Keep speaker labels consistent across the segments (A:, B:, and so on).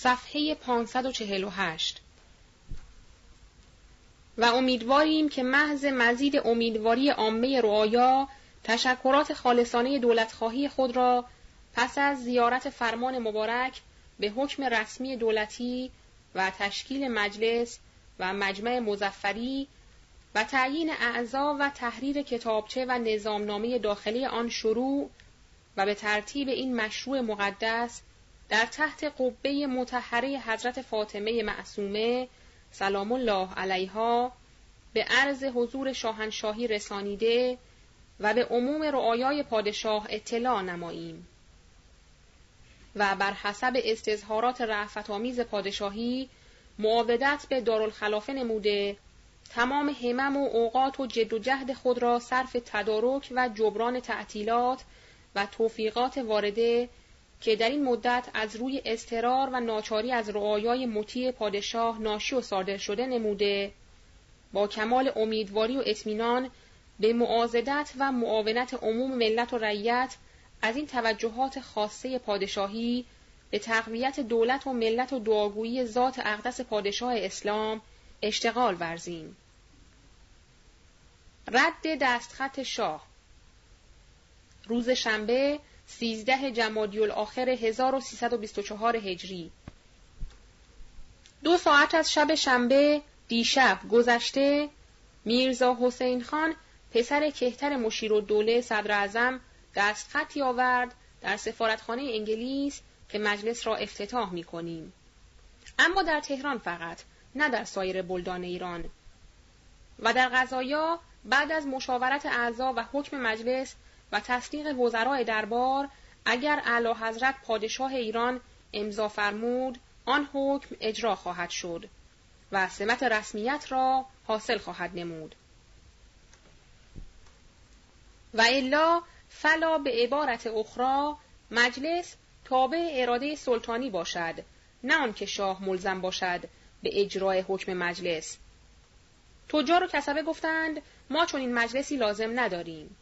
A: صفحه 548 و امیدواریم که محض مزید امیدواری عامه رعایا تشکرات خالصانه دولتخواهی خود را پس از زیارت فرمان مبارک به حکم رسمی دولتی و تشکیل مجلس و مجمع مزفری و تعیین اعضا و تحریر کتابچه و نظامنامه داخلی آن شروع و به ترتیب این مشروع مقدس در تحت قبه متحره حضرت فاطمه معصومه سلام الله علیها به عرض حضور شاهنشاهی رسانیده و به عموم رعایای پادشاه اطلاع نماییم. و بر حسب استظهارات رعفت آمیز پادشاهی معاودت به دارالخلافه نموده تمام همم و اوقات و جد و جهد خود را صرف تدارک و جبران تعطیلات و توفیقات وارده که در این مدت از روی استرار و ناچاری از رعایای مطیع پادشاه ناشی و صادر شده نموده با کمال امیدواری و اطمینان به معازدت و معاونت عموم ملت و رعیت از این توجهات خاصه پادشاهی به تقویت دولت و ملت و دعاگویی ذات اقدس پادشاه اسلام اشتغال ورزیم. رد دستخط شاه روز شنبه 13 جمادی الاخر 1324 هجری دو ساعت از شب شنبه دیشب گذشته میرزا حسین خان پسر کهتر مشیر و دوله صدر ازم دستخطی آورد در سفارتخانه انگلیس که مجلس را افتتاح می کنیم. اما در تهران فقط نه در سایر بلدان ایران و در غذایا بعد از مشاورت اعضا و حکم مجلس و تصدیق وزرای دربار اگر اعلی حضرت پادشاه ایران امضا فرمود آن حکم اجرا خواهد شد و سمت رسمیت را حاصل خواهد نمود. و الا فلا به عبارت اخرى مجلس تابع اراده سلطانی باشد نه آنکه شاه ملزم باشد به اجرای حکم مجلس. تجار و کسبه گفتند ما چون این مجلسی لازم نداریم.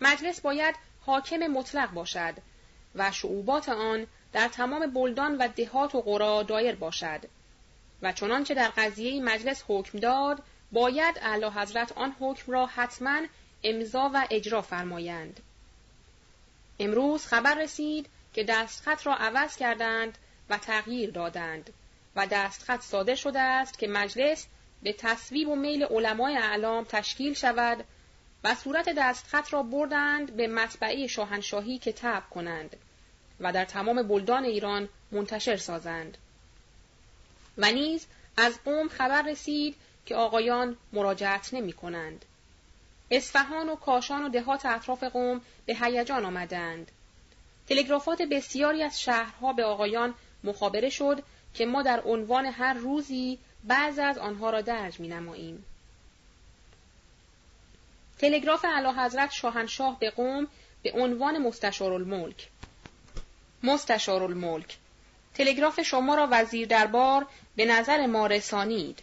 A: مجلس باید حاکم مطلق باشد و شعوبات آن در تمام بلدان و دهات و قرا دایر باشد و چنانچه در قضیه مجلس حکم داد باید اعلی حضرت آن حکم را حتما امضا و اجرا فرمایند. امروز خبر رسید که دستخط را عوض کردند و تغییر دادند و دستخط صادر شده است که مجلس به تصویب و میل علمای اعلام تشکیل شود و صورت دستخط را بردند به مطبعه شاهنشاهی که تب کنند و در تمام بلدان ایران منتشر سازند و نیز از قوم خبر رسید که آقایان مراجعت نمی کنند. اصفهان و کاشان و دهات اطراف قوم به هیجان آمدند. تلگرافات بسیاری از شهرها به آقایان مخابره شد که ما در عنوان هر روزی بعض از آنها را درج می نماییم. تلگراف اعلی حضرت شاهنشاه به قوم به عنوان مستشار الملک مستشار الملک تلگراف شما را وزیر دربار به نظر ما رسانید.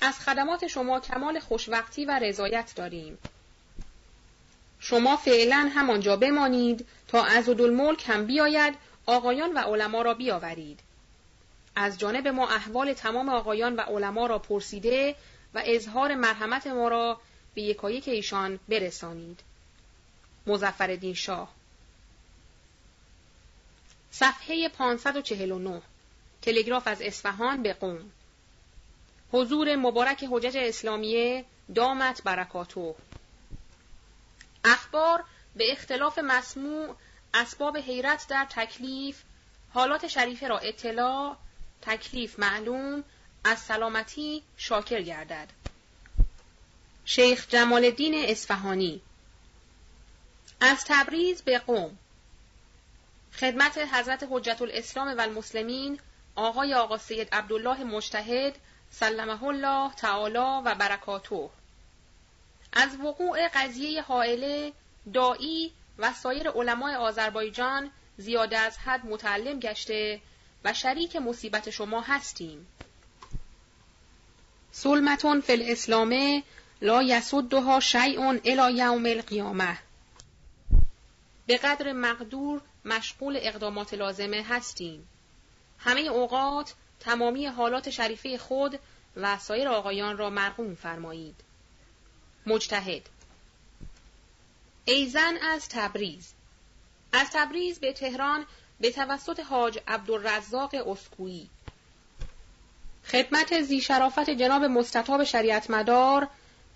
A: از خدمات شما کمال خوشوقتی و رضایت داریم. شما فعلا همانجا بمانید تا از الملک هم بیاید آقایان و علما را بیاورید. از جانب ما احوال تمام آقایان و علما را پرسیده و اظهار مرحمت ما را به یکایک ایشان برسانید. مزفر شاه. صفحه 549 تلگراف از اصفهان به قوم. حضور مبارک حجج اسلامیه دامت برکاتو اخبار به اختلاف مسموع اسباب حیرت در تکلیف حالات شریفه را اطلاع تکلیف معلوم از سلامتی شاکر گردد. شیخ جمال الدین اصفهانی. از تبریز به قوم. خدمت حضرت حجت الاسلام و المسلمین آقای آقا سید عبدالله مجتهد سلمه الله تعالی و برکاته. از وقوع قضیه حائله دایی و سایر علمای آذربایجان زیاده از حد متعلم گشته و شریک مصیبت شما هستیم. سلمتون فی الاسلامه لا یسدها شیء الی یوم القیامه. به قدر مقدور مشغول اقدامات لازمه هستیم. همه اوقات تمامی حالات شریفه خود و سایر آقایان را مرحوم فرمایید. مجتهد. ایزن از تبریز. از تبریز به تهران به توسط حاج عبدالرزاق اسکویی. خدمت زی شرافت جناب مستطاب شریعت مدار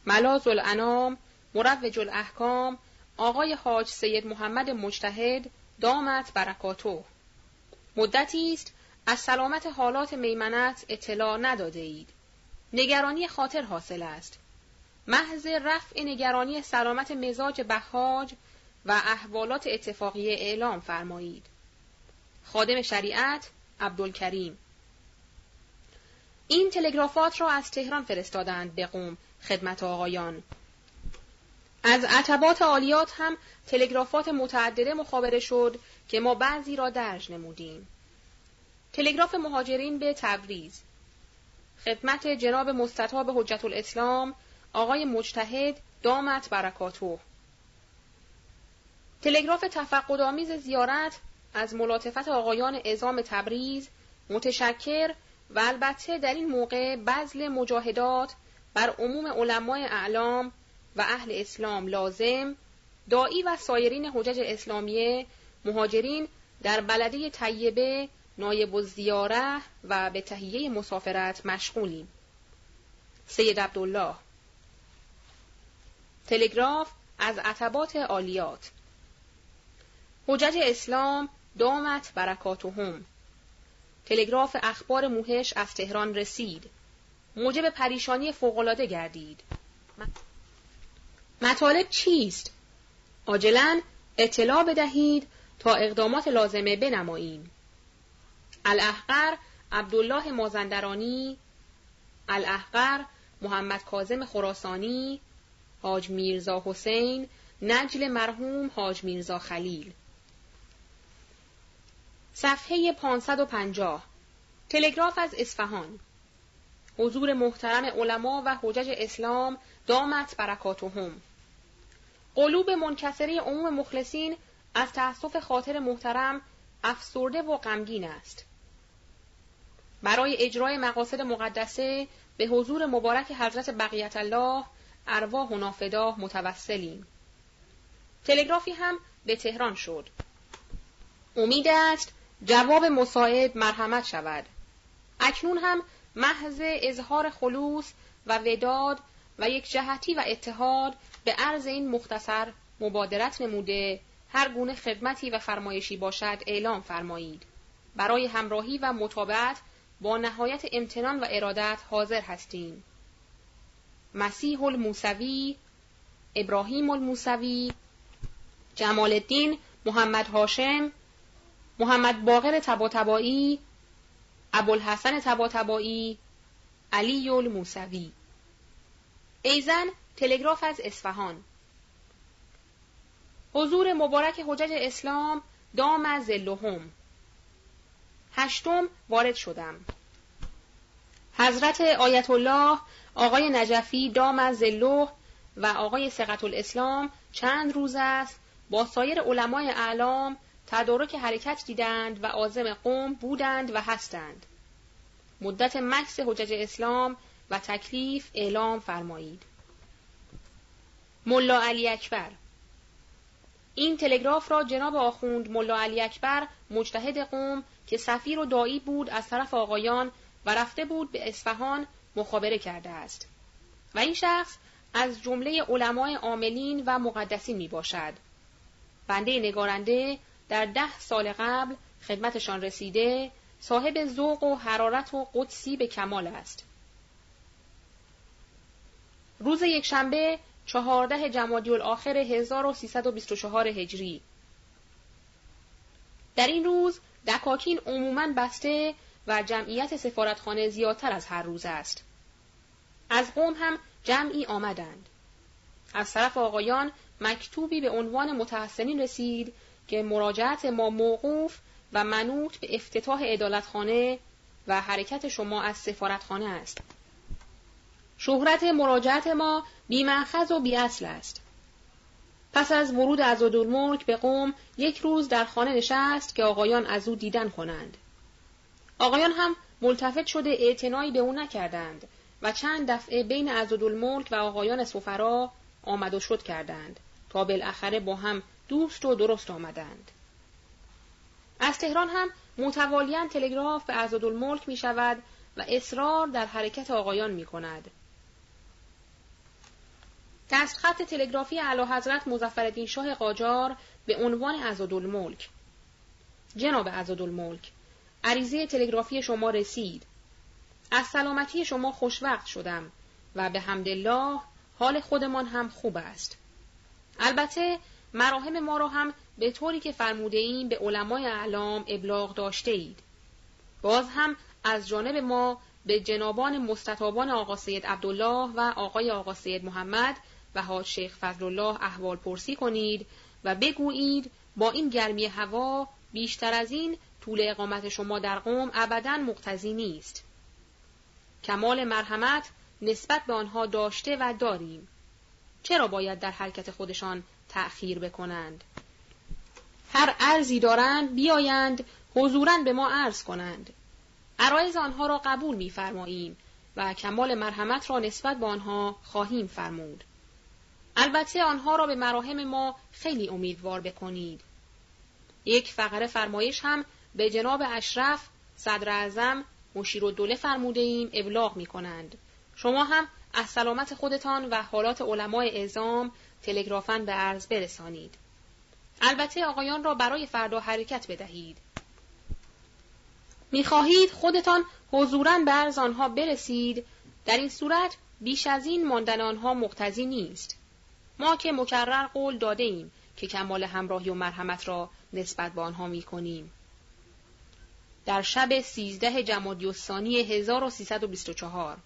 A: ملاز الانام مروج الاحکام آقای حاج سید محمد مجتهد دامت برکاتو مدتی است از سلامت حالات میمنت اطلاع نداده اید. نگرانی خاطر حاصل است. محض رفع نگرانی سلامت مزاج بهاج و احوالات اتفاقی اعلام فرمایید. خادم شریعت عبدالکریم این تلگرافات را از تهران فرستادند به قوم خدمت آقایان. از عتبات عالیات هم تلگرافات متعدده مخابره شد که ما بعضی را درج نمودیم. تلگراف مهاجرین به تبریز خدمت جناب مستطاب حجت الاسلام آقای مجتهد دامت برکاتو تلگراف تفقدآمیز زیارت از ملاطفت آقایان ازام تبریز متشکر و البته در این موقع بذل مجاهدات بر عموم علمای اعلام و اهل اسلام لازم دایی و سایرین حجج اسلامیه مهاجرین در بلده طیبه نایب الزیاره و به تهیه مسافرت مشغولیم. سید عبدالله. تلگراف از عتبات عالیات. حجج اسلام دامت برکاتهم. تلگراف اخبار موهش از تهران رسید. موجب پریشانی فوقالعاده گردید. مطالب چیست؟ عاجلا اطلاع بدهید تا اقدامات لازمه بنماییم. الاحقر عبدالله مازندرانی. الاحقر محمد کازم خراسانی. حاج میرزا حسین نجل مرحوم حاج میرزا خلیل. صفحه 550 تلگراف از اصفهان حضور محترم علما و حجج اسلام دامت برکاتهم قلوب منکسره عموم مخلصین از تأسف خاطر محترم افسرده و غمگین است برای اجرای مقاصد مقدسه به حضور مبارک حضرت بقیت الله ارواح و نافداه متوسلیم. تلگرافی هم به تهران شد. امید است جواب مساعد مرحمت شود. اکنون هم محض اظهار خلوص و وداد و یک جهتی و اتحاد به عرض این مختصر مبادرت نموده هر گونه خدمتی و فرمایشی باشد اعلام فرمایید. برای همراهی و مطابقت با نهایت امتنان و ارادت حاضر هستیم. مسیح الموسوی، ابراهیم الموسوی، جمال الدین محمد هاشم، محمد باقر تباتبایی، ابوالحسن تباتبایی، علی الموسوی. ایزن تلگراف از اصفهان حضور مبارک حجج اسلام دام از زلهم هشتم وارد شدم. حضرت آیت الله آقای نجفی دام از زلوه و آقای سقط الاسلام چند روز است با سایر علمای اعلام تدارک حرکت دیدند و آزم قوم بودند و هستند. مدت مکس حجج اسلام و تکلیف اعلام فرمایید. ملا علی اکبر این تلگراف را جناب آخوند ملا علی اکبر مجتهد قوم که سفیر و دایی بود از طرف آقایان و رفته بود به اصفهان مخابره کرده است و این شخص از جمله علمای عاملین و مقدسین می باشد. بنده نگارنده در ده سال قبل خدمتشان رسیده صاحب ذوق و حرارت و قدسی به کمال است. روز یکشنبه چهارده جمادی الاخر 1324 هجری در این روز دکاکین عموماً بسته و جمعیت سفارتخانه زیادتر از هر روز است. از قوم هم جمعی آمدند. از طرف آقایان مکتوبی به عنوان متحسنین رسید که مراجعت ما موقوف و منوط به افتتاح عدالتخانه و حرکت شما از سفارتخانه است. شهرت مراجعت ما بیمخز و بیاصل است. پس از ورود از ملک به قوم یک روز در خانه نشست که آقایان از او دیدن کنند. آقایان هم ملتفت شده اعتنایی به او نکردند و چند دفعه بین عزدالملک و آقایان سفرا آمد و شد کردند تا بالاخره با هم دوست و درست آمدند. از تهران هم متوالیان تلگراف به عزدالملک می شود و اصرار در حرکت آقایان می کند. دستخط تلگرافی اعلی حضرت مظفرالدین شاه قاجار به عنوان عزدالملک جناب عزدالملک عریضه تلگرافی شما رسید از سلامتی شما خوشوقت شدم و به حمدالله حال خودمان هم خوب است. البته مراهم ما را هم به طوری که فرموده ایم به علمای اعلام ابلاغ داشته اید. باز هم از جانب ما به جنابان مستطابان آقا سید عبدالله و آقای آقا سید محمد و حاج شیخ فضل الله احوال پرسی کنید و بگویید با این گرمی هوا بیشتر از این طول اقامت شما در قوم ابدا مقتضی نیست. کمال مرحمت نسبت به آنها داشته و داریم. چرا باید در حرکت خودشان تأخیر بکنند؟ هر ارزی دارند بیایند حضورا به ما عرض کنند. عرایز آنها را قبول می‌فرماییم و کمال مرحمت را نسبت به آنها خواهیم فرمود. البته آنها را به مراهم ما خیلی امیدوار بکنید. یک فقره فرمایش هم به جناب اشرف صدر اعظم مشیر و دوله فرموده ایم ابلاغ می کنند. شما هم از سلامت خودتان و حالات علمای اعزام تلگرافن به عرض برسانید. البته آقایان را برای فردا حرکت بدهید. می‌خواهید خودتان حضورا به عرض آنها برسید در این صورت بیش از این ماندن آنها مقتضی نیست. ما که مکرر قول داده ایم که کمال همراهی و مرحمت را نسبت به آنها می کنیم. در شب سیزده جمادی الثانی 1324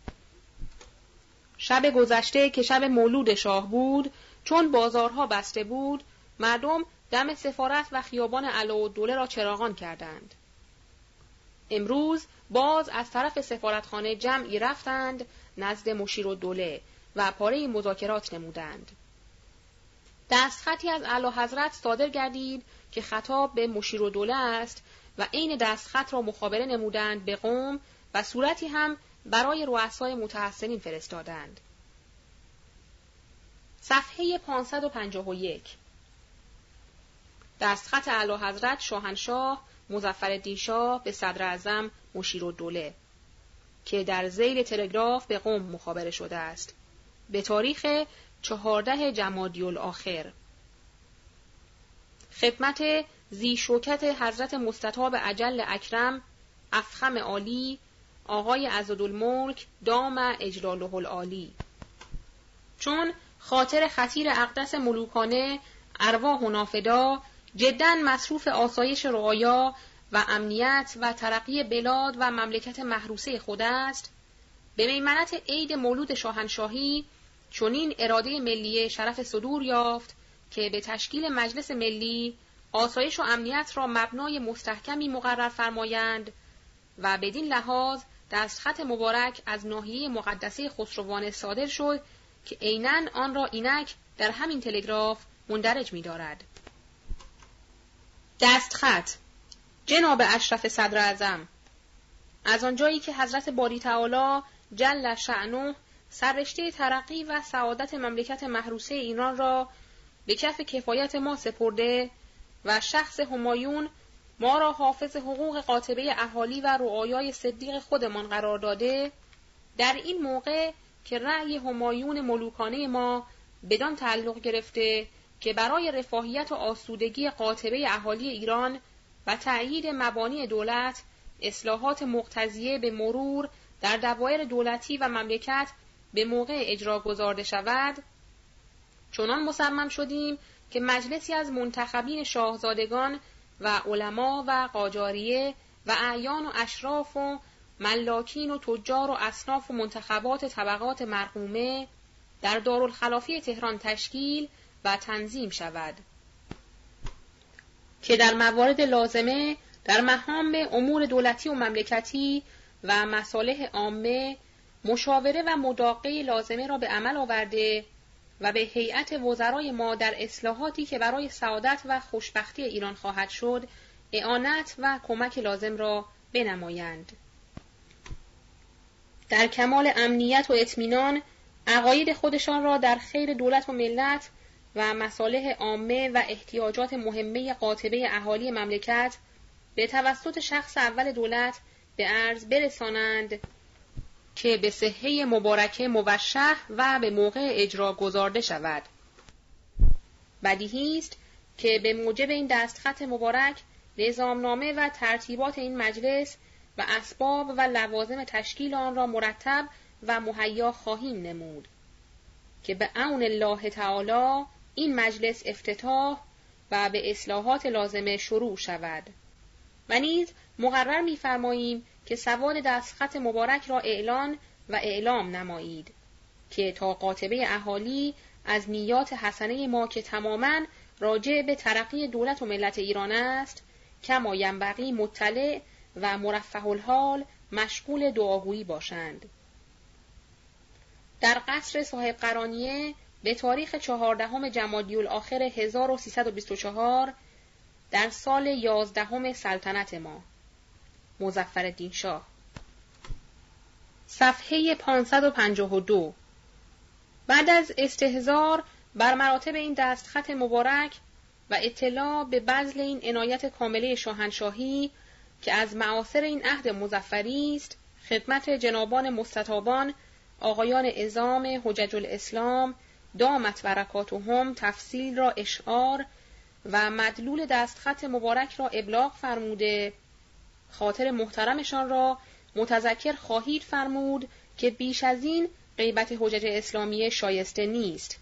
A: شب گذشته که شب مولود شاه بود چون بازارها بسته بود مردم دم سفارت و خیابان دوله را چراغان کردند امروز باز از طرف سفارتخانه جمعی رفتند نزد مشیر و دوله و پاره مذاکرات نمودند دستخطی از اعلی حضرت صادر گردید که خطاب به مشیر و دوله است و عین دستخط را مخابره نمودند به قوم و صورتی هم برای رؤسای متحسنین فرستادند. صفحه 551 دستخط اعلی حضرت شاهنشاه مزفر شاه به صدر اعظم مشیر دوله که در زیل تلگراف به قوم مخابره شده است. به تاریخ چهارده جمادی الاخر خدمت زی شوکت حضرت مستطاب عجل اکرم افخم عالی آقای عزدالملک دام اجلاله العالی چون خاطر خطیر اقدس ملوکانه ارواح و نافدا جدا مصروف آسایش رعایا و امنیت و ترقی بلاد و مملکت محروسه خود است. به میمنت عید مولود شاهنشاهی چنین اراده ملی شرف صدور یافت که به تشکیل مجلس ملی آسایش و امنیت را مبنای مستحکمی مقرر فرمایند و بدین لحاظ دستخط مبارک از ناحیه مقدسه خسروان صادر شد که عینا آن را اینک در همین تلگراف مندرج می دارد. دستخط جناب اشرف صدر اعظم از آنجایی که حضرت باری تعالی جل شعنو سررشته ترقی و سعادت مملکت محروسه ایران را به کف کفایت ما سپرده و شخص همایون ما را حافظ حقوق قاطبه اهالی و رعایای صدیق خودمان قرار داده در این موقع که رأی همایون ملوکانه ما بدان تعلق گرفته که برای رفاهیت و آسودگی قاطبه اهالی ایران و تأیید مبانی دولت اصلاحات مقتضیه به مرور در دوایر دولتی و مملکت به موقع اجرا گذارده شود. چنان مصمم شدیم که مجلسی از منتخبین شاهزادگان و علما و قاجاریه و اعیان و اشراف و ملاکین و تجار و اصناف و منتخبات طبقات مرحومه در دارالخلافی تهران تشکیل و تنظیم شود. که در موارد لازمه در مهام امور دولتی و مملکتی و مصالح عامه مشاوره و مداقه لازمه را به عمل آورده و به هیئت وزرای ما در اصلاحاتی که برای سعادت و خوشبختی ایران خواهد شد اعانت و کمک لازم را بنمایند. در کمال امنیت و اطمینان عقاید خودشان را در خیر دولت و ملت و مصالح عامه و احتیاجات مهمه قاطبه اهالی مملکت به توسط شخص اول دولت به عرض برسانند که به صحه مبارکه موشه و به موقع اجرا گذارده شود. بدیهی است که به موجب این دستخط مبارک نظامنامه و ترتیبات این مجلس و اسباب و لوازم تشکیل آن را مرتب و مهیا خواهیم نمود که به عون الله تعالی این مجلس افتتاح و به اصلاحات لازمه شروع شود و نیز مقرر می‌فرماییم که سواد دستخط مبارک را اعلان و اعلام نمایید که تا قاطبه اهالی از نیات حسنه ما که تماما راجع به ترقی دولت و ملت ایران است کما ینبغی مطلع و مرفه الحال مشغول دعاگویی باشند. در قصر صاحب قرانیه به تاریخ چهاردهم جمادی الاخر 1324 در سال یازدهم سلطنت ما. مزفر شاه. صفحه 552 بعد از استهزار بر مراتب این دستخط مبارک و اطلاع به بذل این عنایت کامله شاهنشاهی که از معاصر این عهد مزفری است خدمت جنابان مستطابان آقایان ازام حجج الاسلام دامت برکاتهم تفصیل را اشعار و مدلول دستخط مبارک را ابلاغ فرموده. خاطر محترمشان را متذکر خواهید فرمود که بیش از این غیبت حجج اسلامی شایسته نیست.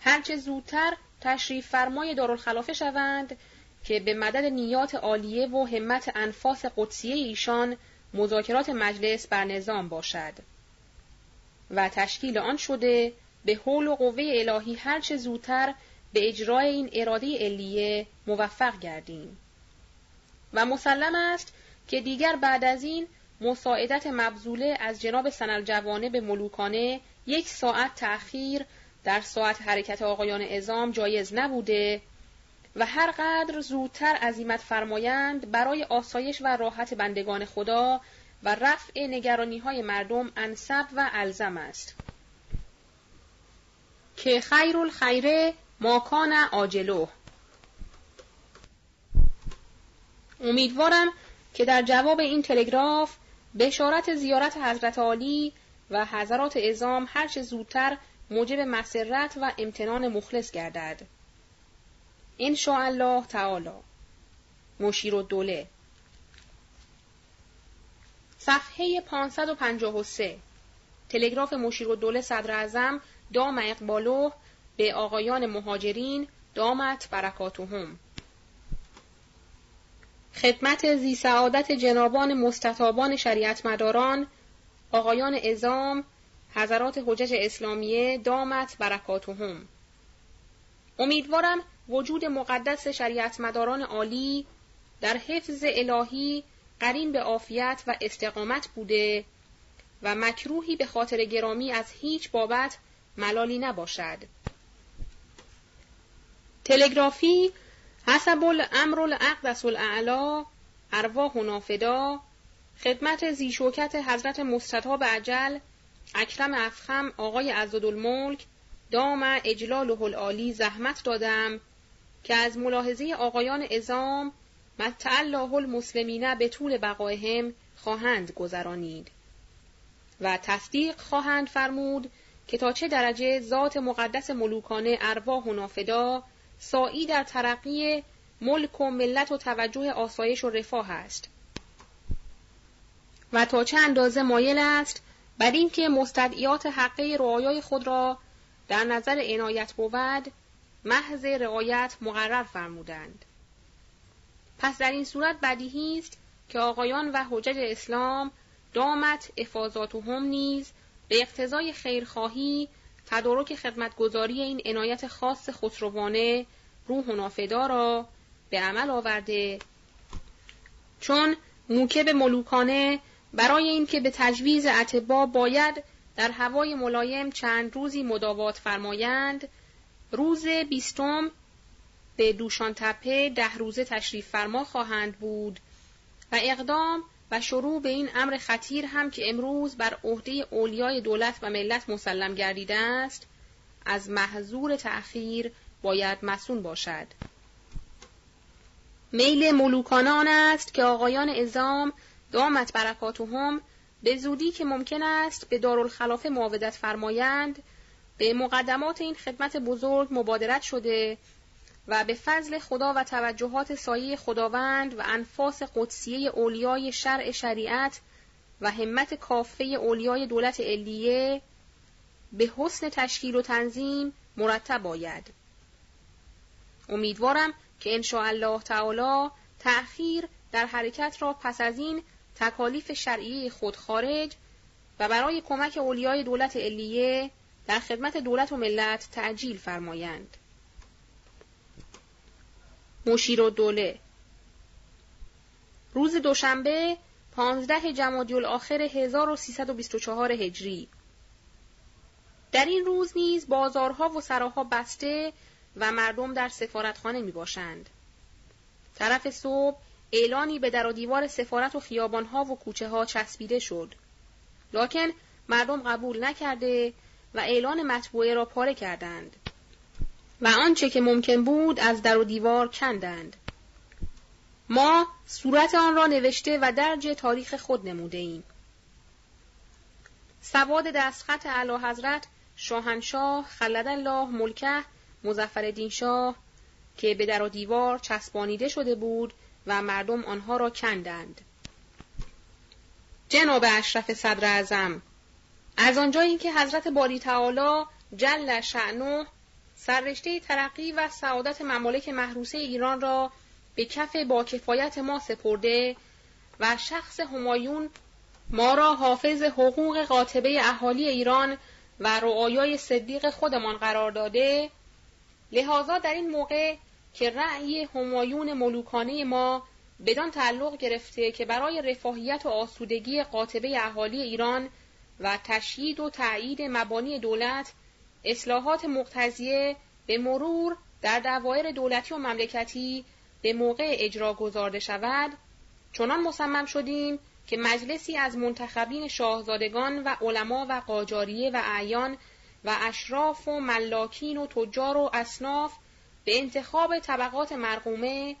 A: هرچه زودتر تشریف فرمای دارالخلافه شوند که به مدد نیات عالیه و همت انفاس قدسیه ایشان مذاکرات مجلس بر نظام باشد. و تشکیل آن شده به حول و قوه الهی هرچه زودتر به اجرای این اراده علیه موفق گردیم. و مسلم است که دیگر بعد از این مساعدت مبذوله از جناب سنل به ملوکانه یک ساعت تأخیر در ساعت حرکت آقایان ازام جایز نبوده و هر قدر زودتر عزیمت فرمایند برای آسایش و راحت بندگان خدا و رفع نگرانی های مردم انصب و الزم است که خیر الخیره ماکان آجلو امیدوارم که در جواب این تلگراف بشارت زیارت حضرت عالی و حضرات ازام هرچه زودتر موجب مسرت و امتنان مخلص گردد. ان الله تعالی مشیر و دوله. صفحه 553 تلگراف مشیر و دوله صدر ازم دام اقبالو به آقایان مهاجرین دامت برکاتهم. خدمت زی سعادت جنابان مستطابان شریعت مداران آقایان ازام حضرات حجج اسلامیه دامت برکاتهم. امیدوارم وجود مقدس شریعت مداران عالی در حفظ الهی قرین به عافیت و استقامت بوده و مکروهی به خاطر گرامی از هیچ بابت ملالی نباشد. تلگرافی حسب الامر الاقدس الاعلا ارواح نافدا خدمت زیشوکت حضرت مستطاب عجل اکرم افخم آقای عزدالملک دام اجلاله العالی زحمت دادم که از ملاحظه آقایان ازام متع الله المسلمین به طول بقایهم خواهند گذرانید و تصدیق خواهند فرمود که تا چه درجه ذات مقدس ملوکانه ارواح و نافدا در ترقی ملک و ملت و توجه آسایش و رفاه است. و تا چه اندازه مایل است بر اینکه مستدعیات حقه رعایای خود را در نظر عنایت بود محض رعایت مقرر فرمودند. پس در این صورت بدیهی است که آقایان و حجج اسلام دامت افاظاتهم نیز به اقتضای خیرخواهی تدارک خدمتگذاری این عنایت خاص خسروانه روح و نافدا را به عمل آورده چون موکب ملوکانه برای اینکه به تجویز اتبا باید در هوای ملایم چند روزی مداوات فرمایند روز بیستم به دوشان تپه ده روزه تشریف فرما خواهند بود و اقدام و شروع به این امر خطیر هم که امروز بر عهده اولیای دولت و ملت مسلم گردیده است از محضور تأخیر باید مسون باشد. میل ملوکانه آن است که آقایان ازام دامت برکاتهم به زودی که ممکن است به دارالخلافه معاودت فرمایند به مقدمات این خدمت بزرگ مبادرت شده و به فضل خدا و توجهات سایه خداوند و انفاس قدسیه اولیای شرع شریعت و همت کافه اولیای دولت علیه به حسن تشکیل و تنظیم مرتب باید. امیدوارم که ان الله تعالی تأخیر در حرکت را پس از این تکالیف شرعی خود خارج و برای کمک اولیای دولت علیه در خدمت دولت و ملت تعجیل فرمایند. مشیر و دوله روز دوشنبه 15 جمادی الاخر 1324 هجری در این روز نیز بازارها و سراها بسته و مردم در سفارتخانه می باشند. طرف صبح اعلانی به در و دیوار سفارت و خیابانها و کوچه ها چسبیده شد. لکن مردم قبول نکرده و اعلان مطبوعه را پاره کردند. و آنچه که ممکن بود از در و دیوار کندند. ما صورت آن را نوشته و درج تاریخ خود نموده ایم. سواد دستخط اعلی حضرت شاهنشاه خلد الله ملکه مزفر شاه که به در و دیوار چسبانیده شده بود و مردم آنها را کندند. جناب اشرف صدر اعظم از آنجایی که حضرت باری تعالی جل شعنو سررشته ترقی و سعادت ممالک محروسه ایران را به کف با کفایت ما سپرده و شخص همایون ما را حافظ حقوق قاطبه اهالی ایران و رعایای صدیق خودمان قرار داده لحاظا در این موقع که رأی همایون ملوکانه ما بدان تعلق گرفته که برای رفاهیت و آسودگی قاطبه اهالی ایران و تشیید و تایید مبانی دولت اصلاحات مقتضیه به مرور در دوایر دولتی و مملکتی به موقع اجرا گذارده شود. چنان مصمم شدیم که مجلسی از منتخبین شاهزادگان و علما و قاجاریه و اعیان و اشراف و ملاکین و تجار و اصناف به انتخاب طبقات مرقومه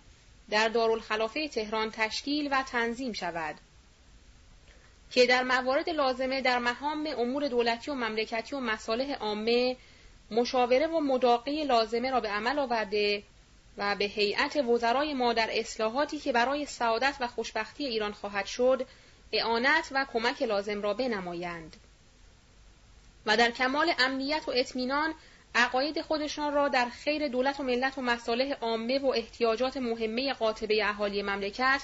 A: در دارالخلافه تهران تشکیل و تنظیم شود. که در موارد لازمه در مهام امور دولتی و مملکتی و مصالح عامه مشاوره و مداقه لازمه را به عمل آورده و به هیئت وزرای ما در اصلاحاتی که برای سعادت و خوشبختی ایران خواهد شد اعانت و کمک لازم را بنمایند. و در کمال امنیت و اطمینان عقاید خودشان را در خیر دولت و ملت و مصالح عامه و احتیاجات مهمه قاطبه اهالی مملکت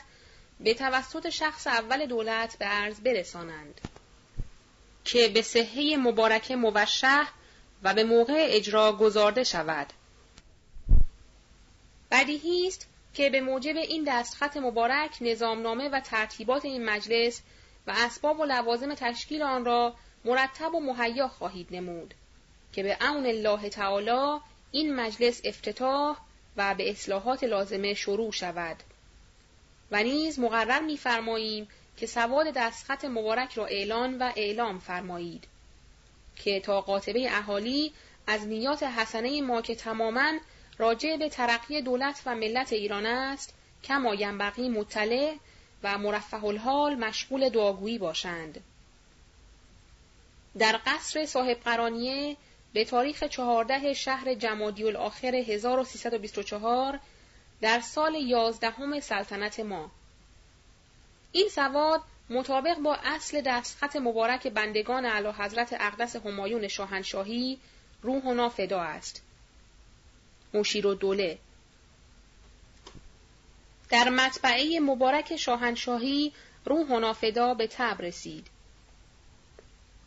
A: به توسط شخص اول دولت به عرض برسانند که به صحه مبارکه موشه و به موقع اجرا گذارده شود. بدیهی است که به موجب این دستخط مبارک نظامنامه و ترتیبات این مجلس و اسباب و لوازم تشکیل آن را مرتب و مهیا خواهید نمود که به امن الله تعالی این مجلس افتتاح و به اصلاحات لازمه شروع شود و نیز مقرر می‌فرماییم که سواد دستخط مبارک را اعلان و اعلام فرمایید که تا قاطبه اهالی از نیات حسنه ما که تماما راجع به ترقی دولت و ملت ایران است کما ینبغی مطلع و مرفه الحال مشغول دعاگویی باشند. در قصر صاحب قرانیه به تاریخ چهارده شهر جمادی الاخر 1324 در سال یازدهم سلطنت ما این سواد مطابق با اصل دستخط مبارک بندگان اعلی حضرت اقدس همایون شاهنشاهی روح و نافدا است. مشیر و دوله در مطبعه مبارک شاهنشاهی روح و نافدا به تب رسید.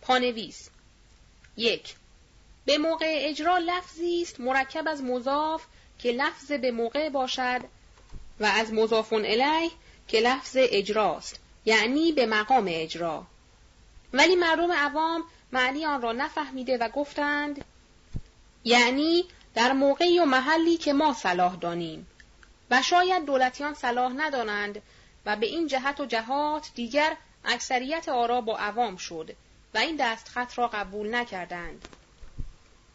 A: پانویس یک به موقع اجرا لفظی است مرکب از مضاف که لفظ به موقع باشد و از مضافون الیه که لفظ اجراست یعنی به مقام اجرا ولی مردم عوام معنی آن را نفهمیده و گفتند یعنی در موقعی و محلی که ما صلاح دانیم و شاید دولتیان صلاح ندانند و به این جهت و جهات دیگر اکثریت آرا با عوام شد و این دستخط را قبول نکردند.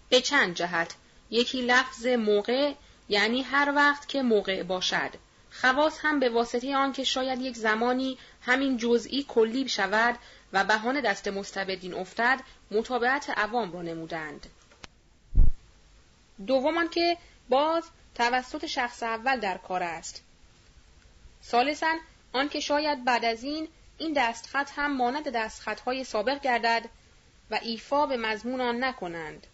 A: به چند جهت یکی لفظ موقع یعنی هر وقت که موقع باشد. خواص هم به واسطه آن که شاید یک زمانی همین جزئی کلی شود و بهانه دست مستبدین افتد مطابقت عوام را نمودند. دومان که باز توسط شخص اول در کار است. ثالثا آنکه شاید بعد از این این دستخط هم مانند دستخطهای سابق گردد و ایفا به مضمون آن نکنند.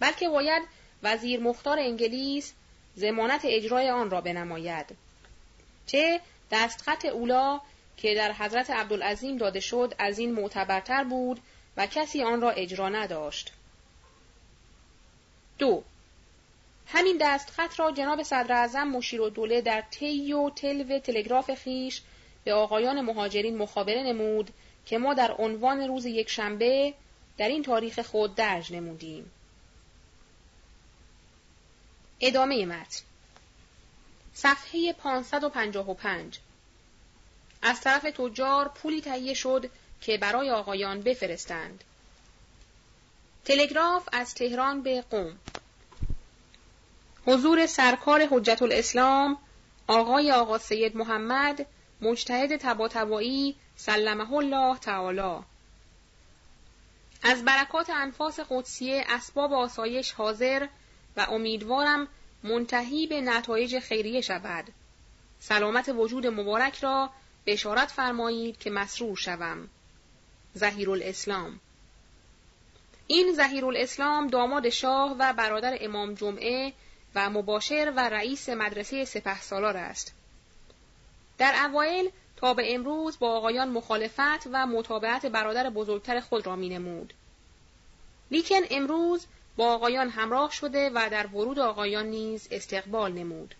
A: بلکه باید وزیر مختار انگلیس زمانت اجرای آن را بنماید چه دستخط اولا که در حضرت عبدالعظیم داده شد از این معتبرتر بود و کسی آن را اجرا نداشت. دو همین دستخط را جناب صدر اعظم مشیر و دوله در طی و تلو تلگراف خیش به آقایان مهاجرین مخابره نمود که ما در عنوان روز یک شنبه در این تاریخ خود درج نمودیم. ادامه متن. صفحه 555 از طرف تجار پولی تهیه شد که برای آقایان بفرستند. تلگراف از تهران به قوم. حضور سرکار حجت الاسلام آقای آقا سید محمد مجتهد تباتبایی سلمه الله تعالی. از برکات انفاس قدسیه اسباب آسایش حاضر و امیدوارم منتهی به نتایج خیریه شود. سلامت وجود مبارک را بشارت فرمایید که مسرور شوم. زهیر الاسلام این زهیر الاسلام داماد شاه و برادر امام جمعه و مباشر و رئیس مدرسه سپه سالار است. در اوایل تا به امروز با آقایان مخالفت و مطابعت برادر بزرگتر خود را می نمود. لیکن امروز با آقایان همراه شده و در ورود آقایان نیز استقبال نمود.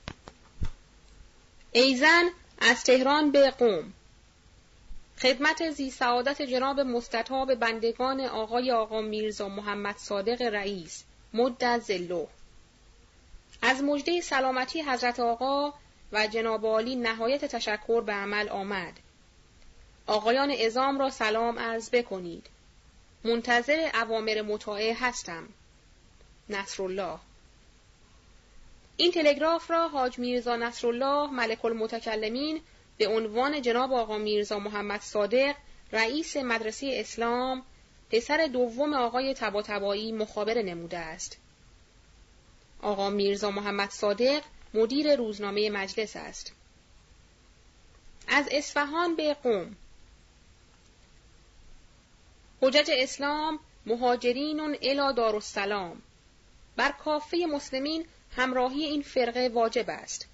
A: ایزن از تهران به قوم. خدمت زی سعادت جناب مستطاب بندگان آقای آقا میرزا محمد صادق رئیس مد زلو از مجده سلامتی حضرت آقا و جناب عالی نهایت تشکر به عمل آمد. آقایان ازام را سلام عرض بکنید. منتظر اوامر مطاعه هستم. نصرالله این تلگراف را حاج میرزا نصرالله ملک المتکلمین به عنوان جناب آقا میرزا محمد صادق رئیس مدرسه اسلام پسر دوم آقای تباتبایی مخابره نموده است. آقا میرزا محمد صادق مدیر روزنامه مجلس است. از اصفهان به قوم حجج اسلام مهاجرین الی دارالسلام بر کافه مسلمین همراهی این فرقه واجب است.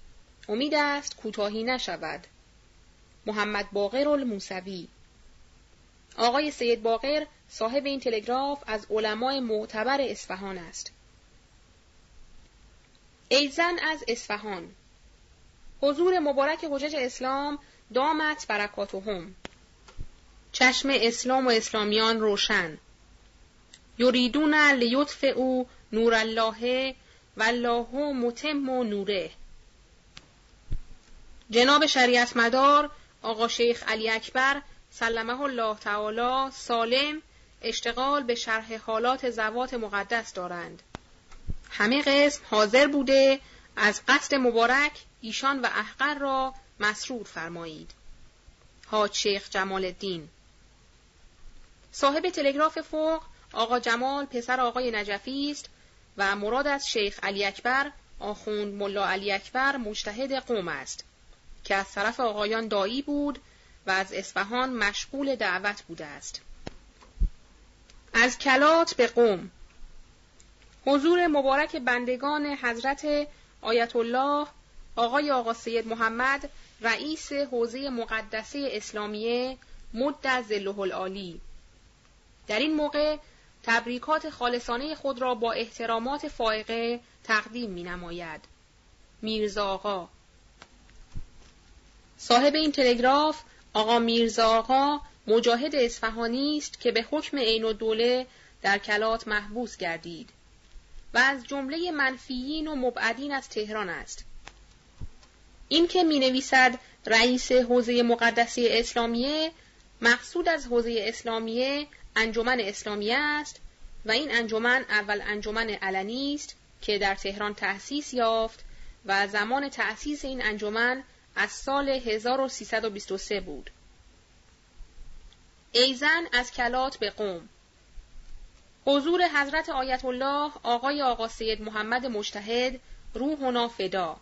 A: امید است کوتاهی نشود. محمد باقر الموسوی آقای سید باقر صاحب این تلگراف از علمای معتبر اصفهان است. ایزن از اصفهان حضور مبارک حجج اسلام دامت برکاتهم چشم اسلام و اسلامیان روشن یریدون لیطف او نور الله و الله متم و نوره جناب شریعت مدار آقا شیخ علی اکبر سلمه الله تعالی سالم اشتغال به شرح حالات زوات مقدس دارند. همه قسم حاضر بوده از قصد مبارک ایشان و احقر را مسرور فرمایید. حاج شیخ جمال الدین صاحب تلگراف فوق آقا جمال پسر آقای نجفی است و مراد از شیخ علی اکبر آخوند ملا علی اکبر مجتهد قوم است که از طرف آقایان دایی بود و از اصفهان مشغول دعوت بوده است. از کلات به قوم حضور مبارک بندگان حضرت آیت الله آقای آقا سید محمد رئیس حوزه مقدسه اسلامیه مد زله العالی در این موقع تبریکات خالصانه خود را با احترامات فائقه تقدیم می نماید. میرزا آقا صاحب این تلگراف آقا میرزا آقا مجاهد اصفهانی است که به حکم عین دوله در کلات محبوس گردید و از جمله منفیین و مبعدین از تهران است. این که می نویسد رئیس حوزه مقدسی اسلامیه مقصود از حوزه اسلامیه انجمن اسلامیه است و این انجمن اول انجمن علنی است که در تهران تأسیس یافت و زمان تأسیس این انجمن از سال 1323 بود. ایزن از کلات به قوم حضور حضرت آیت الله آقای آقا سید محمد مجتهد روحنا فدا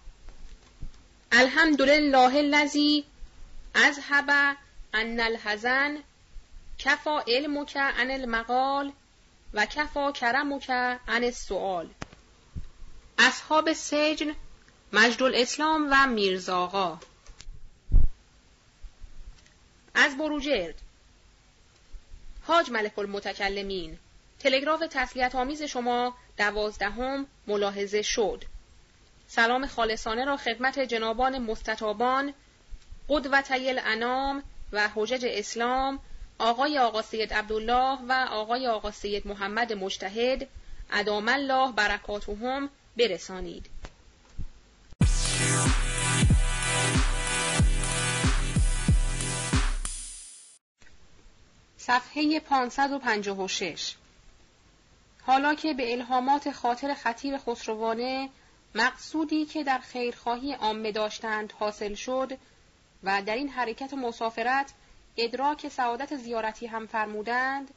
A: الحمدلله الذی اذهب ان الحزن کفا علمک عن المقال و کفا کرمک عن السؤال. اصحاب سجن مجد الاسلام و میرزاغا از بروجرد حاج ملک المتکلمین تلگراف تسلیت آمیز شما دوازدهم ملاحظه شد. سلام خالصانه را خدمت جنابان مستطابان قدوتی الانام و حجج اسلام آقای آقا سید عبدالله و آقای آقا سید محمد مجتهد ادام الله برکاتهم برسانید. صفحه 556 حالا که به الهامات خاطر خطیر خسروانه مقصودی که در خیرخواهی عامه داشتند حاصل شد و در این حرکت مسافرت ادراک سعادت زیارتی هم فرمودند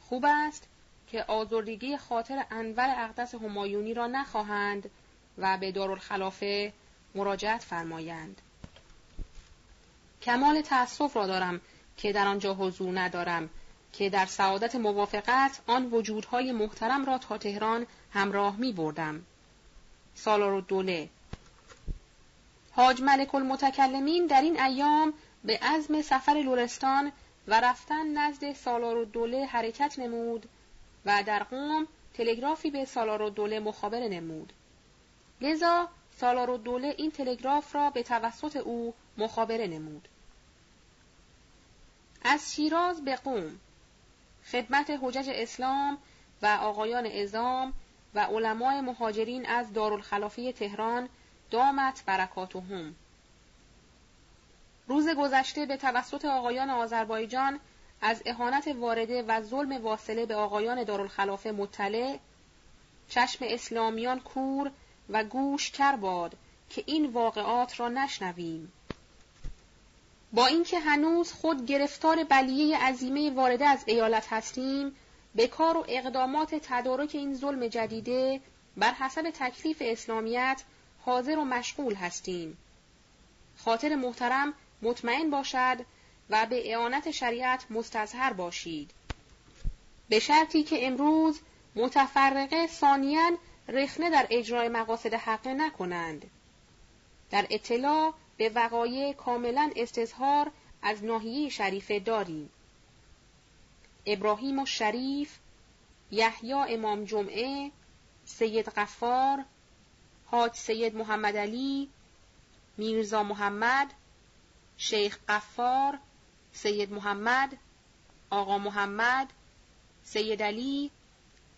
A: خوب است که آزردگی خاطر انور اقدس همایونی را نخواهند و به دارالخلافه مراجعت فرمایند کمال تأسف را دارم که در آنجا حضور ندارم که در سعادت موافقت آن وجودهای محترم را تا تهران همراه می بردم. سالار دوله حاج ملک المتکلمین در این ایام به عزم سفر لورستان و رفتن نزد سالار دوله حرکت نمود و در قوم تلگرافی به سالار دوله مخابره نمود. لذا سالار دوله این تلگراف را به توسط او مخابره نمود. از شیراز به قوم خدمت حجج اسلام و آقایان ازام و علمای مهاجرین از دارالخلافه تهران دامت برکاتهم روز گذشته به توسط آقایان آذربایجان از اهانت وارده و ظلم واصله به آقایان دارالخلافه مطلع چشم اسلامیان کور و گوش کر باد که این واقعات را نشنویم. با اینکه هنوز خود گرفتار بلیه عظیمه وارده از ایالت هستیم به کار و اقدامات تدارک این ظلم جدیده بر حسب تکلیف اسلامیت حاضر و مشغول هستیم. خاطر محترم مطمئن باشد و به اعانت شریعت مستظهر باشید به شرطی که امروز متفرقه ثانیا رخنه در اجرای مقاصد حقه نکنند در اطلاع به وقایع کاملا استظهار از ناحیه شریفه داریم. ابراهیم و شریف، یحیی امام جمعه، سید غفار، حاج سید محمد علی، میرزا محمد، شیخ غفار، سید محمد، آقا محمد، سید علی،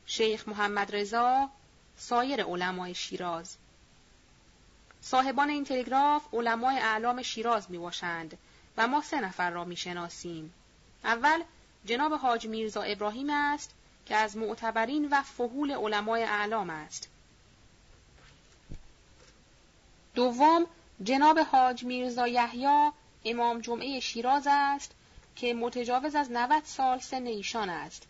A: شیخ محمد رضا، سایر علمای شیراز صاحبان این تلگراف علمای اعلام شیراز می باشند و ما سه نفر را می شناسیم. اول جناب حاج میرزا ابراهیم است که از معتبرین و فهول علمای اعلام است. دوم جناب حاج میرزا یحیی امام جمعه شیراز است که متجاوز از 90 سال سن ایشان است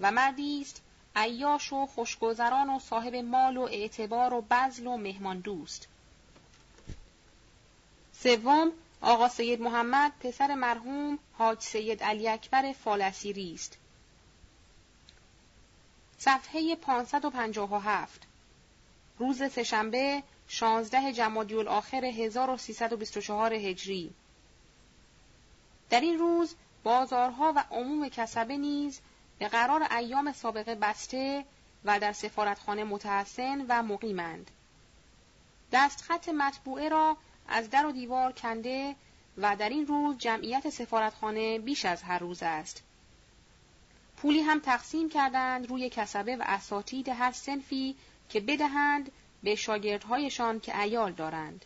A: و مردی است عیاش و خوشگذران و صاحب مال و اعتبار و بزل و مهمان دوست. سوم آقا سید محمد پسر مرحوم حاج سید علی اکبر فالسیری است. صفحه 557 روز سهشنبه 16 جمادی الاخر 1324 هجری در این روز بازارها و عموم کسبه نیز به قرار ایام سابقه بسته و در سفارتخانه متحسن و مقیمند. دستخط مطبوعه را از در و دیوار کنده و در این روز جمعیت سفارتخانه بیش از هر روز است. پولی هم تقسیم کردند روی کسبه و اساتید هر سنفی که بدهند به شاگردهایشان که ایال دارند.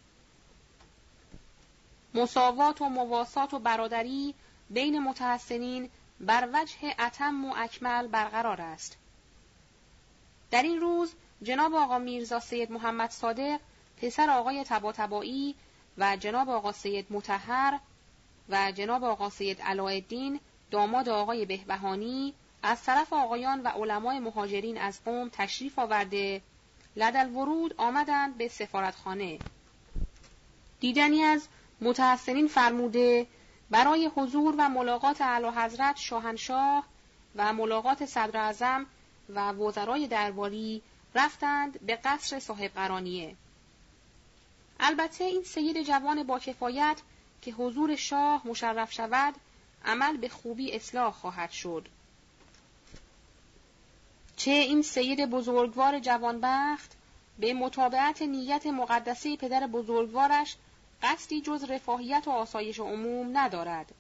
A: مساوات و مواسات و برادری بین متحسنین بر وجه اتم و اکمل برقرار است. در این روز جناب آقا میرزا سید محمد صادق پسر آقای تباتبایی و جناب آقا سید متحر و جناب آقا سید علایالدین داماد آقای بهبهانی از طرف آقایان و علمای مهاجرین از قوم تشریف آورده لدل ورود آمدند به سفارتخانه دیدنی از متحسنین فرموده برای حضور و ملاقات اعلی حضرت شاهنشاه و ملاقات صدر اعظم و وزرای درباری رفتند به قصر صاحب قرانیه. البته این سید جوان با کفایت که حضور شاه مشرف شود عمل به خوبی اصلاح خواهد شد. چه این سید بزرگوار جوانبخت به مطابقت نیت مقدسه پدر بزرگوارش قصدی جز رفاهیت و آسایش عموم ندارد.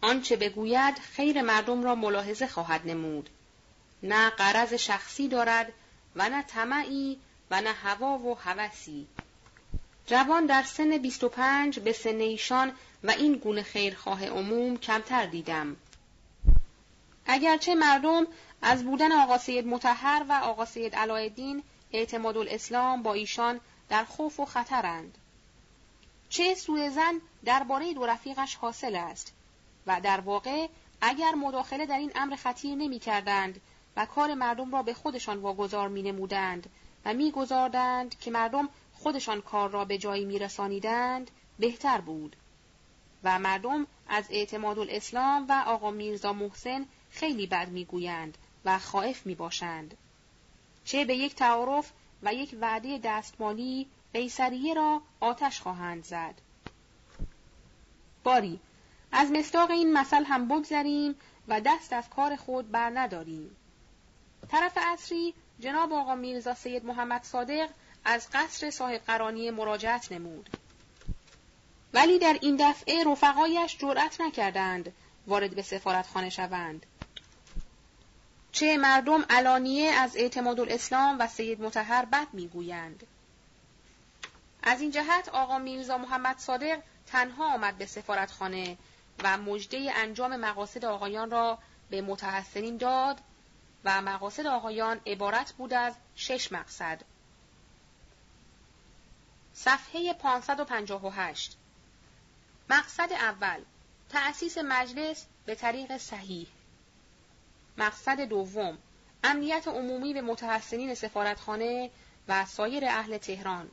A: آنچه بگوید خیر مردم را ملاحظه خواهد نمود. نه قرض شخصی دارد و نه طمعی و نه هوا و هوسی. جوان در سن 25 به سن ایشان و این گونه خیرخواه عموم کمتر دیدم. اگرچه مردم از بودن آقا سید متحر و آقا سید علایالدین اعتماد الاسلام با ایشان در خوف و خطرند. چه سوء زن درباره دو رفیقش حاصل است و در واقع اگر مداخله در این امر خطیر نمی کردند و کار مردم را به خودشان واگذار می نمودند و می گذاردند که مردم خودشان کار را به جایی می رسانیدند بهتر بود و مردم از اعتماد الاسلام و آقا میرزا محسن خیلی بد می گویند و خائف می باشند. چه به یک تعارف و یک وعده دستمالی قیصریه را آتش خواهند زد. باری از مصداق این مثل هم بگذریم و دست از کار خود بر نداریم. طرف اصری جناب آقا میرزا سید محمد صادق از قصر صاحب قرانی مراجعت نمود. ولی در این دفعه رفقایش جرأت نکردند وارد به سفارتخانه شوند. چه مردم علانیه از اعتماد الاسلام و سید متحر بد می‌گویند. از این جهت آقا میرزا محمد صادق تنها آمد به سفارتخانه و مجده انجام مقاصد آقایان را به متحسنین داد و مقاصد آقایان عبارت بود از شش مقصد. صفحه 558 مقصد اول تأسیس مجلس به طریق صحیح. مقصد دوم امنیت عمومی به متحسنین سفارتخانه و سایر اهل تهران.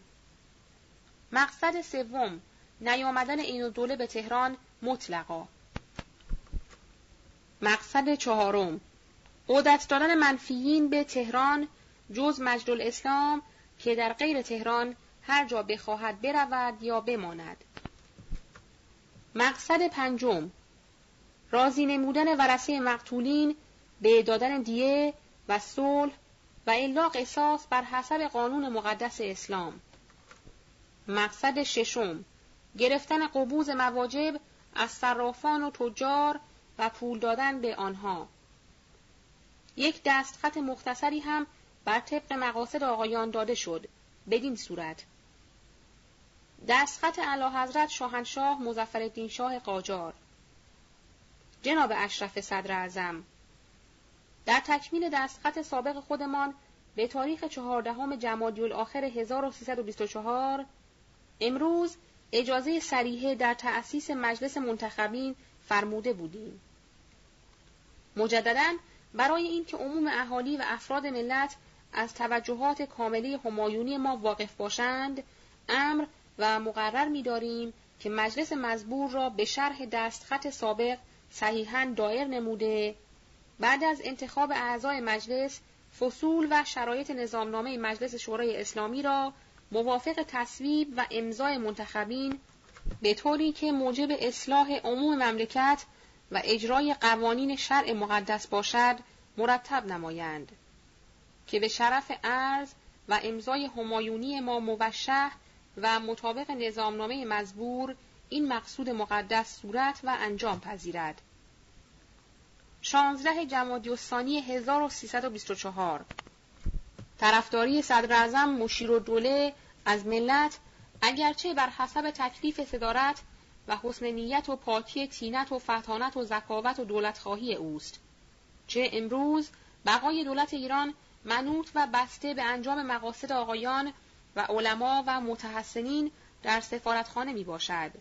A: مقصد سوم نیامدن این دوله به تهران مطلقا. مقصد چهارم قدرت دادن منفیین به تهران جز مجد الاسلام که در غیر تهران هر جا بخواهد برود یا بماند. مقصد پنجم راضی نمودن ورسه مقتولین به دادن دیه و صلح و الا قصاص بر حسب قانون مقدس اسلام. مقصد ششم. گرفتن قبوز مواجب از صرافان و تجار و پول دادن به آنها. یک دستخط مختصری هم بر طبق مقاصد آقایان داده شد. بدین صورت. دستخط اعلی حضرت شاهنشاه مظفرالدین شاه قاجار. جناب اشرف صدر اعظم در تکمیل دستخط سابق خودمان به تاریخ چهاردهم جمادی الاخر 1324 امروز اجازه سریحه در تأسیس مجلس منتخبین فرموده بودیم. مجددا برای اینکه عموم اهالی و افراد ملت از توجهات کاملی همایونی ما واقف باشند، امر و مقرر می‌داریم که مجلس مزبور را به شرح دستخط سابق صحیحا دایر نموده بعد از انتخاب اعضای مجلس فصول و شرایط نظامنامه مجلس شورای اسلامی را موافق تصویب و امضای منتخبین به طوری که موجب اصلاح عموم مملکت و اجرای قوانین شرع مقدس باشد مرتب نمایند که به شرف عرض و امضای همایونی ما موشه و مطابق نظامنامه مزبور این مقصود مقدس صورت و انجام پذیرد. 16 جمادی الثانی 1324 طرفداری صدر اعظم مشیر و از ملت اگرچه بر حسب تکلیف صدارت و حسن نیت و پاکی تینت و فتانت و زکاوت و دولتخواهی اوست چه امروز بقای دولت ایران منوط و بسته به انجام مقاصد آقایان و علما و متحسنین در سفارتخانه می باشد.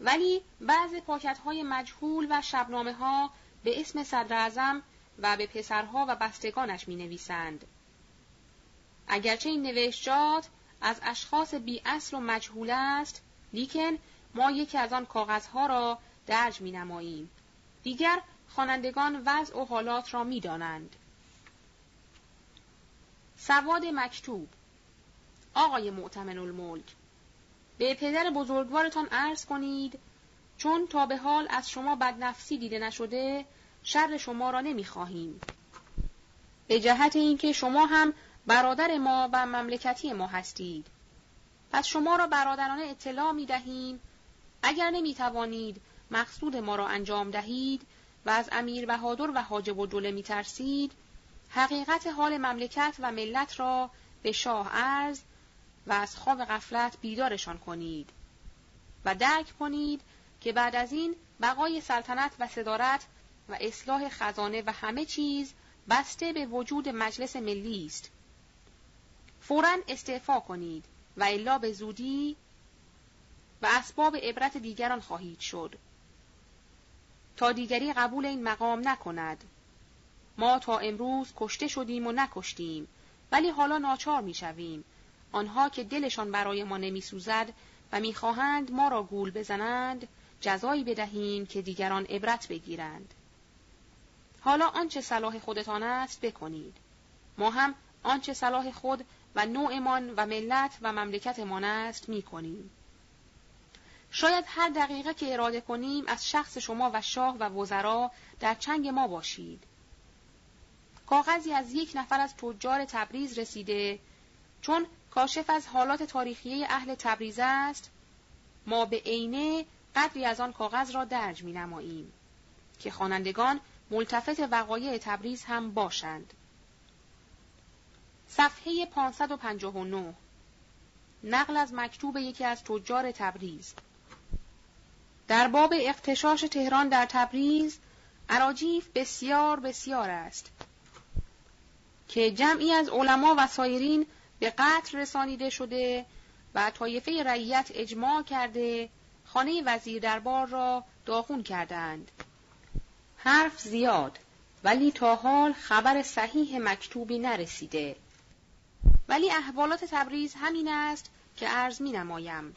A: ولی بعض پاکت های مجهول و شبنامه ها به اسم صدر و به پسرها و بستگانش می نویسند. اگرچه این نوشتجات از اشخاص بی اصل و مجهول است، لیکن ما یکی از آن کاغذها را درج می نماییم. دیگر خوانندگان وضع و حالات را می دانند. سواد مکتوب آقای معتمن الملک به پدر بزرگوارتان عرض کنید چون تا به حال از شما بدنفسی دیده نشده شر شما را نمی‌خواهیم به جهت اینکه شما هم برادر ما و مملکتی ما هستید. پس شما را برادرانه اطلاع می دهیم. اگر نمی توانید مقصود ما را انجام دهید و از امیر بهادر و حاجب و دوله می ترسید حقیقت حال مملکت و ملت را به شاه عرض و از خواب غفلت بیدارشان کنید و درک کنید که بعد از این بقای سلطنت و صدارت و اصلاح خزانه و همه چیز بسته به وجود مجلس ملی است. فورا استعفا کنید و الا به زودی و اسباب عبرت دیگران خواهید شد. تا دیگری قبول این مقام نکند. ما تا امروز کشته شدیم و نکشتیم ولی حالا ناچار می‌شویم آنها که دلشان برای ما نمیسوزد و می‌خواهند ما را گول بزنند جزایی بدهیم که دیگران عبرت بگیرند. حالا آنچه صلاح خودتان است بکنید. ما هم آنچه صلاح خود و نوعمان و ملت و مملکتمان است می‌کنیم. شاید هر دقیقه که اراده کنیم از شخص شما و شاه و وزرا در چنگ ما باشید. کاغذی از یک نفر از تجار تبریز رسیده چون کاشف از حالات تاریخی اهل تبریز است ما به عینه قدری از آن کاغذ را درج می نماییم که خوانندگان ملتفت وقایع تبریز هم باشند. صفحه 559 نقل از مکتوب یکی از تجار تبریز در باب اقتشاش تهران در تبریز عراجیف بسیار بسیار است که جمعی از علما و سایرین به قتل رسانیده شده و طایفه رعیت اجماع کرده خانه وزیر دربار را داخون کردند. حرف زیاد ولی تا حال خبر صحیح مکتوبی نرسیده. ولی احوالات تبریز همین است که عرض می نمایم.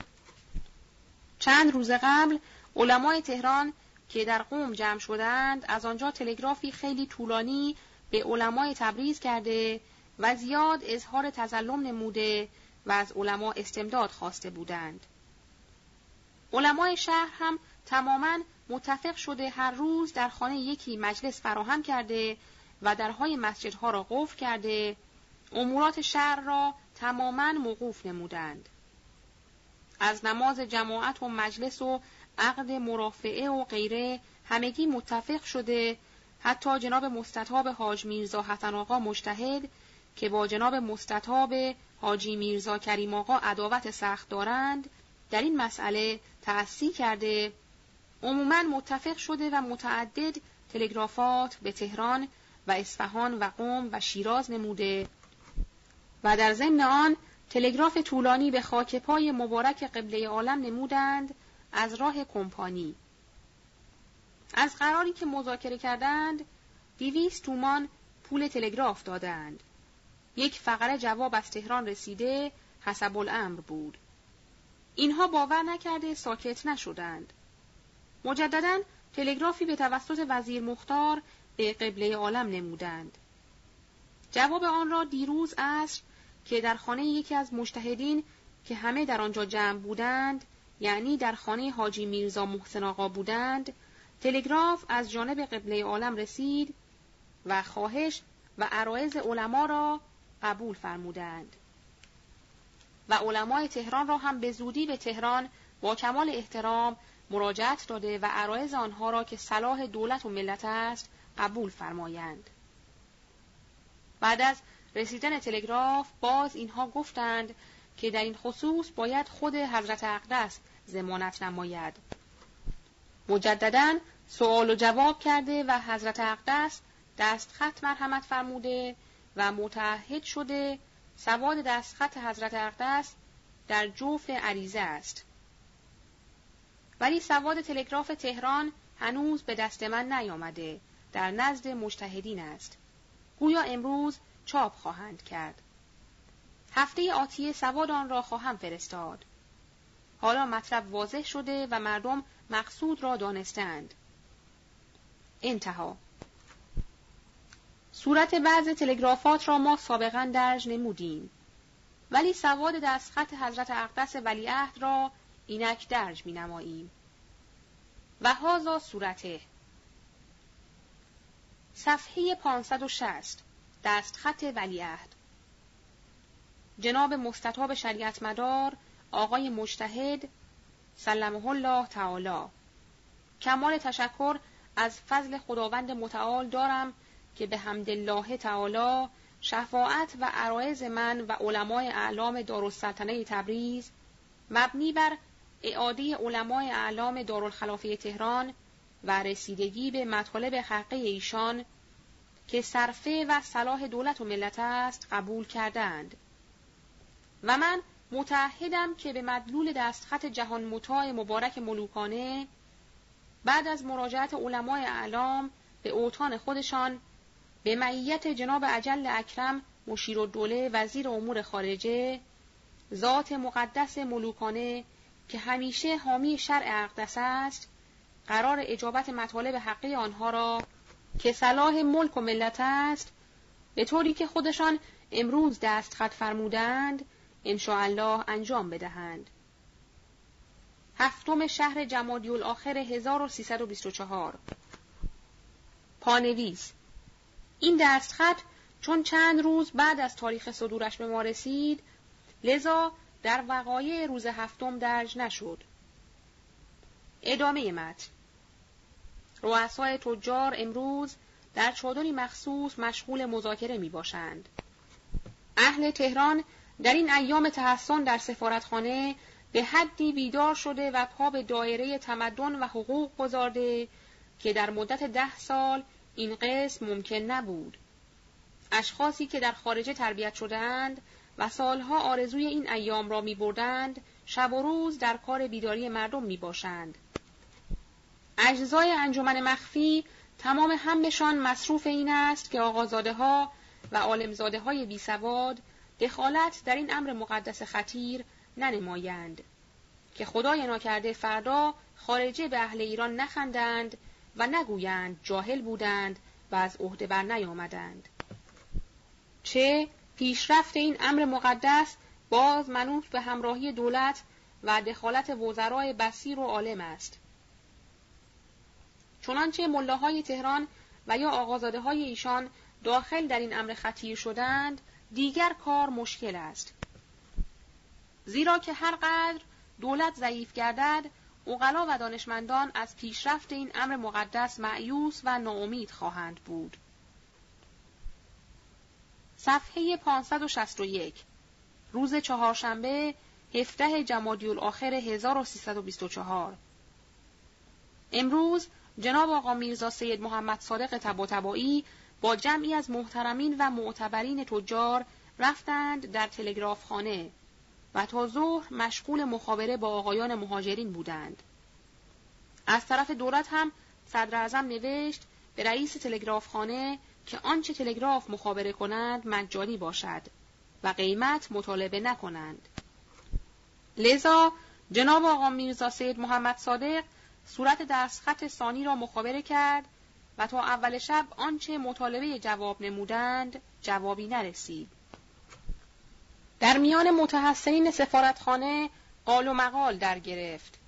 A: چند روز قبل علمای تهران که در قوم جمع شدند از آنجا تلگرافی خیلی طولانی به علمای تبریز کرده و زیاد اظهار تظلم نموده و از علما استمداد خواسته بودند. علمای شهر هم تماما متفق شده هر روز در خانه یکی مجلس فراهم کرده و درهای مسجدها را قفل کرده امورات شهر را تماما موقوف نمودند. از نماز جماعت و مجلس و عقد مرافعه و غیره همگی متفق شده حتی جناب مستطاب حاج میرزا حسن آقا مجتهد که با جناب مستطاب حاجی میرزا کریم آقا عداوت سخت دارند در این مسئله تأسی کرده عموما متفق شده و متعدد تلگرافات به تهران و اصفهان و قوم و شیراز نموده و در ضمن آن تلگراف طولانی به خاک پای مبارک قبله عالم نمودند از راه کمپانی. از قراری که مذاکره کردند دیویست تومان پول تلگراف دادند. یک فقره جواب از تهران رسیده حسب الامر بود. اینها باور نکرده ساکت نشدند. مجددا تلگرافی به توسط وزیر مختار به قبله عالم نمودند. جواب آن را دیروز عصر که در خانه یکی از مشتهدین که همه در آنجا جمع بودند یعنی در خانه حاجی میرزا محسن آقا بودند تلگراف از جانب قبله عالم رسید و خواهش و عرایز علما را قبول فرمودند. و علمای تهران را هم به زودی به تهران با کمال احترام مراجعت داده و عرایز آنها را که صلاح دولت و ملت است قبول فرمایند. بعد از رسیدن تلگراف باز اینها گفتند که در این خصوص باید خود حضرت اقدس زمانت نماید. مجددا سوال و جواب کرده و حضرت اقدس دستخط مرحمت فرموده و متعهد شده سواد دستخط حضرت اقدس در جوف عریزه است. ولی سواد تلگراف تهران هنوز به دست من نیامده در نزد مجتهدین است. گویا امروز چاپ خواهند کرد. هفته آتیه سواد آن را خواهم فرستاد. حالا مطلب واضح شده و مردم مقصود را دانستند انتها. صورت بعض تلگرافات را ما سابقا درج نمودیم. ولی سواد دستخط حضرت اقدس ولیعهد را اینک درج می نماییم. و هازا صورته. صفحه 560 دستخط ولیعهد. جناب مستطاب شریعت مدار آقای مجتهد سلمه الله تعالی. کمال تشکر از فضل خداوند متعال دارم که به الله تعالی شفاعت و عرایز من و علمای اعلام دارالسلطنه تبریز مبنی بر اعاده علمای اعلام دارالخلافه تهران و رسیدگی به مطالب حقه ایشان که صرفه و صلاح دولت و ملت است قبول کردند. و من متعهدم که به مدلول دستخط جهان مطاع مبارک ملوکانه بعد از مراجعت علمای اعلام به اوتان خودشان به معیت جناب عجل اکرم مشیر دوله وزیر امور خارجه ذات مقدس ملوکانه که همیشه حامی شرع اقدس است قرار اجابت مطالب حقی آنها را که صلاح ملک و ملت است به طوری که خودشان امروز دستخط فرمودند الله انجام بدهند. هفتم شهر جمادی الاخر 1324 پانویس. این دستخط چون چند روز بعد از تاریخ صدورش به ما رسید لذا در وقایع روز هفتم درج نشد. ادامه متن. رؤسای تجار امروز در چادری مخصوص مشغول مذاکره می باشند. اهل تهران در این ایام تحسن در سفارتخانه به حدی بیدار شده و پا به دایره تمدن و حقوق گذارده که در مدت ده سال این قسم ممکن نبود. اشخاصی که در خارجه تربیت شدهاند و سالها آرزوی این ایام را می بردند، شب و روز در کار بیداری مردم می باشند. اجزای انجمن مخفی تمام همشان مصروف این است که آقازاده ها و عالمزاده های بی سواد دخالت در این امر مقدس خطیر ننمایند که خدای ناکرده فردا خارجه به اهل ایران نخندند و نگویند جاهل بودند و از عهده بر نیامدند. چه پیشرفت این امر مقدس باز منوط به همراهی دولت و دخالت وزرای بسیر و عالم است. چنانچه ملاهای تهران و یا آقازاده های ایشان داخل در این امر خطیر شدند دیگر کار مشکل است. زیرا که هر قدر دولت ضعیف گردد اغلا و دانشمندان از پیشرفت این امر مقدس معیوس و ناامید خواهند بود. صفحه 561 روز چهارشنبه 17 جمادی الاخر 1324 امروز جناب آقا میرزا سید محمد صادق تباتبایی با جمعی از محترمین و معتبرین تجار رفتند در تلگراف خانه و تا ظهر مشغول مخابره با آقایان مهاجرین بودند. از طرف دولت هم صدر اعظم نوشت به رئیس تلگراف خانه که آنچه تلگراف مخابره کنند مجانی باشد و قیمت مطالبه نکنند. لذا جناب آقا میرزا سید محمد صادق صورت دستخط ثانی را مخابره کرد و تا اول شب آنچه مطالبه جواب نمودند جوابی نرسید. در میان متحسنین سفارتخانه قال و مقال در گرفت.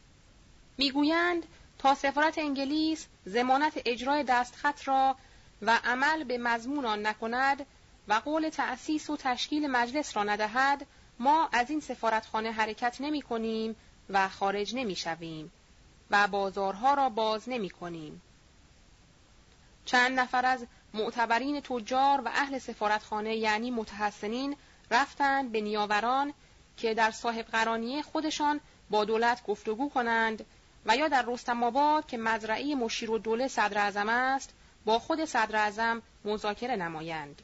A: می‌گویند تا سفارت انگلیس زمانت اجرای دستخط را و عمل به مضمون آن نکند و قول تأسیس و تشکیل مجلس را ندهد ما از این سفارتخانه حرکت نمی کنیم و خارج نمی شویم و بازارها را باز نمی کنیم. چند نفر از معتبرین تجار و اهل سفارتخانه یعنی متحسنین رفتند به نیاوران که در صاحب قرانیه خودشان با دولت گفتگو کنند و یا در رستم آباد که مزرعه مشیر و دوله صدر است با خود صدر اعظم مذاکره نمایند.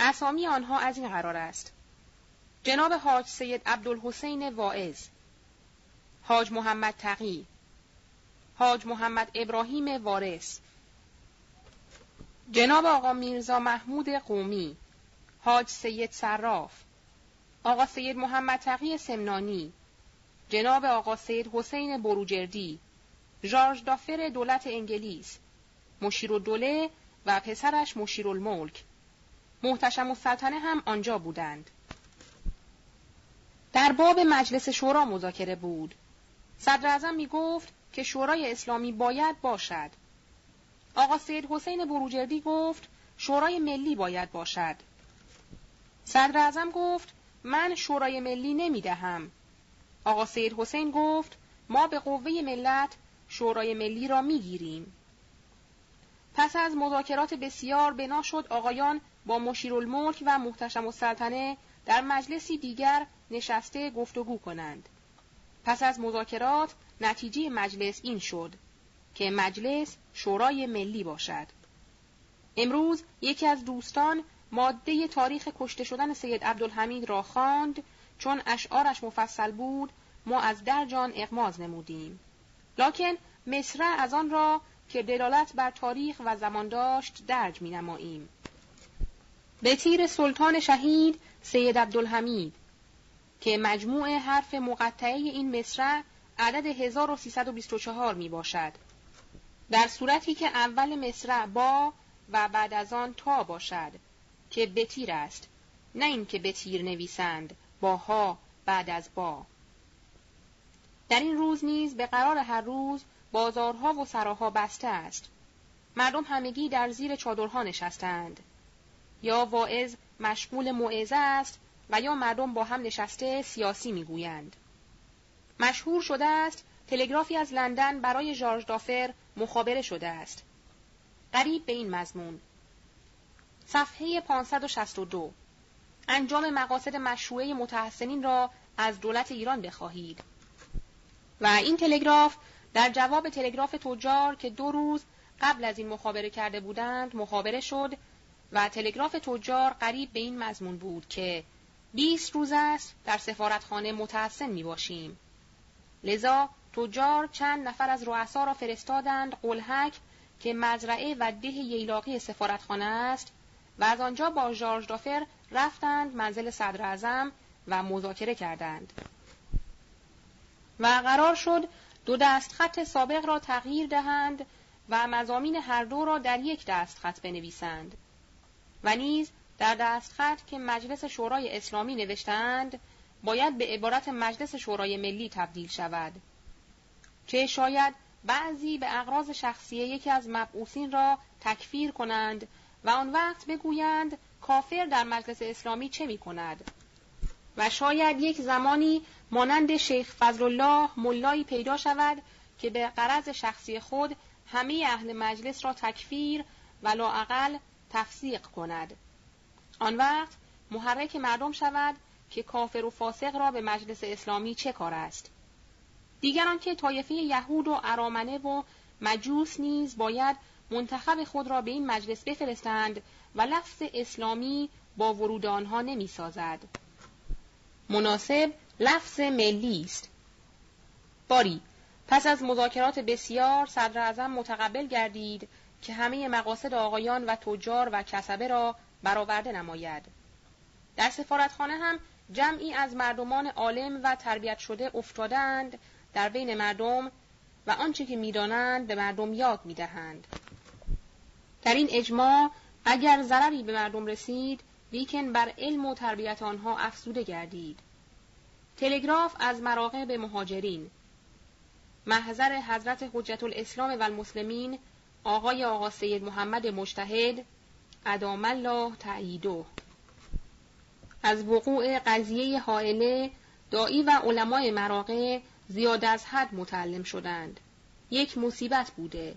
A: اسامی آنها از این قرار است. جناب حاج سید عبدالحسین واعظ حاج محمد تقی. حاج محمد ابراهیم وارث. جناب آقا میرزا محمود قومی. حاج سید صراف. آقا سید محمد تقی سمنانی. جناب آقا سید حسین بروجردی. ژارژ دافر دولت انگلیس. مشیر دوله و پسرش مشیر الملک. محتشم السلطنه هم آنجا بودند. در باب مجلس شورا مذاکره بود. صدر می گفت که شورای اسلامی باید باشد آقا سید حسین بروجردی گفت شورای ملی باید باشد صدر گفت من شورای ملی نمی دهم. آقا سید حسین گفت ما به قوه ملت شورای ملی را می گیریم. پس از مذاکرات بسیار بنا شد آقایان با مشیرالملک و محتشم السلطنه در مجلسی دیگر نشسته گفتگو کنند. پس از مذاکرات نتیجه مجلس این شد که مجلس شورای ملی باشد. امروز یکی از دوستان ماده تاریخ کشته شدن سید عبدالحمید را خواند چون اشعارش مفصل بود ما از در جان اغماز نمودیم. لکن مصره از آن را که دلالت بر تاریخ و زمان داشت درج می نماییم. به تیر سلطان شهید سید عبدالحمید که مجموع حرف مقطعه این مصرع عدد 1324 می باشد. در صورتی که اول مصرع با و بعد از آن تا باشد که به تیر است نه اینکه به تیر نویسند با ها بعد از با. در این روز نیز به قرار هر روز بازارها و سراها بسته است. مردم همگی در زیر چادرها نشستند. یا واعظ مشغول موعظه است و یا مردم با هم نشسته سیاسی می‌گویند. مشهور شده است تلگرافی از لندن برای ژارژ دافر مخابره شده است. قریب به این مضمون. صفحه 562 انجام مقاصد مشروعه متحسنین را از دولت ایران بخواهید. و این تلگراف در جواب تلگراف تجار که دو روز قبل از این مخابره کرده بودند مخابره شد و تلگراف تجار قریب به این مضمون بود که 20 روز است در سفارتخانه متحسن می باشیم. لذا تجار چند نفر از رؤسا را فرستادند قلحک که مزرعه و ده ییلاقی سفارتخانه است و از آنجا با ژارژ دافر رفتند منزل صدر ازم و مذاکره کردند. و قرار شد دو دست خط سابق را تغییر دهند و مزامین هر دو را در یک دست خط بنویسند و نیز در دستخط که مجلس شورای اسلامی نوشتند باید به عبارت مجلس شورای ملی تبدیل شود. چه شاید بعضی به اغراض شخصی یکی از مبعوثین را تکفیر کنند و آن وقت بگویند کافر در مجلس اسلامی چه می کند. و شاید یک زمانی مانند شیخ فضلالله ملایی پیدا شود که به قرض شخصی خود همه اهل مجلس را تکفیر و لاعقل تفسیق کند. آن وقت محرک مردم شود که کافر و فاسق را به مجلس اسلامی چه کار است دیگران که طایفه یهود و ارامنه و مجوس نیز باید منتخب خود را به این مجلس بفرستند و لفظ اسلامی با ورود آنها نمی سازد. مناسب لفظ ملی است. باری پس از مذاکرات بسیار صدر اعظم متقبل گردید که همه مقاصد آقایان و تجار و کسبه را برآورده نماید. در سفارتخانه هم جمعی از مردمان عالم و تربیت شده افتادند در بین مردم و آنچه که می‌دانند به مردم یاد می‌دهند. در این اجماع اگر ضرری به مردم رسید لیکن بر علم و تربیت آنها افزوده گردید. تلگراف از مراقب مهاجرین محضر حضرت حجت الاسلام و المسلمین آقای آقا سید محمد مجتهد ادام الله تعییدو از وقوع قضیه حائله دایی و علمای مراقع زیاد از حد متعلم شدند. یک مصیبت بوده.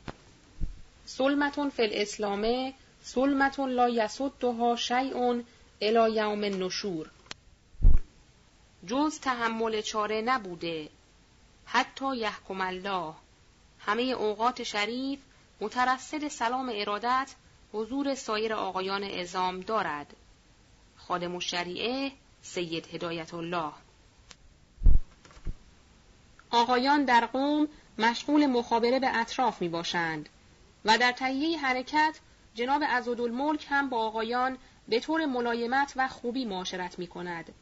A: سلمتون فی الاسلامه سلمتون لا یسدها شیء الی یوم النشور. جز تحمل چاره نبوده. حتی یحکم الله. همه اوقات شریف مترصد سلام ارادت حضور سایر آقایان ازام دارد خادم الشریعه سید هدایت الله آقایان در قوم مشغول مخابره به اطراف می باشند و در تهیه حرکت جناب عزدالملک هم با آقایان به طور ملایمت و خوبی معاشرت می کند.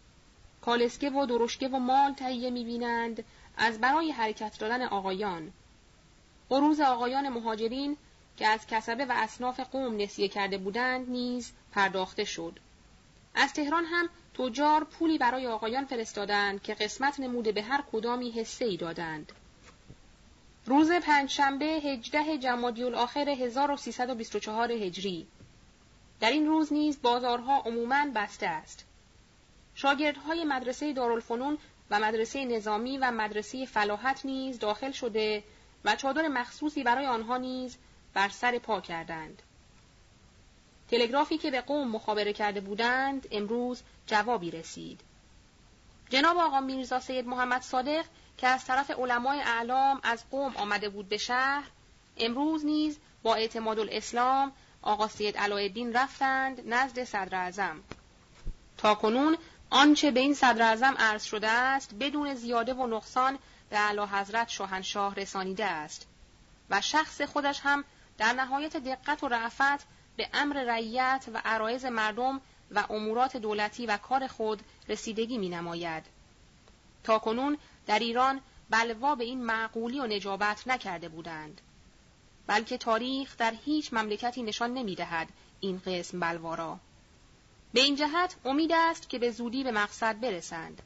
A: کالسکه و درشکه و مال تهیه می بینند از برای حرکت دادن آقایان. قروز آقایان مهاجرین که از کسبه و اصناف قوم نسیه کرده بودند نیز پرداخته شد. از تهران هم تجار پولی برای آقایان فرستادند که قسمت نموده به هر کدامی حصه ای دادند. روز پنجشنبه هجده جمادی الاخر 1324 هجری در این روز نیز بازارها عموماً بسته است. شاگردهای مدرسه دارالفنون و مدرسه نظامی و مدرسه فلاحت نیز داخل شده و چادر مخصوصی برای آنها نیز بر سر پا کردند. تلگرافی که به قوم مخابره کرده بودند امروز جوابی رسید. جناب آقا میرزا سید محمد صادق که از طرف علمای اعلام از قوم آمده بود به شهر امروز نیز با اعتماد الاسلام آقا سید علایالدین رفتند نزد صدر اعظم. تا کنون آنچه به این صدر اعظم عرض شده است بدون زیاده و نقصان به اعلی حضرت شاهنشاه رسانیده است و شخص خودش هم در نهایت دقت و رعفت به امر رعیت و عرایز مردم و امورات دولتی و کار خود رسیدگی می نماید. تا کنون در ایران بلوا به این معقولی و نجابت نکرده بودند. بلکه تاریخ در هیچ مملکتی نشان نمی دهد این قسم بلوا را. به این جهت امید است که به زودی به مقصد برسند.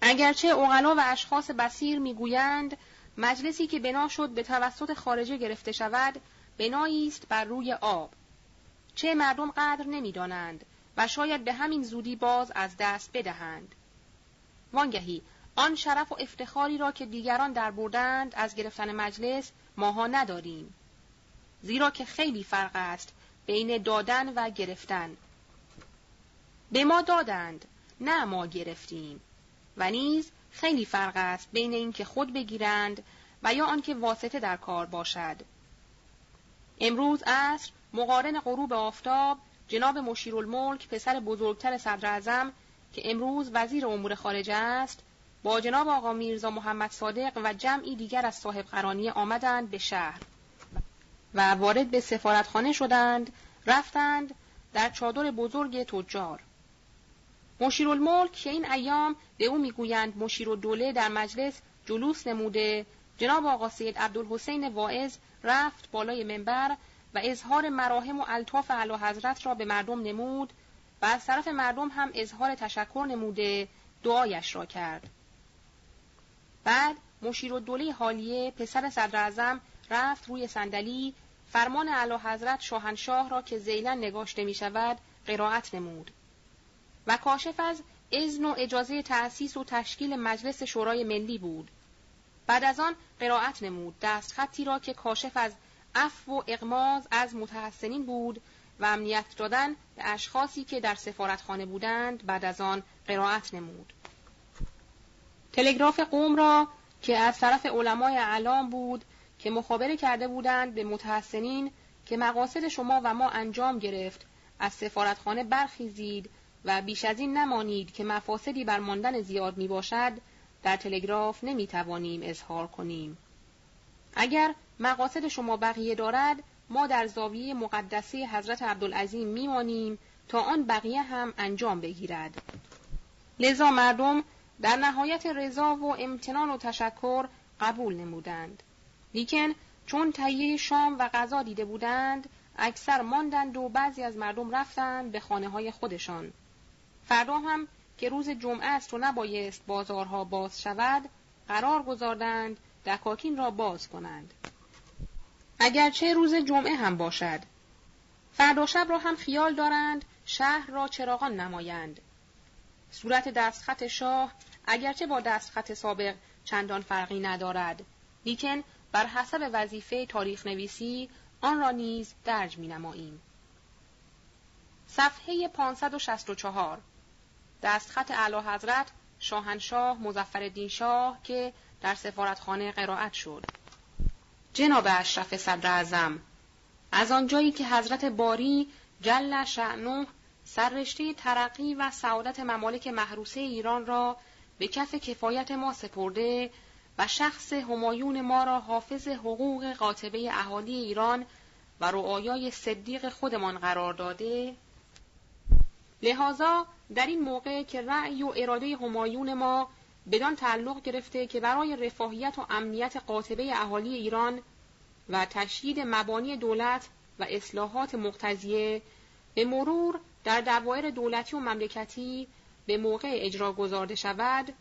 A: اگرچه اغلا و اشخاص بسیر می‌گویند مجلسی که بنا شد به توسط خارجه گرفته شود بنایی است بر روی آب. چه مردم قدر نمی‌دانند و شاید به همین زودی باز از دست بدهند. وانگهی آن شرف و افتخاری را که دیگران در بردند از گرفتن مجلس ماها نداریم. زیرا که خیلی فرق است بین دادن و گرفتن. به ما دادند نه ما گرفتیم. و نیز خیلی فرق است بین اینکه خود بگیرند و یا آنکه واسطه در کار باشد. امروز عصر مقارن غروب آفتاب جناب مشیرالملک پسر بزرگتر صدر که امروز وزیر امور خارجه است با جناب آقا میرزا محمد صادق و جمعی دیگر از صاحب قرانی آمدند به شهر. و وارد به سفارتخانه شدند رفتند در چادر بزرگ تجار. مشیرالملک که این ایام به او می‌گویند مشیر دوله در مجلس جلوس نموده. جناب آقا سید عبدالحسین واعظ رفت بالای منبر و اظهار مراهم و الطاف اعلی حضرت را به مردم نمود و از طرف مردم هم اظهار تشکر نموده دعایش را کرد. بعد مشیر دوله حالیه پسر صدر رفت روی صندلی. فرمان اعلی حضرت شاهنشاه را که زیلن نگاشته می شود قرائت نمود. و کاشف از اذن و اجازه تأسیس و تشکیل مجلس شورای ملی بود. بعد از آن قرائت نمود. دست خطی را که کاشف از اف و اقماز از متحسنین بود و امنیت دادن به اشخاصی که در سفارتخانه بودند بعد از آن قرائت نمود. تلگراف قوم را که از طرف علمای اعلام بود که مخابره کرده بودند به متحسنین که مقاصد شما و ما انجام گرفت از سفارتخانه برخیزید و بیش از این نمانید که مفاسدی بر ماندن زیاد می باشد در تلگراف نمی توانیم اظهار کنیم. اگر مقاصد شما بقیه دارد ما در زاویه مقدسه حضرت عبدالعظیم میمانیم تا آن بقیه هم انجام بگیرد. لذا مردم در نهایت رضا و امتنان و تشکر قبول نمودند. لیکن چون تهیه شام و غذا دیده بودند اکثر ماندند و بعضی از مردم رفتند به خانه های خودشان. فردا هم که روز جمعه است و نبایست بازارها باز شود قرار گذاردند دکاکین را باز کنند اگرچه روز جمعه هم باشد فردا شب را هم خیال دارند شهر را چراغان نمایند صورت دستخط شاه اگرچه با دستخط سابق چندان فرقی ندارد لیکن بر حسب وظیفه تاریخ نویسی آن را نیز درج می نماییم. صفحه 564 دستخط اعلی حضرت شاهنشاه مزفر شاه که در سفارتخانه قرائت شد. جناب اشرف صدر اعظم از آنجایی که حضرت باری جل شعنوه سررشته ترقی و سعادت ممالک محروسه ایران را به کف کفایت ما سپرده و شخص همایون ما را حافظ حقوق قاطبه اهالی ایران و رعایای صدیق خودمان قرار داده لحاظا در این موقع که رأی و اراده همایون ما بدان تعلق گرفته که برای رفاهیت و امنیت قاطبه اهالی ایران و تشیید مبانی دولت و اصلاحات مقتضیه به مرور در دوائر دولتی و مملکتی به موقع اجرا گذارده شود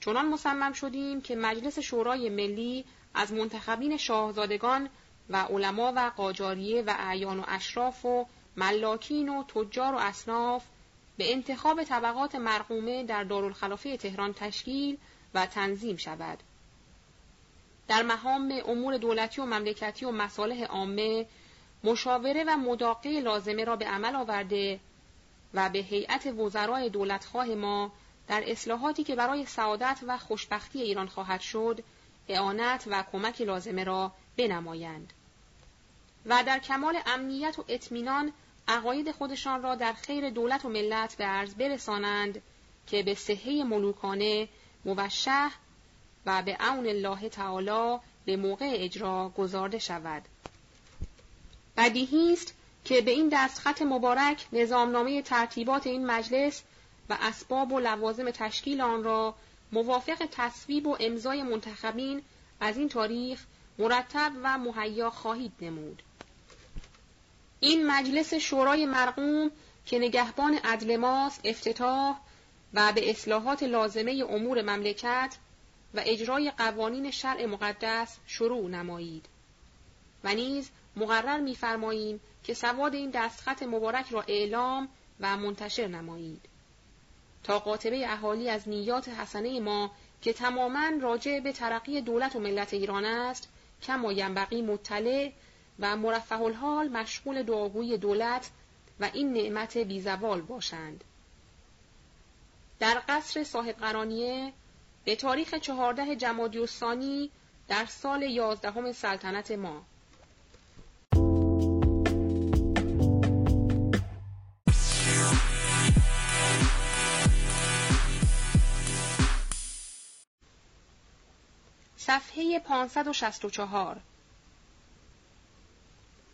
A: چنان مصمم شدیم که مجلس شورای ملی از منتخبین شاهزادگان و علما و قاجاریه و اعیان و اشراف و ملاکین و تجار و اصناف به انتخاب طبقات مرقومه در دارالخلافه تهران تشکیل و تنظیم شود. در مهام امور دولتی و مملکتی و مصالح عامه مشاوره و مداقه لازمه را به عمل آورده و به هیئت وزرای دولتخواه ما در اصلاحاتی که برای سعادت و خوشبختی ایران خواهد شد اعانت و کمک لازمه را بنمایند و در کمال امنیت و اطمینان عقاید خودشان را در خیر دولت و ملت به عرض برسانند که به صحه ملوکانه موشه و به عون الله تعالی به موقع اجرا گذارده شود. بدیهی است که به این دستخط مبارک نظامنامه ترتیبات این مجلس و اسباب و لوازم تشکیل آن را موافق تصویب و امضای منتخبین از این تاریخ مرتب و مهیا خواهید نمود. این مجلس شورای مرقوم که نگهبان عدل ماست افتتاح و به اصلاحات لازمه امور مملکت و اجرای قوانین شرع مقدس شروع نمایید. و نیز مقرر می‌فرماییم که سواد این دستخط مبارک را اعلام و منتشر نمایید. تا قاطبه اهالی از نیات حسنه ما که تماما راجع به ترقی دولت و ملت ایران است کما ینبغی مطلع و مرفه الحال مشغول دعاگوی دولت و این نعمت بیزوال باشند. در قصر صاحب قرانیه به تاریخ چهارده جمادی در سال یازدهم سلطنت ما صفحه 564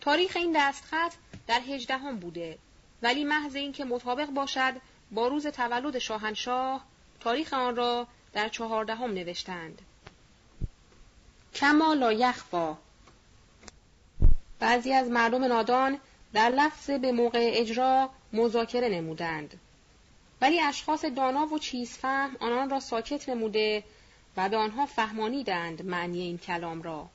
A: تاریخ این دستخط در هجدهم بوده. ولی محض اینکه مطابق باشد با روز تولد شاهنشاه تاریخ آن را در چهاردهم نوشتند. کما لا یخفا بعضی از مردم نادان در لفظ به موقع اجرا مذاکره نمودند. ولی اشخاص دانا و چیزفهم آنان را ساکت نموده و به آنها فهمانیدند معنی این کلام را.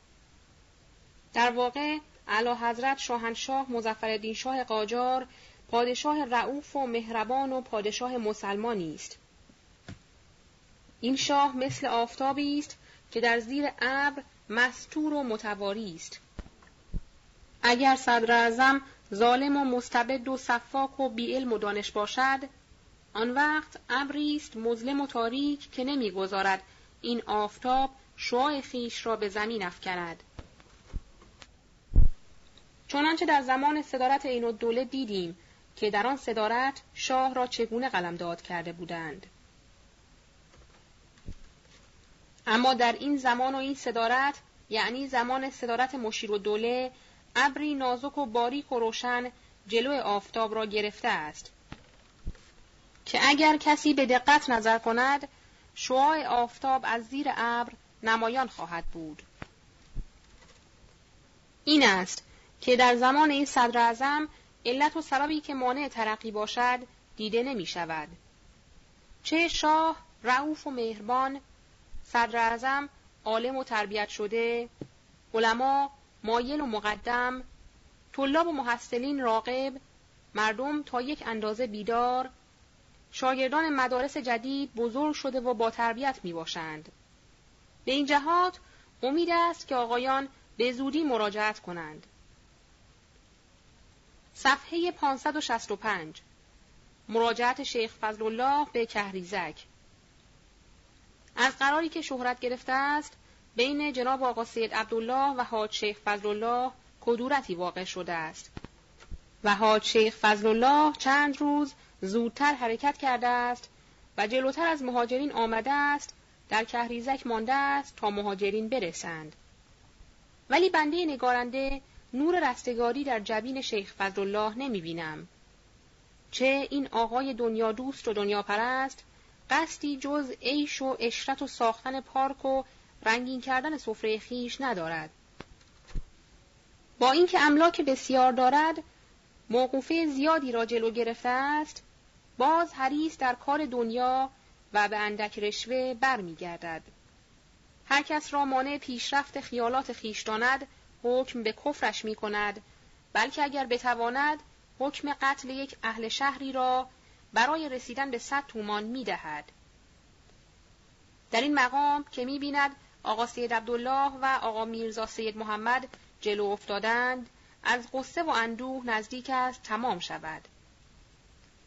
A: در واقع اعلی حضرت شاهنشاه مظفرالدین شاه قاجار پادشاه رعوف و مهربان و پادشاه مسلمانی است. این شاه مثل آفتابی است که در زیر ابر مستور و متواری است. اگر صدر اعظم ظالم و مستبد و صفاک و بیعلم و دانش باشد آن وقت ابری است مظلم و تاریک که نمی‌گذارد این آفتاب شعاع خیش را به زمین افکند. چنانچه در زمان صدارت عین الدوله دیدیم که در آن صدارت شاه را چگونه قلمداد کرده بودند. اما در این زمان و این صدارت یعنی زمان صدارت مشیر و دوله ابری نازک و باریک و روشن جلو آفتاب را گرفته است که اگر کسی به دقت نظر کند شعاع آفتاب از زیر ابر نمایان خواهد بود. این است که در زمان این صدر اعظم علت و سببی که مانع ترقی باشد دیده نمی شود. چه شاه رعوف و مهربان صدر اعظم عالم و تربیت شده علما مایل و مقدم طلاب و محصلین راقب مردم تا یک اندازه بیدار شاگردان مدارس جدید بزرگ شده و با تربیت می باشند. به این جهات امید است که آقایان به زودی مراجعت کنند. صفحه 565 مراجعت شیخ فضلالله به کهریزک. از قراری که شهرت گرفته است بین جناب آقا سید عبدالله و حاج شیخ فضلالله کدورتی واقع شده است. و حاج شیخ فضلالله چند روز زودتر حرکت کرده است و جلوتر از مهاجرین آمده است در کهریزک مانده است تا مهاجرین برسند. ولی بنده نگارنده نور رستگاری در جبین شیخ فضلالله نمی بینم. چه این آقای دنیا دوست و دنیا پرست قصدی جز عیش و اشرت و ساختن پارک و رنگین کردن سفره خیش ندارد. با اینکه املاک بسیار دارد موقوفه زیادی را جلو گرفته است باز حریص در کار دنیا و به اندک رشوه برمیگردد هر کس را مانع پیشرفت خیالات خیش داند حکم به کفرش می کند بلکه اگر بتواند حکم قتل یک اهل شهری را برای رسیدن به صد تومان می دهد. در این مقام که می بیند آقا سید عبدالله و آقا میرزا سید محمد جلو افتادند از قصه و اندوه نزدیک است تمام شود.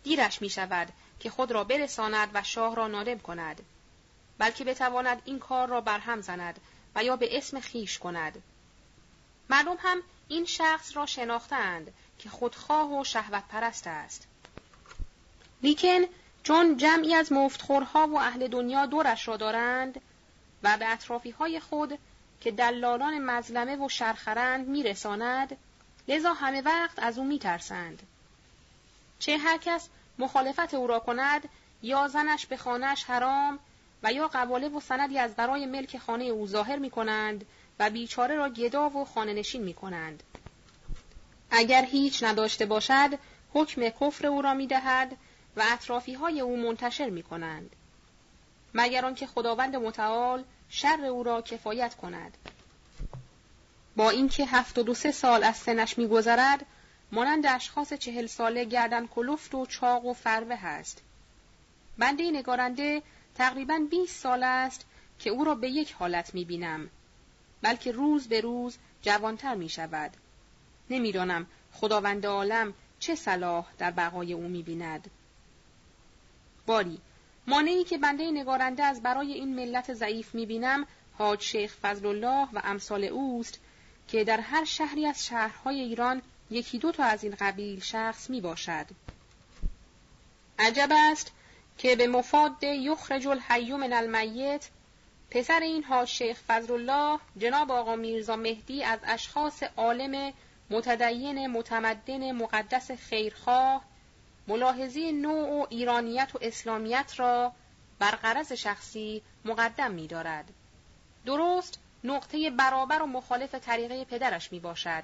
A: دیرش می شود که خود را برساند و شاه را نادم کند. بلکه بتواند این کار را برهم زند و یا به اسم خیش کند. مردم هم این شخص را شناختند که خودخواه و شهوت پرست است. لیکن چون جمعی از مفتخورها و اهل دنیا دورش را دارند و به اطرافی های خود که دلالان مظلمه و شرخرند میرساند لذا همه وقت از او میترسند چه هر کس مخالفت او را کند یا زنش به خانهش حرام و یا قواله و سندی از برای ملک خانه او ظاهر می کنند و بیچاره را گدا و خانه نشین می کنند. اگر هیچ نداشته باشد حکم کفر او را می دهد و اطرافی های او منتشر می کنند. مگر آنکه خداوند متعال شر او را کفایت کند. با اینکه هفتاد و سه سال از سنش میگذرد مانند اشخاص چهل ساله گردن کلفت و چاق و فروه هست. بنده نگارنده تقریبا 20 سال است که او را به یک حالت می بینم. بلکه روز به روز جوانتر می شود. نمی‌دانم خداوند عالم چه صلاح در بقای او می بیند. باری مانعی که بنده نگارنده از برای این ملت ضعیف می بینم حاج شیخ فضل الله و امثال اوست که در هر شهری از شهرهای ایران یکی دو تا از این قبیل شخص می باشد. عجب است که به مفاد یخرج الحی من المیت پسر این ها شیخ فضل الله جناب آقا میرزا مهدی از اشخاص عالم متدین متمدن مقدس خیرخواه ملاحظه نوع و ایرانیت و اسلامیت را بر غرض شخصی مقدم می دارد. درست نقطه برابر و مخالف طریقه پدرش می باشد.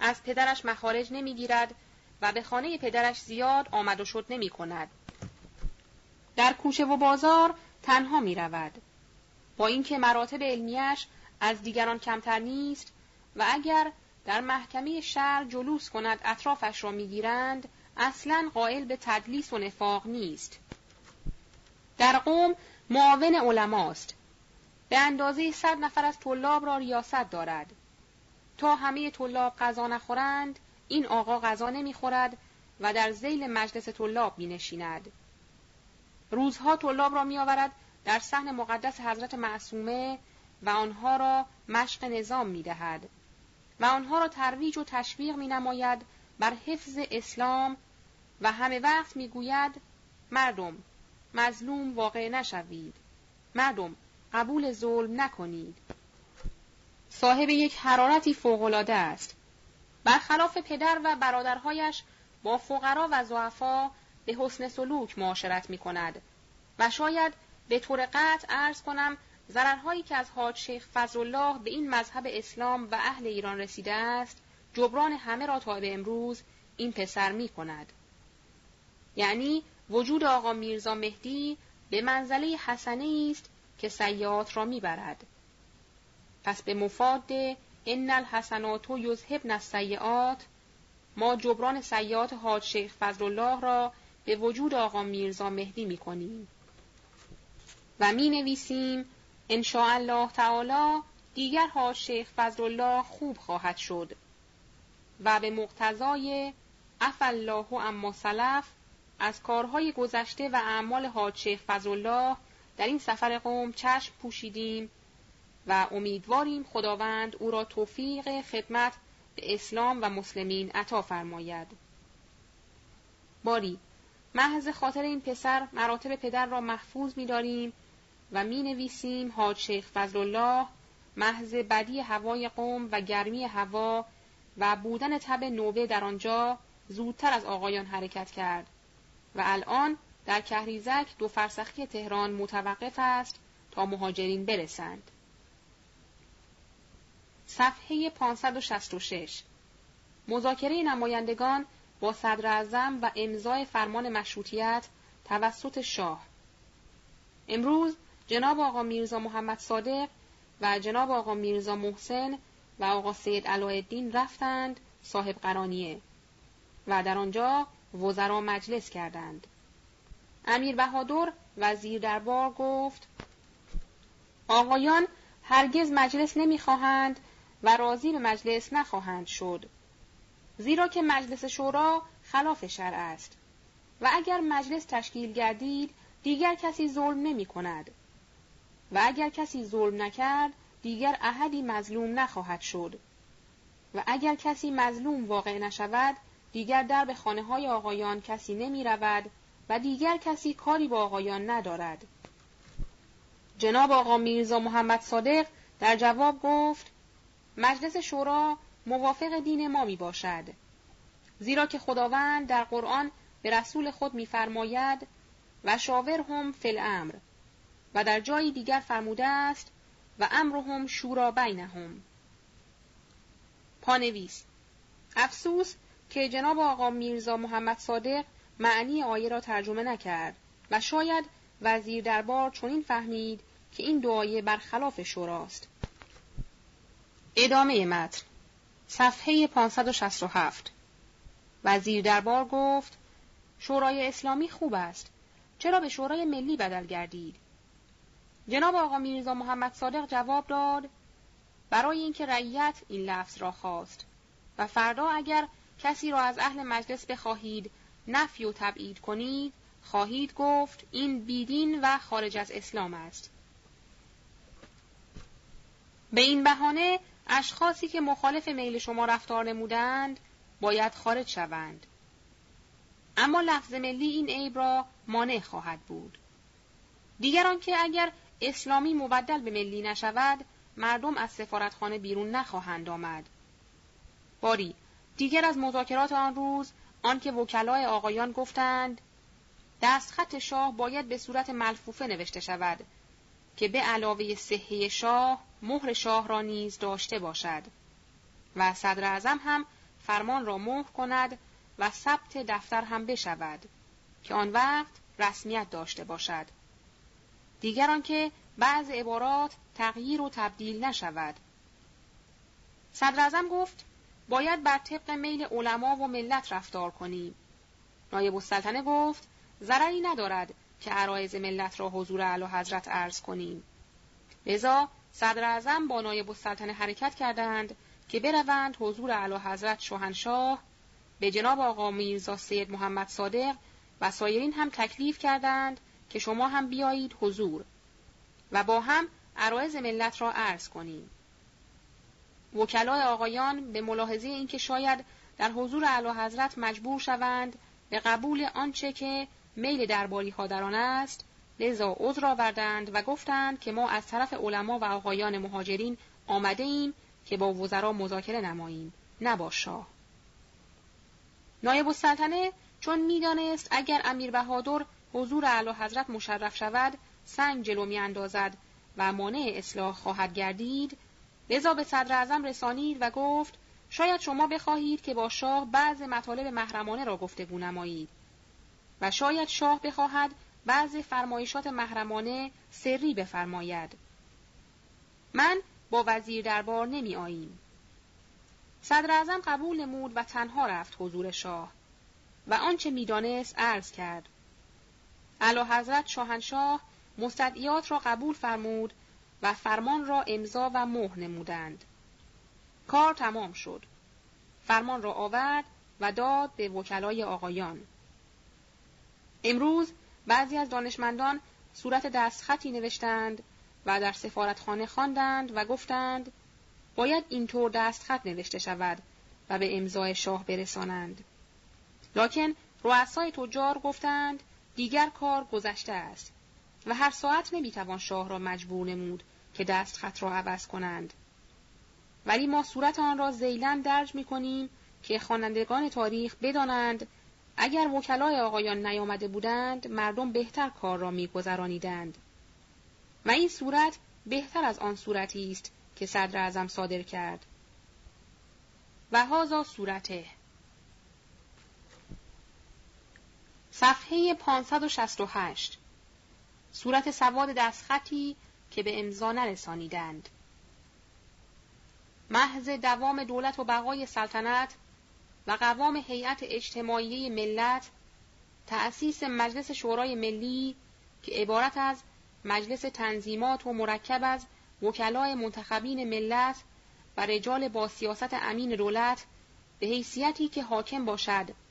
A: از پدرش مخارج نمی گیرد و به خانه پدرش زیاد آمد و شد نمی کند. در کوچه و بازار تنها می رود. با اینکه مراتب علمیش از دیگران کمتر نیست و اگر در محکمه شهر جلوس کند اطرافش را می‌گیرند اصلا قائل به تدلیس و نفاق نیست. در قوم معاون علماست. به اندازه صد نفر از طلاب را ریاست دارد. تا همه طلاب غذا نخورند این آقا غذا نمی‌خورد و در زیل مجلس طلاب می نشیند. روزها طلاب را می آورد در صحن مقدس حضرت معصومه و آنها را مشق نظام می دهد و آنها را ترویج و تشویق می نماید بر حفظ اسلام و همه وقت می گوید مردم مظلوم واقع نشوید. مردم قبول ظلم نکنید. صاحب یک حرارتی فوقالعاده است. برخلاف پدر و برادرهایش با فقرا و ضعفا به حسن سلوک معاشرت می کند و شاید به طور قطع ارز کنم ضررهایی که از حاج شیخ فضلالله به این مذهب اسلام و اهل ایران رسیده است جبران همه را تا به امروز این پسر می کند. یعنی وجود آقا میرزا مهدی به منزله حسنه است که سیات را می‌برد. پس به مفاد ان الحسنات یذهبن السیئات ما جبران سیئات حاج شیخ فضلالله را به وجود آقا میرزا مهدی می کنیم. و می نویسیم الله تعالی دیگر حاج شیخ فضلالله خوب خواهد شد و به مقتضای عفا الله عما سلف از کارهای گذشته و اعمال حاج شیخ فضلالله در این سفر قم چشم پوشیدیم و امیدواریم خداوند او را توفیق خدمت به اسلام و مسلمین عطا فرماید. باری محض خاطر این پسر مراتب پدر را محفوظ می‌داریم و می نویسیم حاج شیخ فضلالله محض بدی هوای قوم و گرمی هوا و بودن تب نوبه در آنجا زودتر از آقایان حرکت کرد و الان در کهریزک دو فرسخی تهران متوقف است تا مهاجرین برسند. صفحه 566 مذاکره نمایندگان با صدر اعظم و امضای فرمان مشروطیت توسط شاه امروز جناب آقا میرزا محمد صادق و جناب آقا میرزا محسن و آقا سید علایالدین رفتند صاحب قرانیه و در آنجا وزرا مجلس کردند. امیر بهادر وزیر دربار گفت آقایان هرگز مجلس نمی‌خواهند و راضی به مجلس نخواهند شد زیرا که مجلس شورا خلاف شرع است و اگر مجلس تشکیل گردید دیگر کسی ظلم نمی کند و اگر کسی ظلم نکرد دیگر احدی مظلوم نخواهد شد و اگر کسی مظلوم واقع نشود دیگر در به خانه های آقایان کسی نمی رود و دیگر کسی کاری با آقایان ندارد. جناب آقا میرزا محمد صادق در جواب گفت مجلس شورا موافق دین ما می باشد. زیرا که خداوند در قرآن به رسول خود میفرماید و شاور هم فل امر و در جایی دیگر فرموده است و امرهم شورا بینهم. پانویس. افسوس که جناب آقا میرزا محمد صادق معنی آیه را ترجمه نکرد و شاید وزیر دربار چنین فهمید که این دعایه برخلاف شوراست. ادامه متن. صفحه 567 وزیر دربار گفت شورای اسلامی خوب است چرا به شورای ملی بدل گردید؟ جناب آقا میرزا محمد صادق جواب داد برای اینکه رعیت این لفظ را خواست. و فردا اگر کسی را از اهل مجلس بخواهید نفی و تبعید کنید خواهید گفت این بیدین و خارج از اسلام است. به این بهانه اشخاصی که مخالف میل شما رفتار نمودند باید خارج شوند. اما لفظ ملی این عیب را مانع خواهد بود. دیگران که اگر اسلامی مبدل به ملی نشود مردم از سفارتخانه بیرون نخواهند آمد. باری دیگر از مذاکرات آن روز آنکه وکلای آقایان گفتند دستخط شاه باید به صورت ملفوفه نوشته شود که به علاوه صحه شاه مهر شاه را نیز داشته باشد. و صدر اعظم هم فرمان را مهر کند و ثبت دفتر هم بشود که آن وقت رسمیت داشته باشد. دیگر آنکه بعض عبارات تغییر و تبدیل نشود صدر گفت باید بر طبق میل علما و ملت رفتار کنیم. نایب السلطنه گفت ضرری ندارد که عرایز ملت را حضور اعلی حضرت عرض کنیم. لذا صدر با نایب السلطنه حرکت کردند که بروند حضور اعلی حضرت شاهنشاه به جناب آقا میرزا سید محمد صادق و سایرین هم تکلیف کردند که شما هم بیایید حضور و با هم عرایز ملت را عرض کنیم. وکلای آقایان به ملاحظه اینکه شاید در حضور اعلی حضرت مجبور شوند به قبول آنچه که میل درباری ها در آن است لذا عذر آوردند و گفتند که ما از طرف علما و آقایان مهاجرین آمده ایم که با وزرا مذاکره نماییم نه با شاه نایب السلطنه چون می‌دانست اگر امیر بهادر حضور اعلی حضرت مشرف شود سنگ جلو میاندازد و مانع اصلاح خواهد گردید لذا به صدر اعظم رسانید و گفت شاید شما بخواهید که با شاه بعض مطالب محرمانه را گفتگو نمایید و شاید شاه بخواهد بعض فرمایشات محرمانه سری بفرماید من با وزیر دربار نمی آییم. صدر قبول نمود و تنها رفت حضور شاه و آنچه می‌دانست عرض کرد. اعلی حضرت شاهنشاه مستدعیات را قبول فرمود و فرمان را امضا و مهر نمودند. کار تمام شد. فرمان را آورد و داد به وکلای آقایان. امروز بعضی از دانشمندان صورت دستخطی نوشتند و در سفارتخانه خواندند و گفتند باید اینطور دستخط نوشته شود و به امضای شاه برسانند. لکن رؤسای تجار گفتند دیگر کار گذشته است و هر ساعت نمی‌توان شاه را مجبور نمود که دستخط را عوض کنند. ولی ما صورت آن را زیلن درج می کنیم که خوانندگان تاریخ بدانند اگر وکلای آقایان نیامده بودند مردم بهتر کار را میگذرانیدند. و این صورت بهتر از آن صورتی است که صدر اعظم صادر کرد. و هازا صورته. صفحه 568 صورت سواد دستخطی که به امضا نرسانیدند. محض دوام دولت و بقای سلطنت و قوام هیئت اجتماعی ملت تأسیس مجلس شورای ملی که عبارت از مجلس تنظیمات و مرکب از وکلای منتخبین ملت و رجال با سیاست امین دولت به حیثیتی که حاکم باشد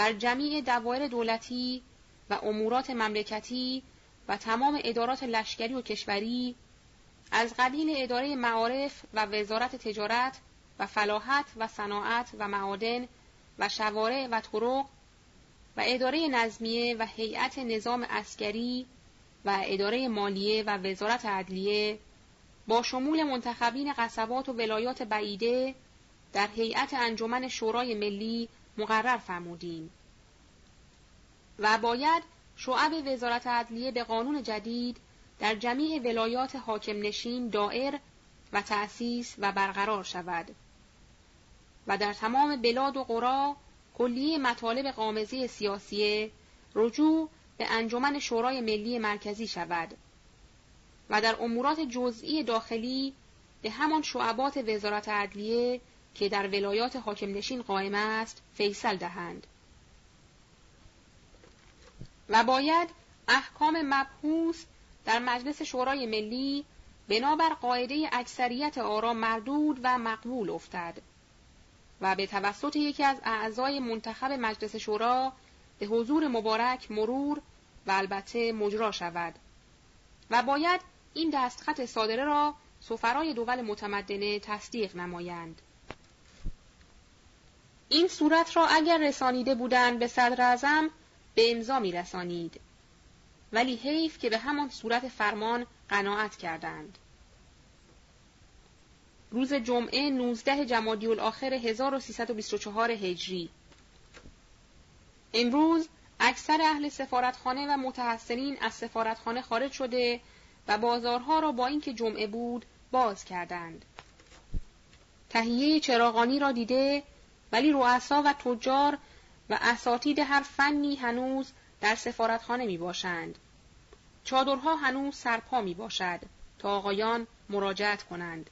A: بر جمیع دوایر دولتی و امورات مملکتی و تمام ادارات لشکری و کشوری از قبیل اداره معارف و وزارت تجارت و فلاحت و صناعت و معادن و شوارع و طرق و اداره نظمیه و هیئت نظام عسکری و اداره مالیه و وزارت عدلیه با شمول منتخبین قصبات و ولایات بعیده در هیئت انجمن شورای ملی مقرر فرمودیم. و باید شعب وزارت عدلیه به قانون جدید در جمیع ولایات حاکم نشین دائر و تأسیس و برقرار شود و در تمام بلاد و قرا کلیه مطالب قامزی سیاسی رجوع به انجمن شورای ملی مرکزی شود و در امورات جزئی داخلی به همان شعبات وزارت عدلیه که در ولایات حاکم نشین قائم است فیصل دهند. و باید احکام مبحوث در مجلس شورای ملی بنابر قاعده اکثریت آرا مردود و مقبول افتد و به توسط یکی از اعضای منتخب مجلس شورا به حضور مبارک مرور و البته مجرا شود و باید این دستخط صادره را سفرای دول متمدنه تصدیق نمایند. این صورت را اگر رسانیده بودند به صدر ازم به امضا می رسانید. ولی حیف که به همان صورت فرمان قناعت کردند. روز جمعه 19 جمادی الاخر 1324 هجری امروز اکثر اهل سفارتخانه و متحسنین از سفارتخانه خارج شده و بازارها را با اینکه جمعه بود باز کردند. تهیه چراغانی را دیده ولی رؤسا و تجار و اساتید هر فنی هنوز در سفارتخانه می باشند. چادرها هنوز سرپا می باشد تا آقایان مراجعت کنند.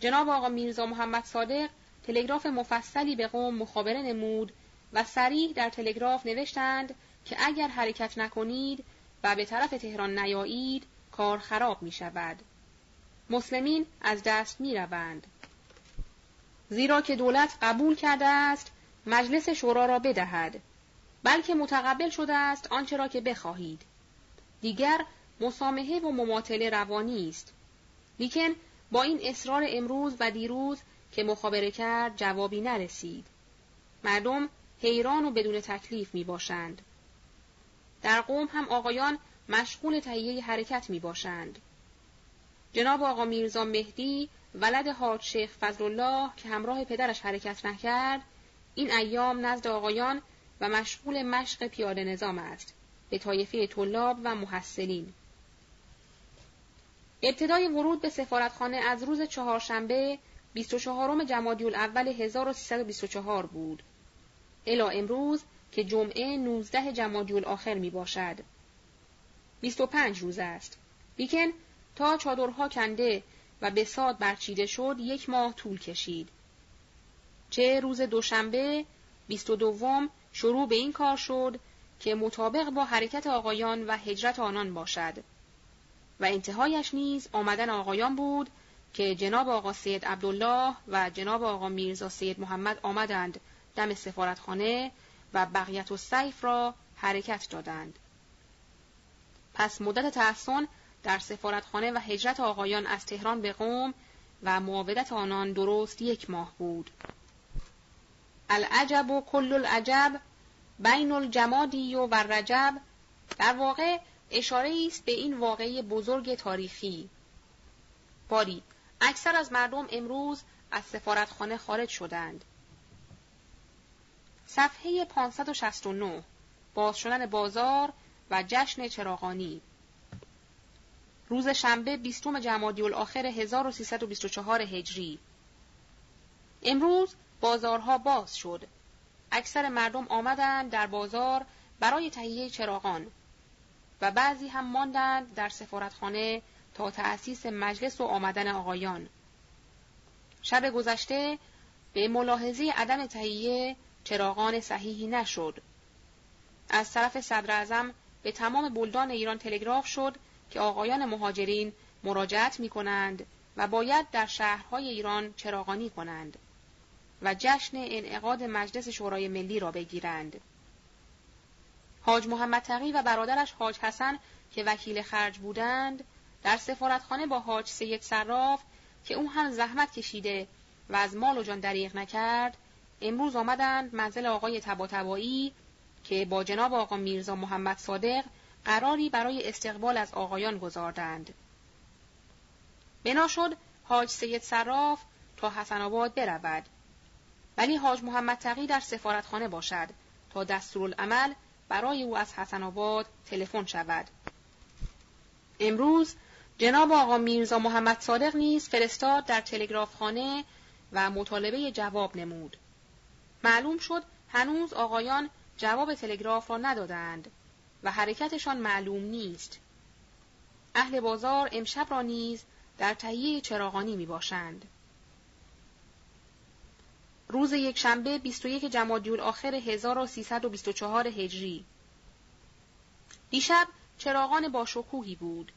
A: جناب آقا میرزا محمد صادق تلگراف مفصلی به قوم مخابره نمود و سریع در تلگراف نوشتند که اگر حرکت نکنید و به طرف تهران نیایید کار خراب می شود. مسلمین از دست می روند. زیرا که دولت قبول کرده است مجلس شورا را بدهد بلکه متقبل شده است آنچه را که بخواهید دیگر مسامحه و مماطله روانی است لیکن با این اصرار امروز و دیروز که مخابره کرد جوابی نرسید مردم حیران و بدون تکلیف می باشند. در قوم هم آقایان مشغول تهیه حرکت می باشند. جناب آقا میرزا مهدی ولد حاج شیخ فضل الله که همراه پدرش حرکت نکرد این ایام نزد آقایان و مشغول مشق پیاده نظام است به طایفه طلاب و محصلین ابتدای ورود به سفارتخانه از روز چهارشنبه 24 جمادی الاول 1324 بود. الا امروز که جمعه 19 جمادی الاخر می باشد. 25 روز است. لیکن تا چادرها کنده و به ساد برچیده شد یک ماه طول کشید. چه روز دوشنبه 22 شروع به این کار شد که مطابق با حرکت آقایان و هجرت آنان باشد. و انتهایش نیز آمدن آقایان بود که جناب آقا سید عبدالله و جناب آقا میرزا سید محمد آمدند دم سفارتخانه و بقیت و سیف را حرکت دادند. پس مدت تحسن در سفارتخانه و هجرت آقایان از تهران به قوم و معاودت آنان درست یک ماه بود. العجب و کل العجب بین الجمادی و رجب در واقع اشاره است به این واقعی بزرگ تاریخی. باری اکثر از مردم امروز از سفارتخانه خارج شدند. صفحه 569 باز شدن بازار و جشن چراغانی روز شنبه بیستم جمادی الاخر 1324 هجری امروز بازارها باز شد. اکثر مردم آمدند در بازار برای تهیه چراغان و بعضی هم ماندند در سفارتخانه تا تأسیس مجلس و آمدن آقایان. شب گذشته به ملاحظه عدم تهیه چراغان صحیحی نشد. از طرف صدر به تمام بلدان ایران تلگراف شد که آقایان مهاجرین مراجعت می کنند و باید در شهرهای ایران چراغانی کنند و جشن انعقاد مجلس شورای ملی را بگیرند. حاج محمد تقی و برادرش حاج حسن که وکیل خرج بودند در سفارتخانه با حاج سید صراف که او هم زحمت کشیده و از مال و جان دریغ نکرد امروز آمدند منزل آقای تباتبایی که با جناب آقا میرزا محمد صادق قراری برای استقبال از آقایان گذاردند. بنا شد حاج سید صراف تا حسن آباد برود ولی حاج محمد تقی در سفارتخانه باشد تا دستورالعمل برای او از حسن آباد تلفن شود. امروز جناب آقا میرزا محمد صادق نیز فرستاد در تلگرافخانه و مطالبه جواب نمود. معلوم شد هنوز آقایان جواب تلگراف را ندادند و حرکتشان معلوم نیست. اهل بازار امشب را نیز در تهیه چراغانی می باشند. روز یک شنبه 21 جمادی آخر 1324 هجری دیشب چراغان با شکوهی بود.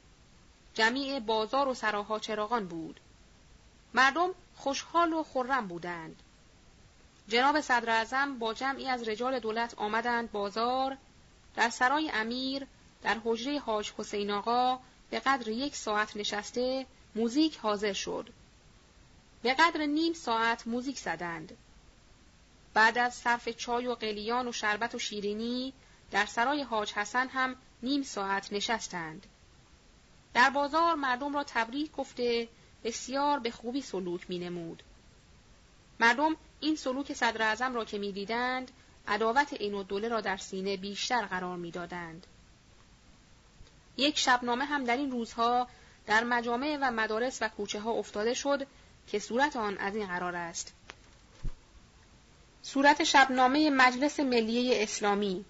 A: جمیع بازار و سراها چراغان بود. مردم خوشحال و خرم بودند. جناب صدر با جمعی از رجال دولت آمدند بازار در سرای امیر در حجره حاج حسین آقا به قدر یک ساعت نشسته موزیک حاضر شد. به قدر نیم ساعت موزیک زدند. بعد از صرف چای و قلیان و شربت و شیرینی در سرای حاج حسن هم نیم ساعت نشستند. در بازار مردم را تبریک گفته بسیار به خوبی سلوک می نمود. مردم این سلوک صدر را که می دیدند عداوت این و دوله را در سینه بیشتر قرار می‌دادند. یک شبنامه هم در این روزها در مجامع و مدارس و کوچه ها افتاده شد که صورت آن از این قرار است. صورت شبنامه مجلس ملی اسلامی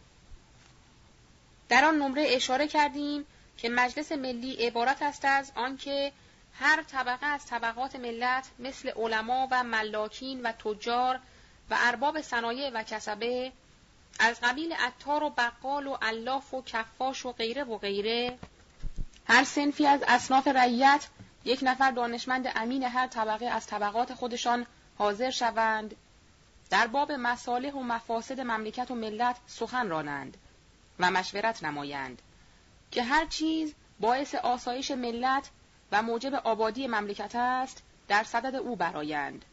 A: در آن نمره اشاره کردیم که مجلس ملی عبارت است از آنکه هر طبقه از طبقات ملت مثل علما و ملاکین و تجار و ارباب صنایع و کسبه از قبیل عطار و بقال و الاف و کفاش و غیره و غیره. هر سنفی از اصناف رعیت یک نفر دانشمند امین هر طبقه از طبقات خودشان حاضر شوند. در باب مصالح و مفاسد مملکت و ملت سخن رانند و مشورت نمایند که هر چیز باعث آسایش ملت و موجب آبادی مملکت است در صدد او برایند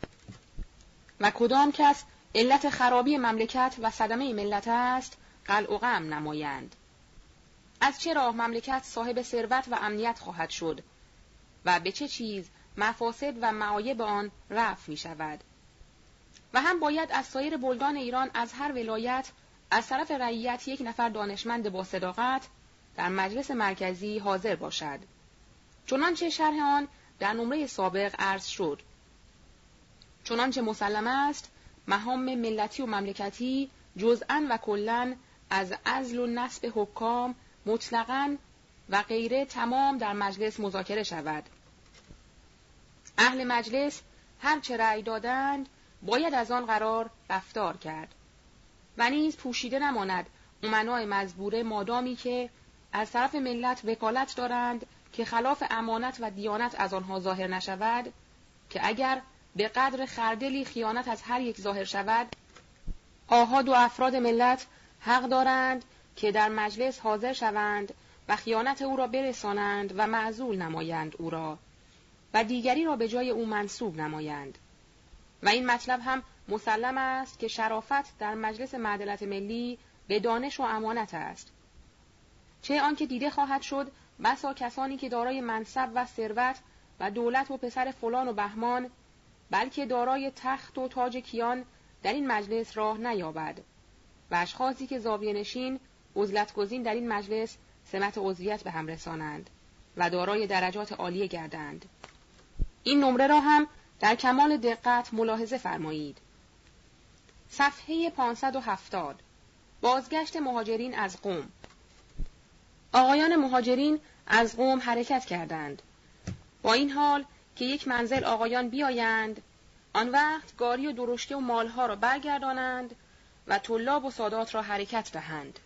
A: و کدام کس علت خرابی مملکت و صدمه ملت است قلع و غم نمایند. از چه راه مملکت صاحب ثروت و امنیت خواهد شد و به چه چیز مفاسد و معایب آن رفع می شود؟ و هم باید از سایر بلدان ایران از هر ولایت از طرف رعیت یک نفر دانشمند با صداقت در مجلس مرکزی حاضر باشد. چنانچه شرح آن در نمره سابق عرض شد. چنانچه مسلم است مهام ملتی و مملکتی جزءا و کلا از ازل و نسب حکام مطلقا و غیره تمام در مجلس مذاکره شود. اهل مجلس هر چه رأی دادند باید از آن قرار رفتار کرد. و نیز پوشیده نماند امنای مزبوره مادامی که از طرف ملت وکالت دارند که خلاف امانت و دیانت از آنها ظاهر نشود که اگر به قدر خردلی خیانت از هر یک ظاهر شود آهاد و افراد ملت حق دارند که در مجلس حاضر شوند و خیانت او را برسانند و معزول نمایند او را و دیگری را به جای او منصوب نمایند. و این مطلب هم مسلم است که شرافت در مجلس معدلت ملی به دانش و امانت است. چه آنکه دیده خواهد شد بسا کسانی که دارای منصب و ثروت و دولت و پسر فلان و بهمان بلکه دارای تخت و تاج کیان در این مجلس راه نیابد. و اشخاصی که زاویه نشین عزلت گزین در این مجلس سمت عضویت به هم رسانند و دارای درجات عالیه گردند. این نمره را هم در کمال دقت ملاحظه فرمایید. صفحه 570 بازگشت مهاجرین از قوم. آقایان مهاجرین از قوم حرکت کردند. با این حال که یک منزل آقایان بیایند. آن وقت گاری و درشکه و مالها را برگردانند و طلاب و سادات را حرکت دهند.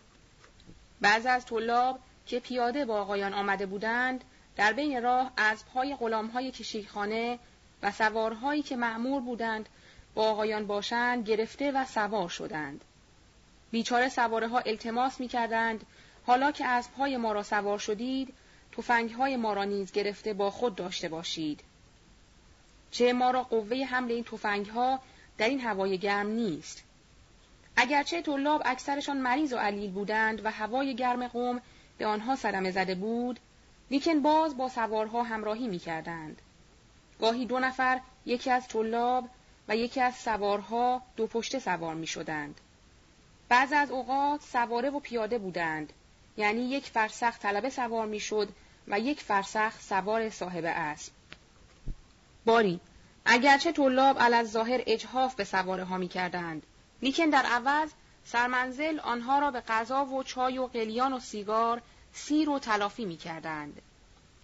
A: بعض از طلاب که پیاده با آقایان آمده بودند در بین راه از پای غلامهای کشیخانه و سوارهایی که معمور بودند با آقایان باشند گرفته و سوار شدند. بیچاره سواره ها التماس می کردند حالا که از پای ما را سوار شدید توفنگ های ما را نیز گرفته با خود داشته باشید. چه ما را قوه حمل این توفنگ ها در این هوای گرم نیست اگرچه طلاب اکثرشان مریض و علیل بودند و هوای گرم قوم به آنها صدمه زده بود لیکن باز با سوارها همراهی می کردند. گاهی دو نفر یکی از طلاب و یکی از سوارها دو پشته سوار می شدند. بعض از اوقات سواره و پیاده بودند یعنی یک فرسخ طلبه سوار می شد و یک فرسخ سوار صاحب اسب. باری اگرچه طلاب علی ظاهر اجهاف به سواره ها می کردند لیکن در عوض سرمنزل آنها را به غذا و چای و قلیان و سیگار سیر و تلافی می کردند.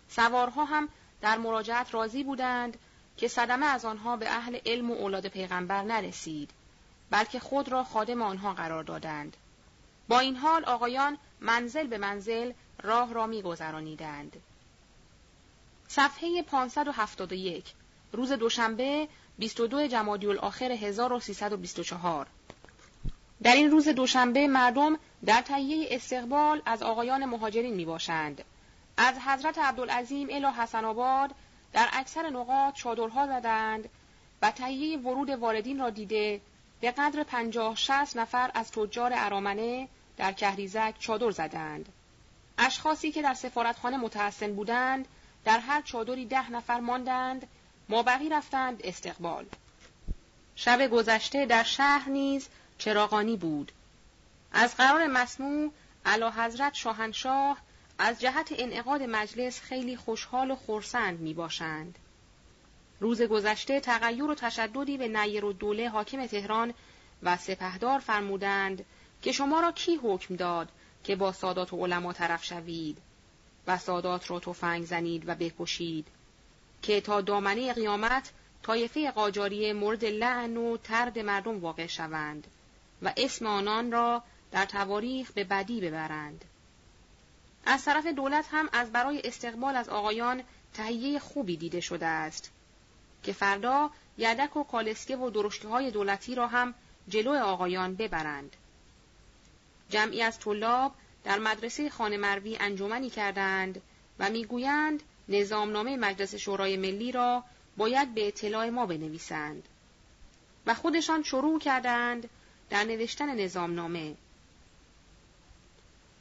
A: سوارها هم در مراجعت راضی بودند که صدمه از آنها به اهل علم و اولاد پیغمبر نرسید بلکه خود را خادم آنها قرار دادند. با این حال آقایان منزل به منزل راه را میگذرانیدند. صفحه 571 روز دوشنبه 22 جمادی الاخر 1324 در این روز دوشنبه مردم در تهیه استقبال از آقایان مهاجرین می باشند. از حضرت عبدالعظیم الی حسن آباد در اکثر نقاط چادرها زدند و تهیه ورود واردین را دیده به قدر پنجاه شست نفر از تجار ارامنه در کهریزک چادر زدند. اشخاصی که در سفارتخانه متحسن بودند در هر چادری ده نفر ماندند مابقی رفتند استقبال. شب گذشته در شهر نیز چراغانی بود. از قرار مسموع علا حضرت شاهنشاه از جهت انعقاد مجلس خیلی خوشحال و خورسند می باشند. روز گذشته تغییر و تشددی به نیر و دوله حاکم تهران و سپهدار فرمودند که شما را کی حکم داد که با سادات و علما طرف شوید و سادات را تفنگ زنید و بکشید که تا دامنه قیامت طایفه قاجاریه مورد لعن و ترد مردم واقع شوند و اسم آنان را در تواریخ به بدی ببرند. از طرف دولت هم از برای استقبال از آقایان تهیه خوبی دیده شده است که فردا یدک و کالسکه و درشکه های دولتی را هم جلو آقایان ببرند. جمعی از طلاب در مدرسه خانه مروی انجمنی کردند و می‌گویند نظامنامه مجلس شورای ملی را باید به اطلاع ما بنویسند و خودشان شروع کردند در نوشتن نظامنامه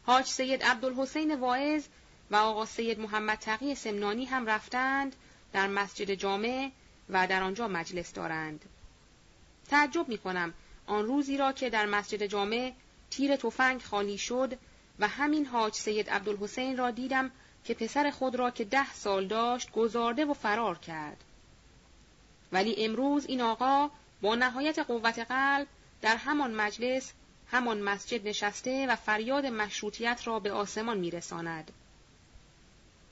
A: حاج سید عبدالحسین واعظ و آقا سید محمد تقی سمنانی هم رفتند در مسجد جامع و در آنجا مجلس دارند. تعجب می کنم آن روزی را که در مسجد جامع تیر تفنگ خالی شد و همین حاج سید عبدالحسین را دیدم که پسر خود را که ده سال داشت گذارده و فرار کرد. ولی امروز این آقا با نهایت قوت قلب در همان مجلس همان مسجد نشسته و فریاد مشروطیت را به آسمان میرساند.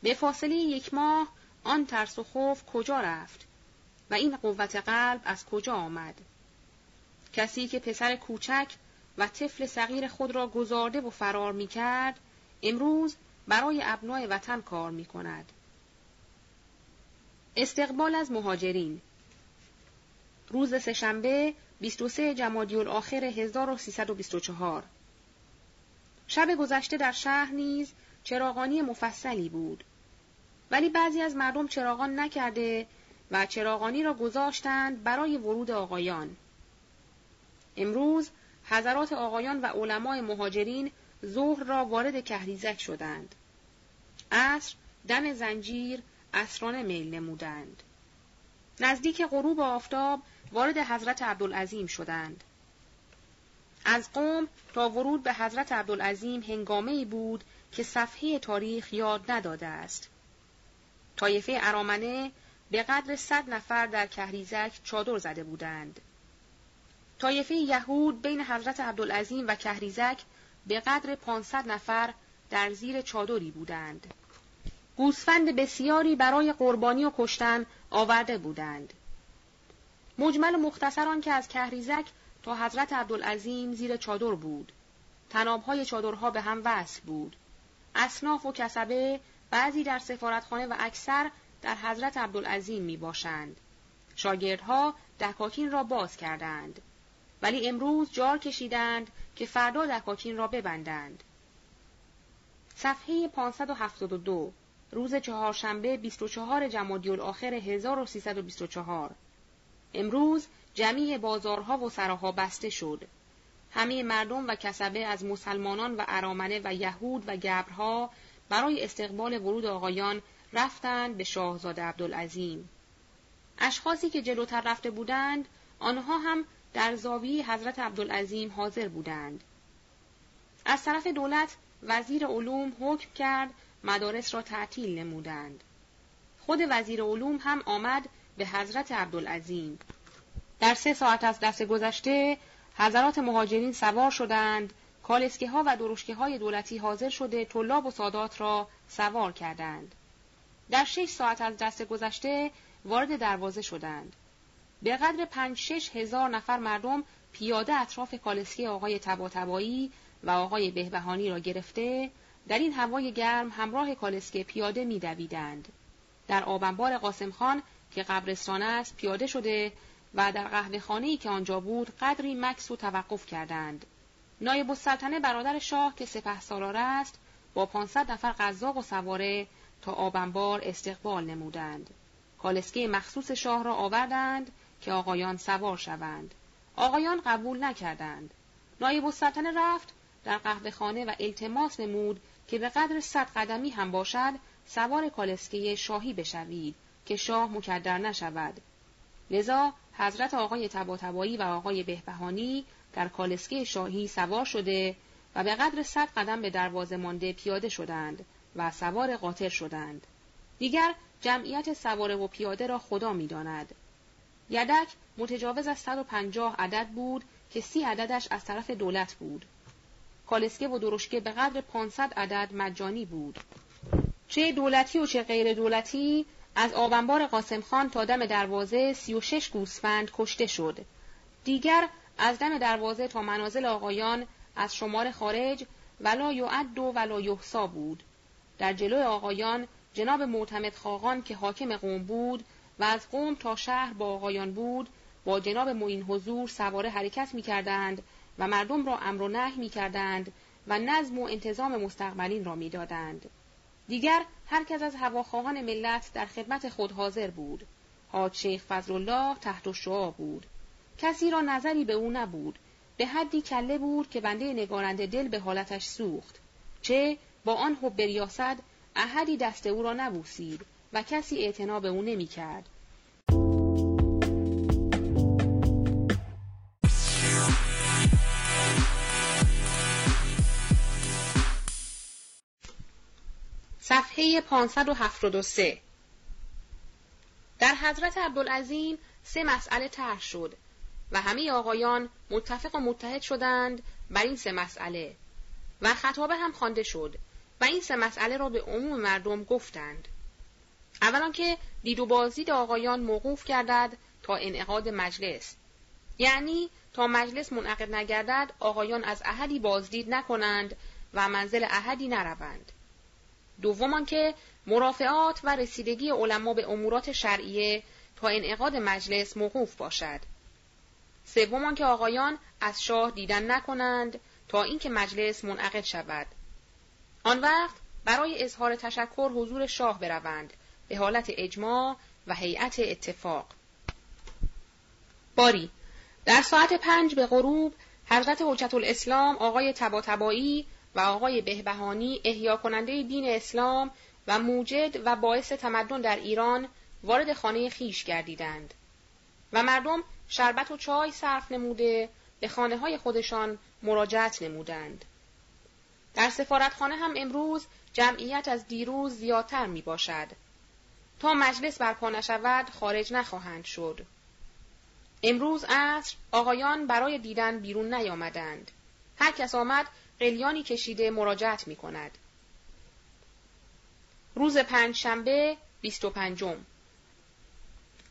A: به فاصله یک ماه آن ترس و خوف کجا رفت و این قوت قلب از کجا آمد؟ کسی که پسر کوچک و طفل صغیر خود را گذارده و فرار می کرد، امروز برای ابنای وطن کار می کند. استقبال از مهاجرین روز سهشنبه 23 جمادی الاخر 1324 شب گذشته در شهر نیز چراغانی مفصلی بود. ولی بعضی از مردم چراغان نکرده و چراغانی را گذاشتند برای ورود آقایان. امروز حضرات آقایان و علمای مهاجرین ظهر را وارد کهریزک شدند. عصر دم زنجیر اسرانه میل نمودند. نزدیک غروب آفتاب وارد حضرت عبدالعظیم شدند. از قوم تا ورود به حضرت عبدالعظیم هنگامه بود که صفحه تاریخ یاد نداده است. طایفه ارامنه به قدر صد نفر در کهریزک چادر زده بودند. طایفه یهود بین حضرت عبدالعظیم و کهریزک به قدر 500 نفر در زیر چادری بودند. گوسفند بسیاری برای قربانی و کشتن آورده بودند. مجمل و مختصران که از کهریزک تا حضرت عبدالعظیم زیر چادر بود. تنابهای چادرها به هم وصل بود. اصناف و کسبه بعضی در سفارتخانه و اکثر در حضرت عبدالعظیم می باشند. شاگردها دکاکین را باز کردند. ولی امروز جار کشیدند که فردا دکاکین را ببندند. صفحه 572 روز چهارشنبه 24 جمادی الاخر 1324 امروز جمعی بازارها و سراها بسته شد. همه مردم و کسبه از مسلمانان و ارامنه و یهود و گبرها برای استقبال ورود آقایان رفتند به شاهزاده عبدالعظیم. اشخاصی که جلوتر رفته بودند، آنها هم در زاویه حضرت عبدالعظیم حاضر بودند. از طرف دولت وزیر علوم حکم کرد مدارس را تعطیل نمودند. خود وزیر علوم هم آمد به حضرت عبدالعظیم. در سه ساعت از دست گذشته حضرات مهاجرین سوار شدند کالسکه ها و درشکه های دولتی حاضر شده طلاب و سادات را سوار کردند. در شش ساعت از دست گذشته وارد دروازه شدند. به قدر پنج شش هزار نفر مردم پیاده اطراف کالسکه آقای تباتبایی و آقای بهبهانی را گرفته در این هوای گرم همراه کالسکه پیاده میدویدند. در آبنبار قاسم خان که قبرستان است پیاده شده و در قهوه که آنجا بود قدری مکس و توقف کردند. نایب السلطنه برادر شاه که سپه سالار است با 500 نفر قزاق و سواره تا آبنبار استقبال نمودند. کالسکه مخصوص شاه را آوردند که آقایان سوار شوند. آقایان قبول نکردند. نایب السلطنه رفت در قهوه خانه و التماس نمود که به قدر صد قدمی هم باشد سوار کالسکه شاهی بشوید که شاه مکدر نشود. لذا حضرت آقای تباتبایی و آقای بهبهانی در کالسکه شاهی سوار شده و به قدر صد قدم به دروازه مانده پیاده شدند و سوار قاطر شدند. دیگر جمعیت سواره و پیاده را خدا می‌داند. یدک متجاوز از 150 عدد بود که سی عددش از طرف دولت بود. کالسکه و درشکه به قدر 500 عدد مجانی بود. چه دولتی و چه غیر دولتی از آبنبار قاسم خان تا دم دروازه 36 گوسفند کشته شد. دیگر از دم دروازه تا منازل آقایان از شمار خارج ولا یعد و ولا یحسا بود. در جلوی آقایان جناب معتمد خاقان که حاکم قوم بود و از قوم تا شهر با آقایان بود با جناب معین حضور سواره حرکت می کردند و مردم را امر و نهی می کردند و نظم و انتظام مستقبلین را می دادند. دیگر هر کس از هواخواهان ملت در خدمت خود حاضر بود. حاج شیخ فضلالله تحت شعا بود. کسی را نظری به او نبود. به حدی کله بود که بنده نگارنده دل به حالتش سوخت. چه با آن حب ریاست احدی دست او را نبوسید و کسی اعتنا به او نمی کرد. صفحه 573 در حضرت عبدالعظیم سه مسئله طرح شد و همه آقایان متفق و متحد شدند بر این سه مسئله و خطابه هم خوانده شد و این سه مسئله را به عموم مردم گفتند اولا که دید بازدید آقایان موقوف گردد تا انعقاد مجلس. یعنی تا مجلس منعقد نگردد آقایان از احدی بازدید نکنند و منزل احدی نروند. دوم که مرافعات و رسیدگی علما به امورات شرعیه تا انعقاد مجلس موقوف باشد. سوم که آقایان از شاه دیدن نکنند تا اینکه مجلس منعقد شود. آن وقت برای اظهار تشکر حضور شاه بروند به حالت اجماع و هیئت اتفاق باری در ساعت پنج به غروب حضرت حجت الاسلام آقای تباتبایی و آقای بهبهانی احیا کننده دین اسلام و موجد و باعث تمدن در ایران وارد خانه خیش گردیدند و مردم شربت و چای صرف نموده به خانه های خودشان مراجعت نمودند. در سفارتخانه هم امروز جمعیت از دیروز زیادتر می باشد. تا مجلس برپا نشود خارج نخواهند شد. امروز عصر آقایان برای دیدن بیرون نیامدند. هر کس آمد قلیانی کشیده مراجعت می کند. روز پنج شنبه بیست و پنجم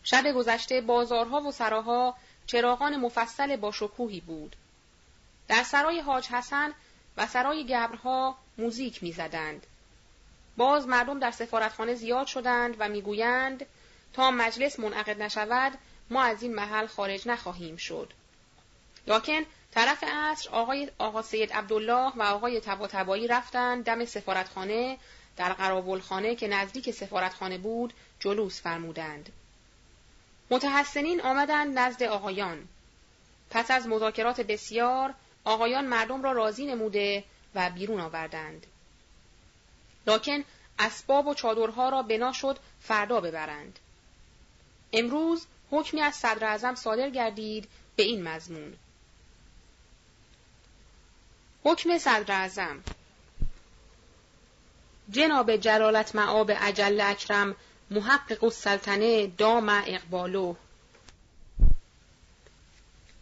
A: شب گذشته بازارها و سراها چراغان مفصل با شکوهی بود. در سرای حاج حسن و سرای گبرها موزیک می‌زدند. باز مردم در سفارتخانه زیاد شدند و می‌گویند تا مجلس منعقد نشود ما از این محل خارج نخواهیم شد. لکن طرف عصر آقای آقا سید عبدالله و آقای تباتبایی رفتند دم سفارتخانه در قرابلخانه که نزدیک سفارتخانه بود جلوس فرمودند. متحسنین آمدند نزد آقایان. پس از مذاکرات بسیار آقایان مردم را راضی نموده و بیرون آوردند. لکن اسباب و چادرها را بنا شد فردا ببرند. امروز حکمی از صدر اعظم صادر گردید به این مضمون. حکم صدر اعظم جناب جلالت معاب عجل اکرم محقق السلطنه دام اقبالو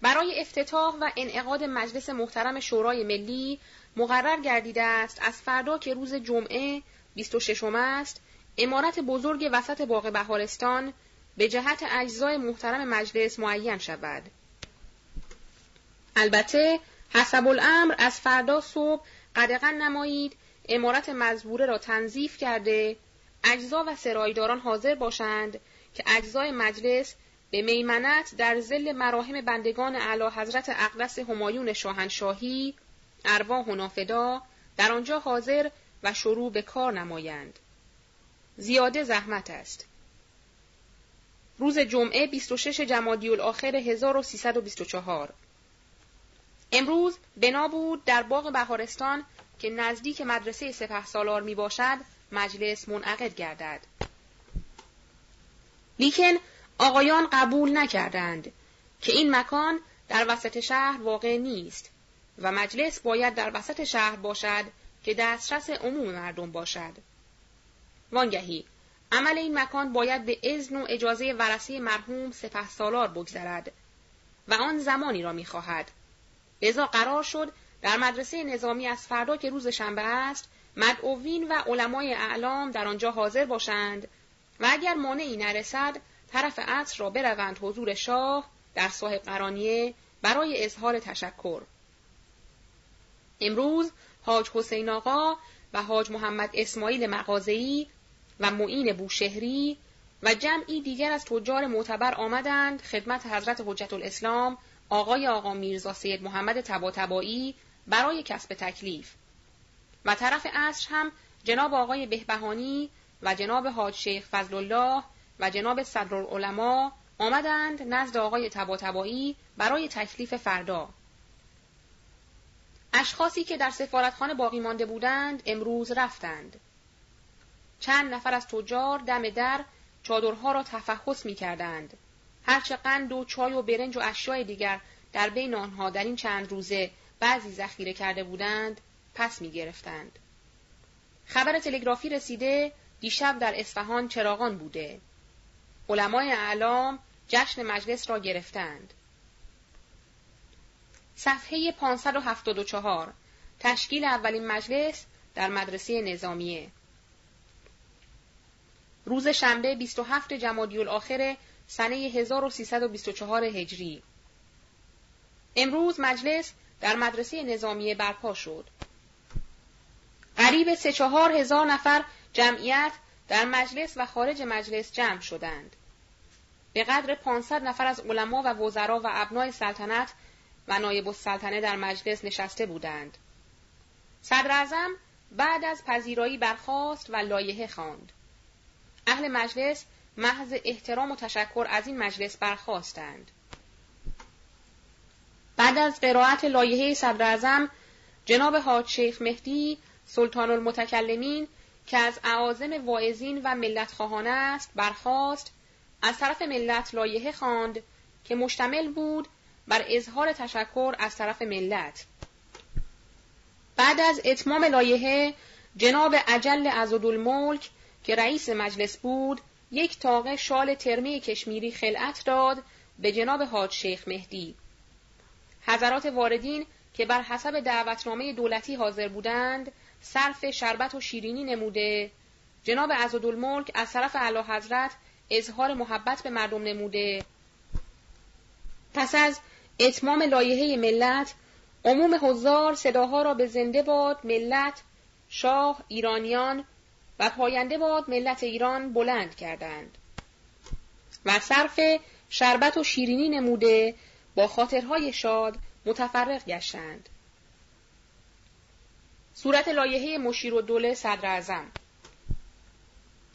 A: برای افتتاح و انعقاد مجلس محترم شورای ملی مقرر گردیده است از فردا که روز جمعه 26 است امارت بزرگ وسط باغ بهارستان به جهت اجزای محترم مجلس معین شود. البته حسب الامر از فردا صبح قدغن نمایید امارت مزبوره را تنظیف کرده اجزا و سرایداران حاضر باشند که اجزای مجلس به میمنت در زل مراهم بندگان اعلی حضرت اقدس همایون شاهنشاهی ارواح و نافدا در آنجا حاضر و شروع به کار نمایند. زیاده زحمت است. روز جمعه 26 جمادی الاخر 1324 امروز بنا بود در باغ بهارستان که نزدیک مدرسه سپه سالار می باشد مجلس منعقد گردد. لیکن آقایان قبول نکردند که این مکان در وسط شهر واقع نیست و مجلس باید در وسط شهر باشد که دسترس عموم مردم باشد. وانگهی عمل این مکان باید به اذن و اجازه ورثه مرحوم سپه سالار بگذرد و آن زمانی را می‌خواهد. لذا قرار شد در مدرسه نظامی از فردا که روز شنبه است مدعوین و علمای اعلام در آنجا حاضر باشند و اگر مانعی نرسد طرف عصر را بروند حضور شاه در صاحب قرانیه برای اظهار تشکر. امروز حاج حسین آقا و حاج محمد اسماعیل مغازهی و معین بوشهری و جمعی دیگر از تجار معتبر آمدند خدمت حضرت حجت الاسلام آقای آقا میرزا سید محمد تباتبایی برای کسب تکلیف و طرف عصر هم جناب آقای بهبهانی و جناب حاج شیخ فضل الله و جناب صدرالعلماء آمدند نزد آقای تباتبایی برای تکلیف فردا. اشخاصی که در سفارتخانه باقی مانده بودند امروز رفتند. چند نفر از تجار دم در چادرها را تفحص می کردند. هرچه قند و چای و برنج و اشیاء دیگر در بین آنها در این چند روزه بعضی ذخیره کرده بودند پس می گرفتند. خبر تلگرافی رسیده دیشب در اصفهان چراغان بوده. علمای اعلام جشن مجلس را گرفتند. صفحه 574 تشکیل اولین مجلس در مدرسه نظامیه روز شنبه 27 جمادی الاخر سنه 1324 هجری امروز مجلس در مدرسه نظامیه برپا شد. قریب سه چهار هزار نفر جمعیت در مجلس و خارج مجلس جمع شدند. به قدر 500 نفر از علما و وزرا و ابنای سلطنت و نایب السلطنه در مجلس نشسته بودند. صدر بعد از پذیرایی برخاست و لایحه خواند. اهل مجلس محض احترام و تشکر از این مجلس برخواستند. بعد از قرائت لایحه صدر جناب حاج شیخ مهدی سلطان المتکلمین که از اعاظم واعظین و ملت خواهانه است برخاست از طرف ملت لایحه خواند که مشتمل بود بر اظهار تشکر از طرف ملت. بعد از اتمام لایحه جناب عجل عزدالملک که رئیس مجلس بود یک تاقه شال ترمی کشمیری خلعت داد به جناب حاج شیخ مهدی. حضرات واردین که بر حسب دعوتنامه دولتی حاضر بودند صرف شربت و شیرینی نموده جناب عزدالملک از طرف اعلی حضرت اظهار محبت به مردم نموده. پس از اتمام لایحه ملت عموم حضار صداها را به زنده باد ملت شاه ایرانیان و پاینده باد ملت ایران بلند کردند. و صرف شربت و شیرینی نموده با خاطرهای شاد متفرق گشتند. صورت لایحه مشیر و دوله صدر ازم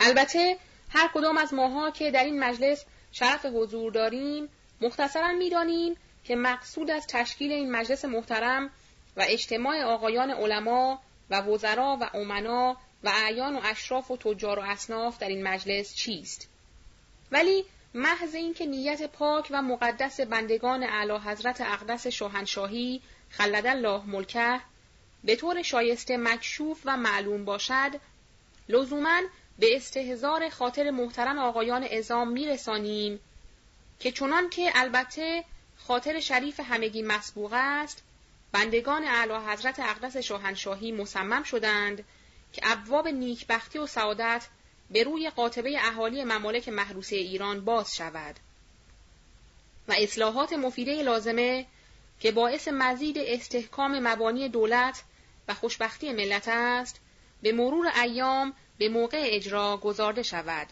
A: البته هر کدام از ماها که در این مجلس شرف حضور داریم مختصرا می‌دانیم که مقصود از تشکیل این مجلس محترم و اجتماع آقایان علما و وزرا و امنا و اعیان و اشراف و تجار و اصناف در این مجلس چیست؟ ولی محض اینکه نیت پاک و مقدس بندگان اعلی حضرت اقدس شاهنشاهی خلد الله ملکه به طور شایسته مکشوف و معلوم باشد لزوما به استهزار خاطر محترم آقایان ازام میرسانیم که چنان که البته خاطر شریف همگی مسبوق است بندگان اعلی حضرت اقدس شاهنشاهی مصمم شدند که ابواب نیکبختی و سعادت به روی قاطبه اهالی ممالک محروسه ایران باز شود و اصلاحات مفیده لازمه که باعث مزید استحکام مبانی دولت و خوشبختی ملت است به مرور ایام به موقع اجرا گذارده شود.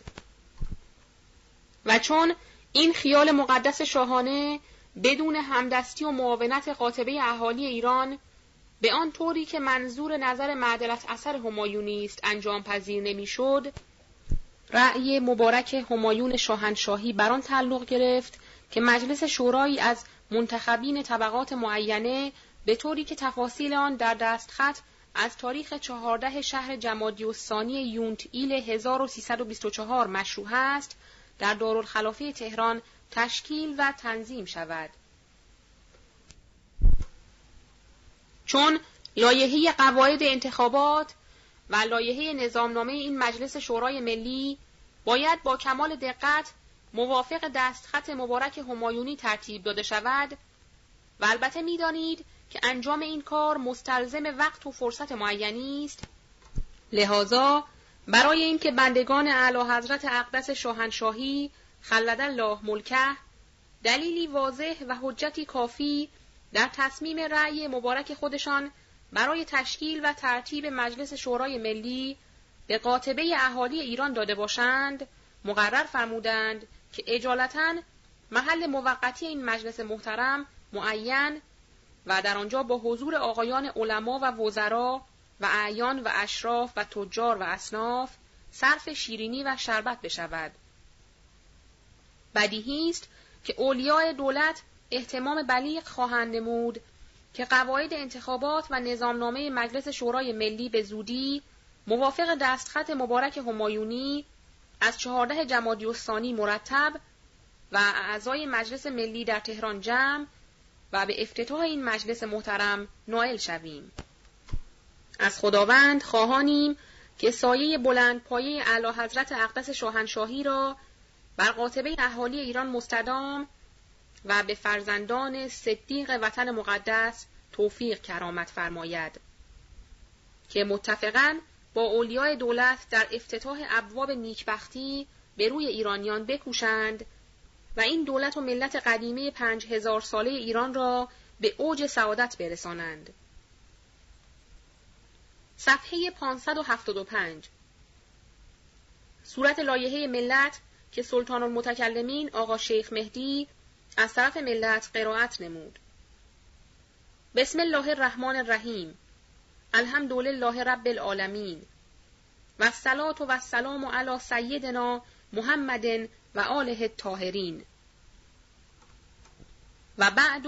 A: و چون این خیال مقدس شاهانه بدون همدستی و معاونت قاطبه اهالی ایران به آن طوری که منظور نظر معدلت اثر همایونی است انجام پذیر نمی‌شد رأی مبارک همایون شاهنشاهی بر آن تعلق گرفت که مجلس شورایی از منتخبین طبقات معینه به طوری که تفاصیل آن در دستخط از تاریخ چهارده شهر جمادی ثانی یونت ایل 1324 مشروع است در دارالخلافه تهران تشکیل و تنظیم شود. چون لایحه قواعد انتخابات و لایحه نظامنامه این مجلس شورای ملی باید با کمال دقت موافق دستخط مبارک همایونی ترتیب داده شود و البته می‌دانید که انجام این کار مستلزم وقت و فرصت معینی است لذا برای اینکه بندگان اعلی حضرت اقدس شاهنشاهی خلد الله ملکه دلیلی واضح و حجتی کافی در تصمیم رأی مبارک خودشان برای تشکیل و ترتیب مجلس شورای ملی به قاطبه اهالی ایران داده باشند مقرر فرمودند که اجالتا محل موقتی این مجلس محترم معین و در آنجا با حضور آقایان علما و وزرا و اعیان و اشراف و تجار و اصناف صرف شیرینی و شربت بشود. بدیهی است که اولیای دولت احتمام بلیغ خواهند نمود که قواعد انتخابات و نظامنامه مجلس شورای ملی به زودی موافق دستخط مبارک همایونی از چهارده جمادی الثانی مرتب و اعضای مجلس ملی در تهران جمع و به افتتاح این مجلس محترم نائل شویم. از خداوند خواهانیم که سایه بلند پایه اعلی حضرت اقدس شاهنشاهی را بر قاطبه اهالی ایران مستدام و به فرزندان صدیق وطن مقدس توفیق کرامت فرماید که متفقا با اولیای دولت در افتتاح ابواب نیکبختی به روی ایرانیان بکوشند و این دولت و ملت قدیمی پنج هزار ساله ایران را به اوج سعادت برسانند. صفحه 575 صورت لایحه ملت که سلطان المتکلمین آقا شیخ مهدی از طرف ملت قرائت نمود. بسم الله الرحمن الرحیم. الحمد لله رب العالمین. و و السلام علی سیدنا محمد و آله الطاهرین. و بعد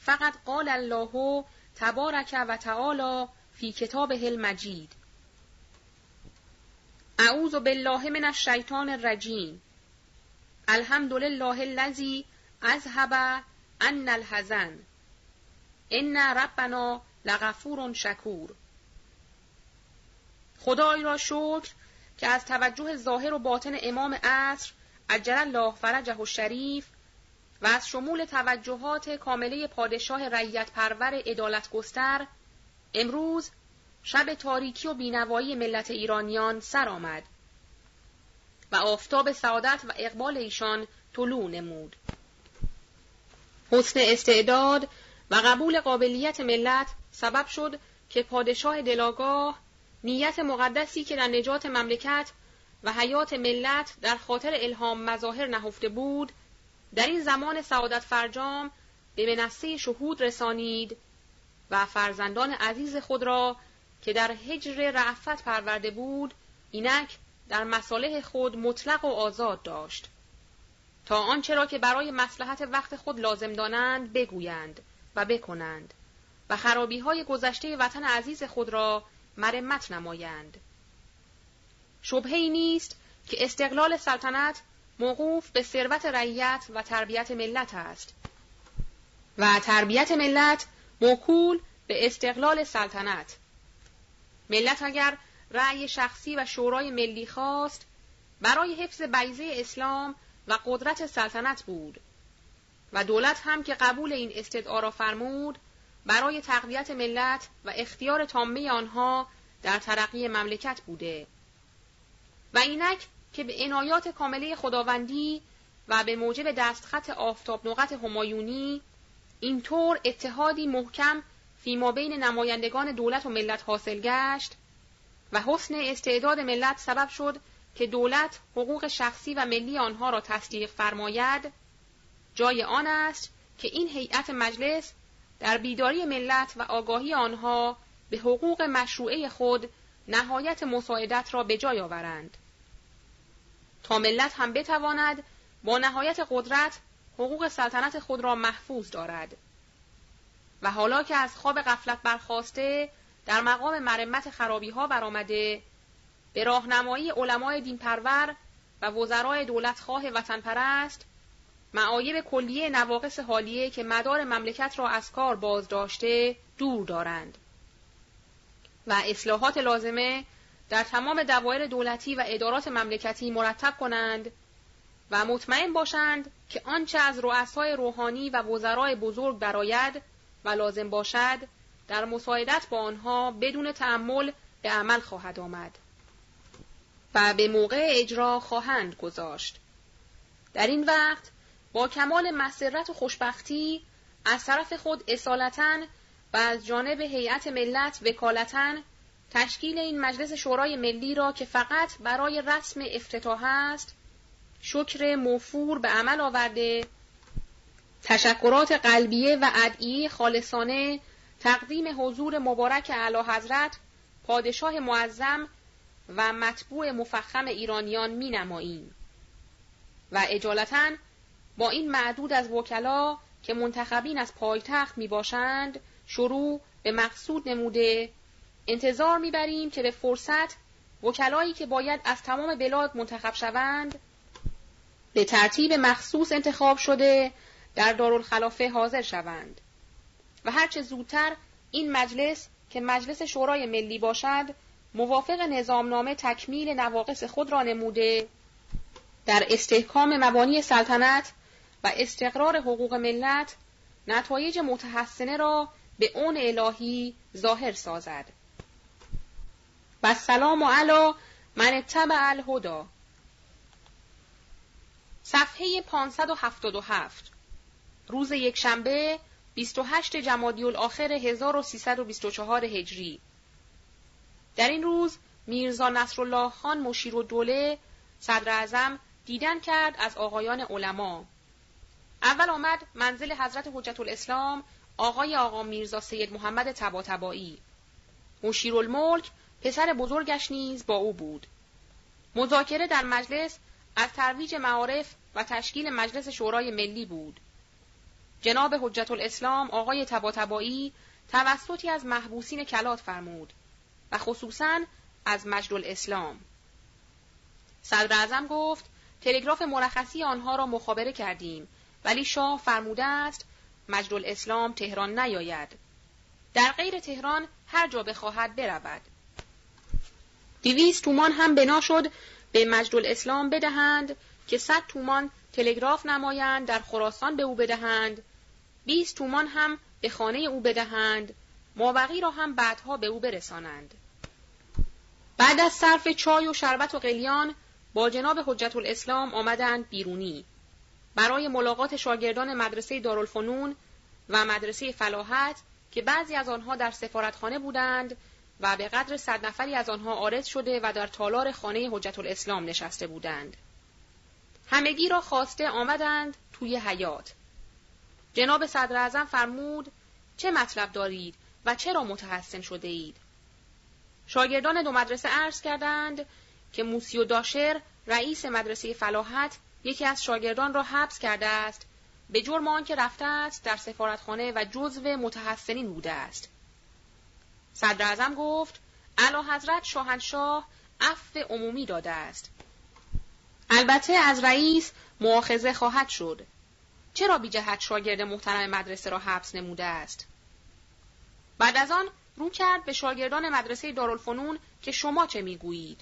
A: فقط قال الله تبارک و تعالی فی کتابه المجید. اعوذ بالله من الشیطان الرجیم. الحمد لله الذی اذهب ان الحزن. ان ربنا لغفور شکور. خدای را شکر که از توجه ظاهر و باطن امام عصر عجل الله فرجه و شریف و از شمول توجهات کامله پادشاه رعیت پرور ادالت گستر امروز شب تاریکی و بینوایی ملت ایرانیان سر آمد. و آفتاب سعادت و اقبال ایشان طلوع نمود. حسن استعداد و قبول قابلیت ملت سبب شد که پادشاه دلاگاه نیت مقدسی که در نجات مملکت و حیات ملت در خاطر الهام مظاهر نهفته بود در این زمان سعادت فرجام به منصه شهود رسانید و فرزندان عزیز خود را که در حجر رعفت پرورده بود اینک در مصالح خود مطلق و آزاد داشت. تا آنچه را که برای مسلحت وقت خود لازم دانند بگویند و بکنند و خرابی های گذشته وطن عزیز خود را مرمت نمایند. شبهی نیست که استقلال سلطنت موقوف به ثروت رعیت و تربیت ملت است و تربیت ملت موکول به استقلال سلطنت. ملت اگر رأی شخصی و شورای ملی خواست برای حفظ بیزه اسلام و قدرت سلطنت بود و دولت هم که قبول این استدعا را فرمود برای تقویت ملت و اختیار تامه آنها در ترقی مملکت بوده و اینک که به عنایات کامله خداوندی و به موجب دستخط آفتاب نقط همایونی اینطور اتحادی محکم فیما بین نمایندگان دولت و ملت حاصل گشت و حسن استعداد ملت سبب شد که دولت حقوق شخصی و ملی آنها را تصدیق فرماید. جای آن است که این هیئت مجلس در بیداری ملت و آگاهی آنها به حقوق مشروعه خود نهایت مساعدت را به جای آورند. تا ملت هم بتواند با نهایت قدرت حقوق سلطنت خود را محفوظ دارد. و حالا که از خواب غفلت برخواسته در مقام مرمت خرابی ها برآمده به راهنمایی علمای دین پرور و وزرای دولتخواه وطن پرست معایب کلیه نواقص حالیه که مدار مملکت را از کار باز داشته دور دارند و اصلاحات لازمه در تمام دوایر دولتی و ادارات مملکتی مرتب کنند و مطمئن باشند که آنچه از رؤسای روحانی و وزرای بزرگ برآید و لازم باشد در مساعدت با آنها بدون تعمل به عمل خواهد آمد و به موقع اجرا خواهند گذاشت. در این وقت با کمال مسرت و خوشبختی از طرف خود اصالتا و از جانب هیئت ملت وکالتا تشکیل این مجلس شورای ملی را که فقط برای رسم افتتاح است شکر موفور به عمل آورده تشکرات قلبیه و ادعیه خالصانه تقدیم حضور مبارک اعلی حضرت پادشاه معظم و مطبوع مفخم ایرانیان می نماییم و اجالتا با این معدود از وکلا که منتخبین از پایتخت می باشند شروع به مقصود نموده. انتظار می‌بریم که به فرصت وکلایی که باید از تمام بلاد منتخب شوند به ترتیب مخصوص انتخاب شده در دارالخلافه حاضر شوند. و هرچه زودتر این مجلس که مجلس شورای ملی باشد موافق نظامنامه تکمیل نواقص خود را نموده. در استحکام مبانی سلطنت و استقرار حقوق ملت نتایج متحسنه را به اون الهی ظاهر سازد. و سلام علی من اتبع الهدا صفحه 577 روز یکشنبه 28 جمادی الاخر 1324 هجری. در این روز میرزا نصرالله خان مشیر و دوله صدر اعظم دیدن کرد از آقایان علما. اول آمد منزل حضرت حجت الاسلام آقای آقا میرزا سید محمد تباتبایی مشیرالملک پسر بزرگش نیز با او بود. مذاکره در مجلس از ترویج معارف و تشکیل مجلس شورای ملی بود. جناب حجت الاسلام آقای تباتبایی توسطی از محبوسین کلات فرمود و خصوصا از مجد الاسلام. صدر گفت تلگراف مرخصی آنها را مخابره کردیم ولی شاه فرموده است مجد الاسلام تهران نیاید. در غیر تهران هر جا بخواهد برود. دویست تومان هم بنا شد به مجد الاسلام بدهند که صد تومان تلگراف نمایند در خراسان به او بدهند بیست تومان هم به خانه او بدهند مابقی را هم بعدها به او برسانند بعد از صرف چای و شربت و قلیان با جناب حجت الاسلام آمدند بیرونی برای ملاقات شاگردان مدرسه دارالفنون و مدرسه فلاحت که بعضی از آنها در سفارتخانه بودند و به قدر صد نفری از آنها آرز شده و در تالار خانه حجت الاسلام نشسته بودند. همگی را خواسته آمدند توی حیات. جناب صدر فرمود چه مطلب دارید و چرا متحسن شده اید؟ شاگردان دو مدرسه عرض کردند که موسیو داشر رئیس مدرسه فلاحت یکی از شاگردان را حبس کرده است به جرم آنکه رفته است در سفارتخانه و جزو متحسنین بوده است. صدر گفت اعلی حضرت شاهنشاه عفو عمومی داده است. البته از رئیس مؤاخذه خواهد شد. چرا بی جهت شاگرد محترم مدرسه را حبس نموده است بعد از آن رو کرد به شاگردان مدرسه دارالفنون که شما چه می‌گویید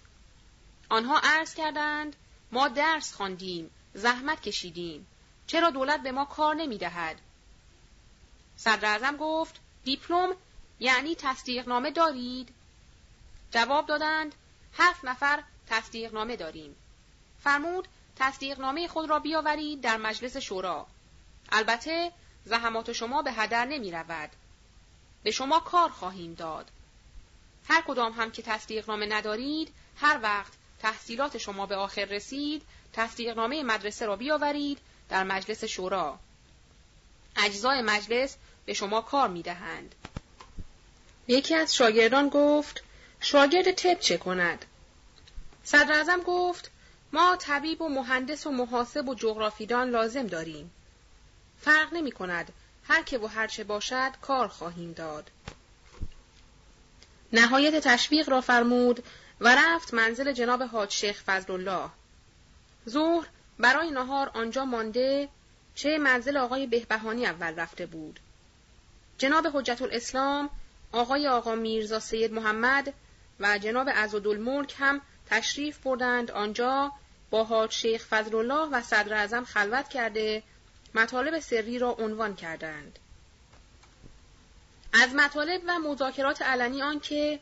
A: آنها عرض کردند ما درس خواندیم زحمت کشیدیم چرا دولت به ما کار نمی دهد؟ صدر گفت دیپلم یعنی تصدیق نامه دارید؟ جواب دادند هفت نفر تصدیق نامه داریم. فرمود تصدیق نامه خود را بیاورید در مجلس شورا. البته زحمات شما به هدر نمی رود. به شما کار خواهیم داد. هر کدام هم که تصدیق نامه ندارید هر وقت تحصیلات شما به آخر رسید تصدیق نامه مدرسه را بیاورید در مجلس شورا اجزای مجلس به شما کار می دهند. یکی از شاگردان گفت شاگرد طب چه کند؟ صدر گفت ما طبیب و مهندس و محاسب و جغرافیدان لازم داریم. فرق نمی کند. هر که و هر چه باشد کار خواهیم داد. نهایت تشویق را فرمود و رفت منزل جناب حاج شیخ فضلالله. ظهر برای نهار آنجا مانده چه منزل آقای بهبهانی اول رفته بود. جناب حجت الاسلام، آقای آقا میرزا سید محمد و جناب عزدالملک هم تشریف بردند آنجا با حاج شیخ فضلالله و صدر اعظم خلوت کرده مطالب سری را عنوان کردند. از مطالب و مذاکرات علنی آنکه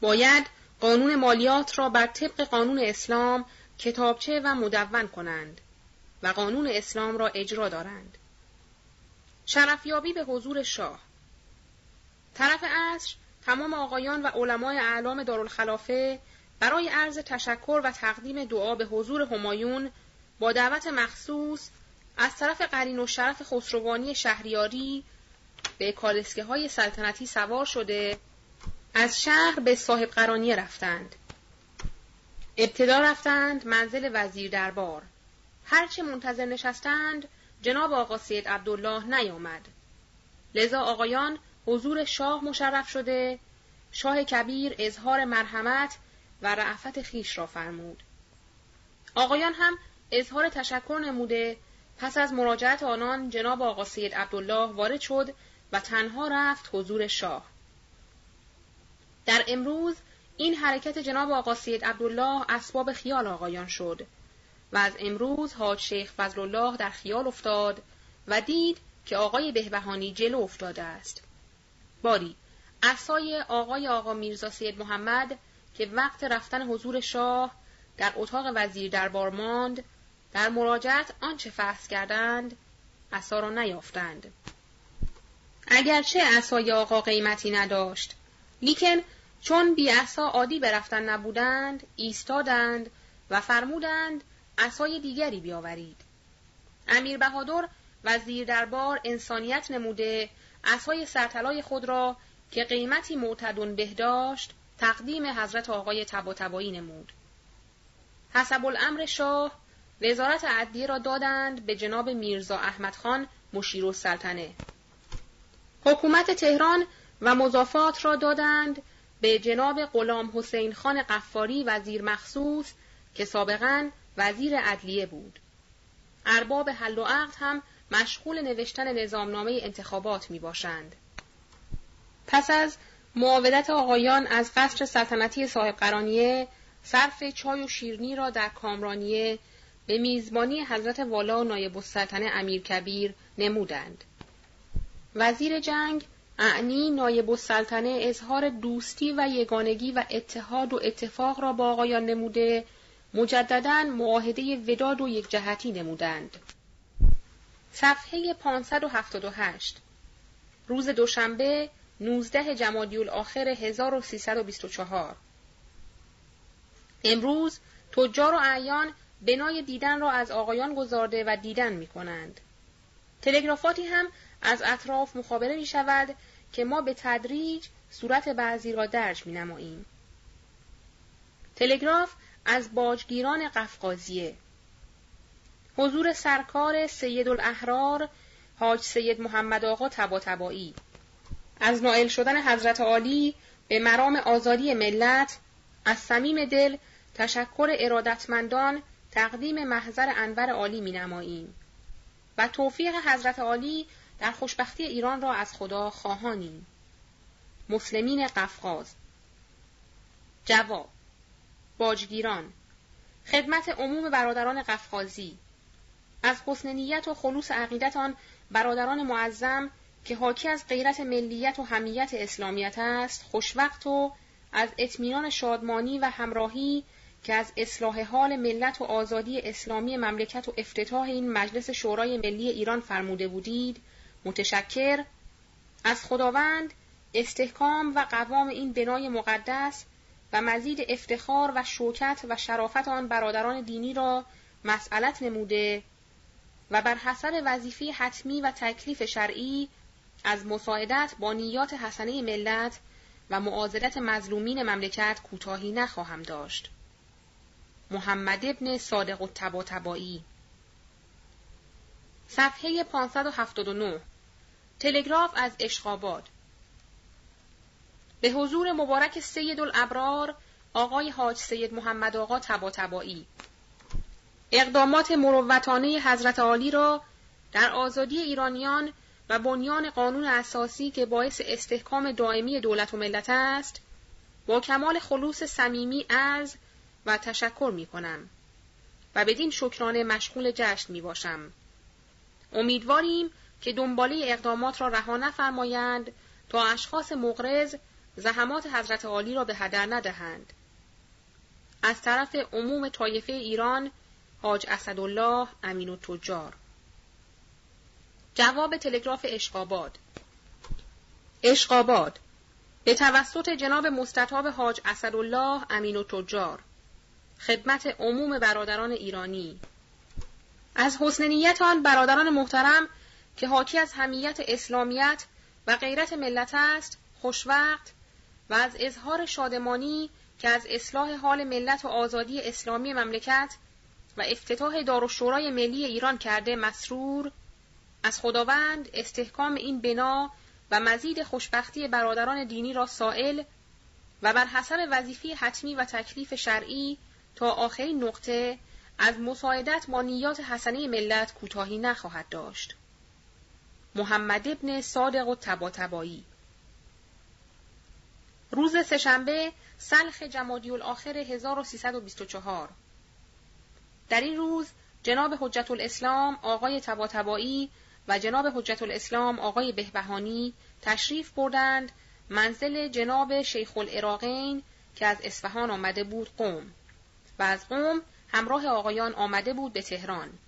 A: باید قانون مالیات را بر طبق قانون اسلام کتابچه و مدون کنند و قانون اسلام را اجرا دارند. شرفیابی به حضور شاه طرف عصر تمام آقایان و علمای اعلام دارالخلافه برای عرض تشکر و تقدیم دعا به حضور همایون با دعوت مخصوص از طرف قرین و شرف خسروانی شهریاری به کالسکه های سلطنتی سوار شده از شهر به صاحب قرانیه رفتند. ابتدا رفتند منزل وزیر دربار. هرچه منتظر نشستند جناب آقا سید عبدالله نیامد. لذا آقایان حضور شاه مشرف شده شاه کبیر اظهار مرحمت و رعفت خیش را فرمود. آقایان هم اظهار تشکر نموده پس از مراجعت آنان جناب آقا سید عبدالله وارد شد و تنها رفت حضور شاه. در امروز این حرکت جناب آقا سید عبدالله اسباب خیال آقایان شد و از امروز حاج شیخ فضل الله در خیال افتاد و دید که آقای بهبهانی جلو افتاده است. باری اسای آقای آقا میرزا سید محمد که وقت رفتن حضور شاه در اتاق وزیر دربار ماند در مراجعت آنچه فحص کردند عصا را نیافتند اگرچه اسای آقا قیمتی نداشت لیکن چون بی احسا عادی برفتن نبودند ایستادند و فرمودند اسای دیگری بیاورید امیر بهادر وزیر دربار انسانیت نموده اسای سرطلای خود را که قیمتی معتدون به داشت تقدیم حضرت آقای تباتبایی نمود. حسب الامر شاه وزارت عدلیه را دادند به جناب میرزا احمد خان مشیر السلطنه. حکومت تهران و مضافات را دادند به جناب غلام حسین خان قفاری وزیر مخصوص که سابقا وزیر عدلیه بود. ارباب حل و عقد هم مشغول نوشتن نظامنامه انتخابات می باشند. پس از معاودت آقایان از قصر سلطنتی صاحب قرانیه صرف چای و شیرنی را در کامرانیه به میزبانی حضرت والا و نایب السلطنه امیر کبیر نمودند. وزیر جنگ اعنی نایب السلطنه اظهار دوستی و یگانگی و اتحاد و اتفاق را با آقایان نموده مجددا معاهده وداد و یک جهتی نمودند. صفحه 578 روز دوشنبه 19 جمادی الاخر 1324 امروز تجار و اعیان بنای دیدن را از آقایان گذارده و دیدن می کنند. تلگرافاتی هم از اطراف مخابره می شود که ما به تدریج صورت بعضی را درج می نماییم. تلگراف از باجگیران قفقازیه حضور سرکار سید الاحرار حاج سید محمد آقا تبا تبایی از نائل شدن حضرت عالی به مرام آزادی ملت از صمیم دل تشکر ارادتمندان تقدیم محضر انور عالی می نماییم و توفیق حضرت عالی در خوشبختی ایران را از خدا خواهانیم. مسلمین قفقاز. جواب باجگیران. خدمت عموم برادران قفقازی. از حسن نیت و خلوص عقیدت آن برادران معظم که حاکی از غیرت ملیت و همیت اسلامیت است خوشوقت و از اطمینان شادمانی و همراهی که از اصلاح حال ملت و آزادی اسلامی مملکت و افتتاح این مجلس شورای ملی ایران فرموده بودید متشکر از خداوند استحکام و قوام این بنای مقدس و مزید افتخار و شوکت و شرافت آن برادران دینی را مسئلت نموده و بر حسب وظیفه حتمی و تکلیف شرعی از مساعدت با نیات حسنه ملت و معاذرت مظلومین مملکت کوتاهی نخواهم داشت. محمد ابن صادق الطباطبایی صفحه 579 تلگراف از اشخاباد به حضور مبارک سید الابرار آقای حاج سید محمد آقا تباتبایی. اقدامات مروتانه حضرت عالی را در آزادی ایرانیان و بنیان قانون اساسی که باعث استحکام دائمی دولت و ملت است با کمال خلوص صمیمی عرض و تشکر می کنم و بدین شکرانه مشغول جشن می باشم. امیدواریم که دنباله اقدامات را رها نفرمایند تا اشخاص مغرض زحمات حضرت عالی را به هدر ندهند. از طرف عموم طایفه ایران حاج اسدالله امین و تجار جواب تلگراف اشقاباد اشقاباد به توسط جناب مستطاب حاج اسدالله امین و تجار خدمت عموم برادران ایرانی. از حسن نیت آن برادران محترم که حاکی از همیت اسلامیت و غیرت ملت است خوشوقت و از اظهار شادمانی که از اصلاح حال ملت و آزادی اسلامی مملکت و افتتاح دارالشورای ملی ایران کرده مسرور از خداوند استحکام این بنا و مزید خوشبختی برادران دینی را سائل و بر حسب وظیفه حتمی و تکلیف شرعی تا آخرین نقطه از مساعدت با نیات حسنه ملت کوتاهی نخواهد داشت. محمد ابن صادق و تباتبایی روز سهشنبه سلخ جمادی الاخر 1324 در این روز جناب حجت الاسلام آقای تباتبایی و جناب حجت الاسلام آقای بهبهانی تشریف بردند منزل جناب شیخ العراقین که از اصفهان آمده بود قوم. و از قوم همراه آقایان آمده بود به تهران.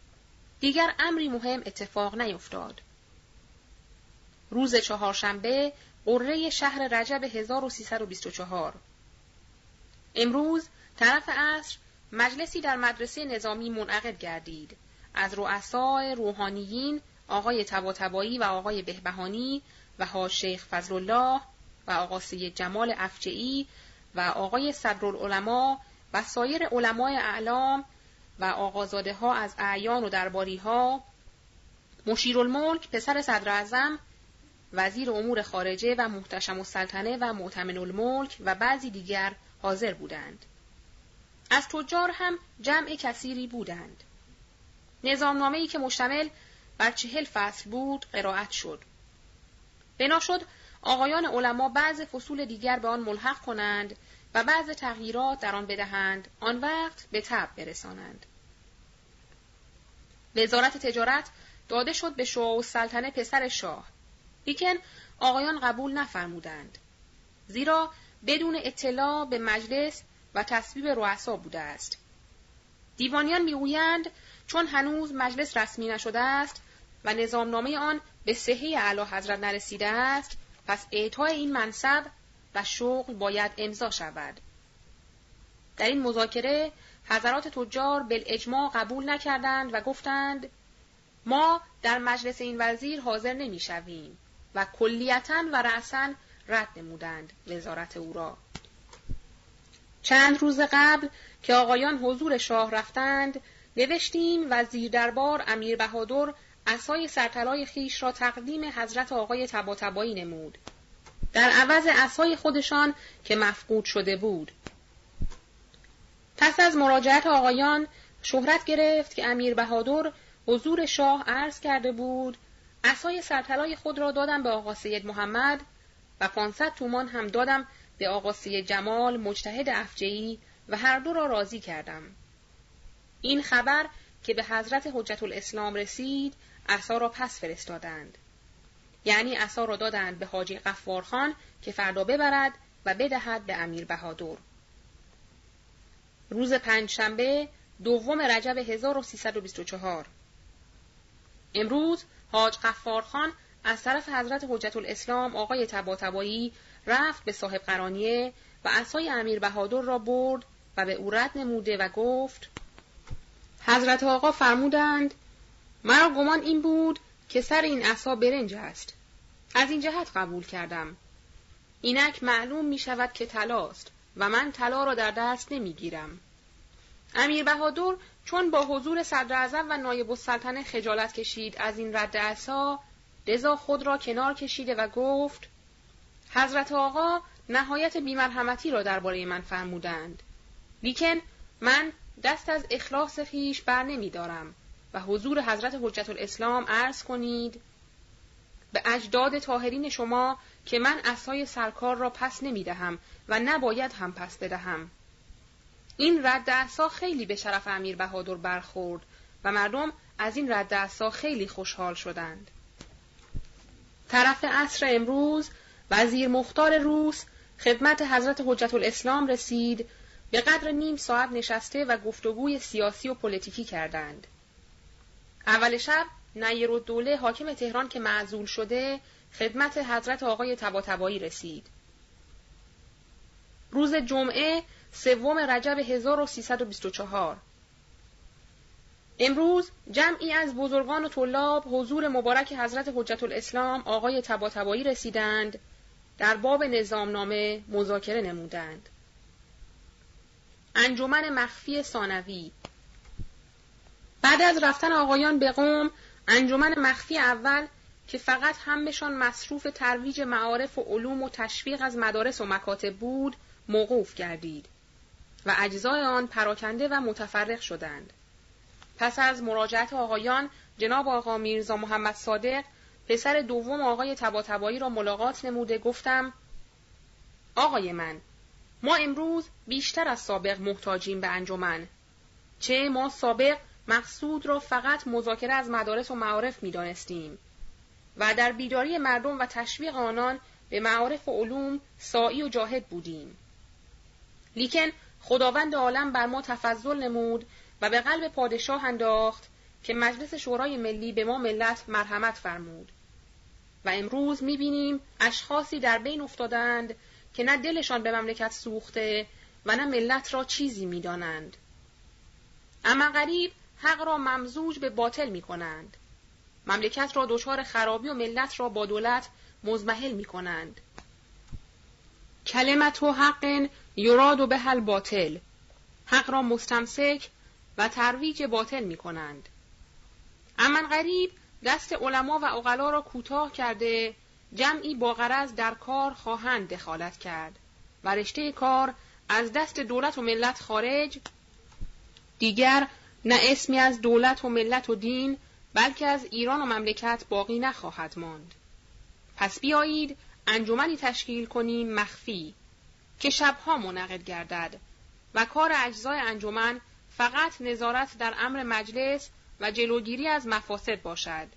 A: دیگر امری مهم اتفاق نیفتاد. روز چهارشنبه قره شهر رجب 1324 امروز طرف عصر مجلسی در مدرسه نظامی منعقد گردید. از رؤسای روحانیین آقای تباتبایی و آقای بهبهانی و ها شیخ فضل الله و آقا سید جمال افجعی و آقای صدرالعلماء و سایر علمای اعلام و آقازاده ها از اعیان و درباری ها مشیرالملک پسر صدر اعظم وزیر امور خارجه و محتشم السلطنه و معتمن الملک و بعضی دیگر حاضر بودند. از تجار هم جمع کثیری بودند. نظامنامه‌ای که مشتمل بر چهل فصل بود قرائت شد. بنا شد آقایان علما بعض فصول دیگر به آن ملحق کنند و بعض تغییرات در آن بدهند آن وقت به تب برسانند. وزارت تجارت داده شد به شاه و سلطنه پسر شاه. لیکن آقایان قبول نفرمودند. زیرا بدون اطلاع به مجلس و تصویب رؤسا بوده است. دیوانیان می‌گویند چون هنوز مجلس رسمی نشده است و نظامنامه آن به صحه اعلی حضرت نرسیده است پس اعطای این منصب و شغل باید امضا شود. در این مذاکره حضرات تجار بالاجماع قبول نکردند و گفتند ما در مجلس این وزیر حاضر نمی‌شویم و کلیتا و رأسا رد نمودند وزارت او را. چند روز قبل که آقایان حضور شاه رفتند نوشتیم وزیر دربار امیر بهادر اسای سرطلای خیش را تقدیم حضرت آقای تباتبایی نمود در عوض اسای خودشان که مفقود شده بود. پس از مراجعت آقایان شهرت گرفت که امیر بهادر حضور شاه عرض کرده بود اسای سرطلای خود را دادم به آقا سید محمد و 500 تومان هم دادم به آقا سید جمال مجتهد افجعی و هر دو را راضی کردم. این خبر که به حضرت حجت الاسلام رسید عصا را پس فرستادند. یعنی عصا را دادند به حاجی قفارخان که فردا ببرد و بدهد به امیر بهادر. روز پنجشنبه دوم رجب 1324 امروز حاج قفارخان از طرف حضرت حجت الاسلام آقای تباتبایی رفت به صاحب قرانیه و عصای امیر بهادر را برد و به او رد نموده و گفت حضرت آقا فرمودند مرا گمان این بود که سر این عصا برنج است. از این جهت قبول کردم. اینک معلوم می شود که طلاست و من طلا را در دست نمی گیرم. امیر بهادر چون با حضور صدر و نایب السلطنه خجالت کشید از این رد عصا لذا خود را کنار کشیده و گفت حضرت آقا نهایت بیمرحمتی را درباره من فرمودند. لیکن من دست از اخلاص خیش بر نمی دارم. و حضور حضرت حجت الاسلام عرض کنید به اجداد تاهرین شما که من اسای سرکار را پس نمی دهم و نباید هم پس بدهم. این رد عصا خیلی به شرف امیر بهادر برخورد و مردم از این رد عصا خیلی خوشحال شدند. طرف عصر امروز وزیر مختار روس خدمت حضرت حجت الاسلام رسید به قدر نیم ساعت نشسته و گفتگوی سیاسی و پلیتیکی کردند. اول شب نیر دوله حاکم تهران که معزول شده خدمت حضرت آقای تباتبایی رسید. روز جمعه سوم رجب 1324 امروز جمعی از بزرگان و طلاب حضور مبارک حضرت حجت الاسلام آقای تباتبایی رسیدند در باب نظامنامه مذاکره نمودند. انجمن مخفی ثانوی بعد از رفتن آقایان به قوم انجمن مخفی اول که فقط همشان مصروف ترویج معارف و علوم و تشویق از مدارس و مکاتب بود موقوف گردید و اجزای آن پراکنده و متفرق شدند. پس از مراجعت آقایان جناب آقا میرزا محمد صادق پسر دوم آقای تباتبایی را ملاقات نموده گفتم آقای من ما امروز بیشتر از سابق محتاجیم به انجمن چه ما سابق مقصود را فقط مذاکره از مدارس و معارف می دانستیم و در بیداری مردم و تشویق آنان به معارف و علوم سائی و جاهد بودیم. لیکن خداوند عالم بر ما تفضل نمود و به قلب پادشاه انداخت که مجلس شورای ملی به ما ملت مرحمت فرمود. و امروز بینیم اشخاصی در بین افتادند که نه دلشان به مملکت سوخته و نه ملت را چیزی می‌دانند. اما غریب حق را ممزوج به باطل می کنند. مملکت را دچار خرابی و ملت را با دولت مزمحل می کنند. کلمت و حق یراد به باطل حق را مستمسک و ترویج باطل می کنند. امن غریب دست علما و اقلا را کوتاه کرده جمعی با غرض در کار خواهند دخالت کرد و رشته کار از دست دولت و ملت خارج دیگر نه اسمی از دولت و ملت و دین بلکه از ایران و مملکت باقی نخواهد ماند. پس بیایید انجمنی تشکیل کنیم مخفی که شبها منعقد گردد و کار اجزای انجمن فقط نظارت در امر مجلس و جلوگیری از مفاسد باشد.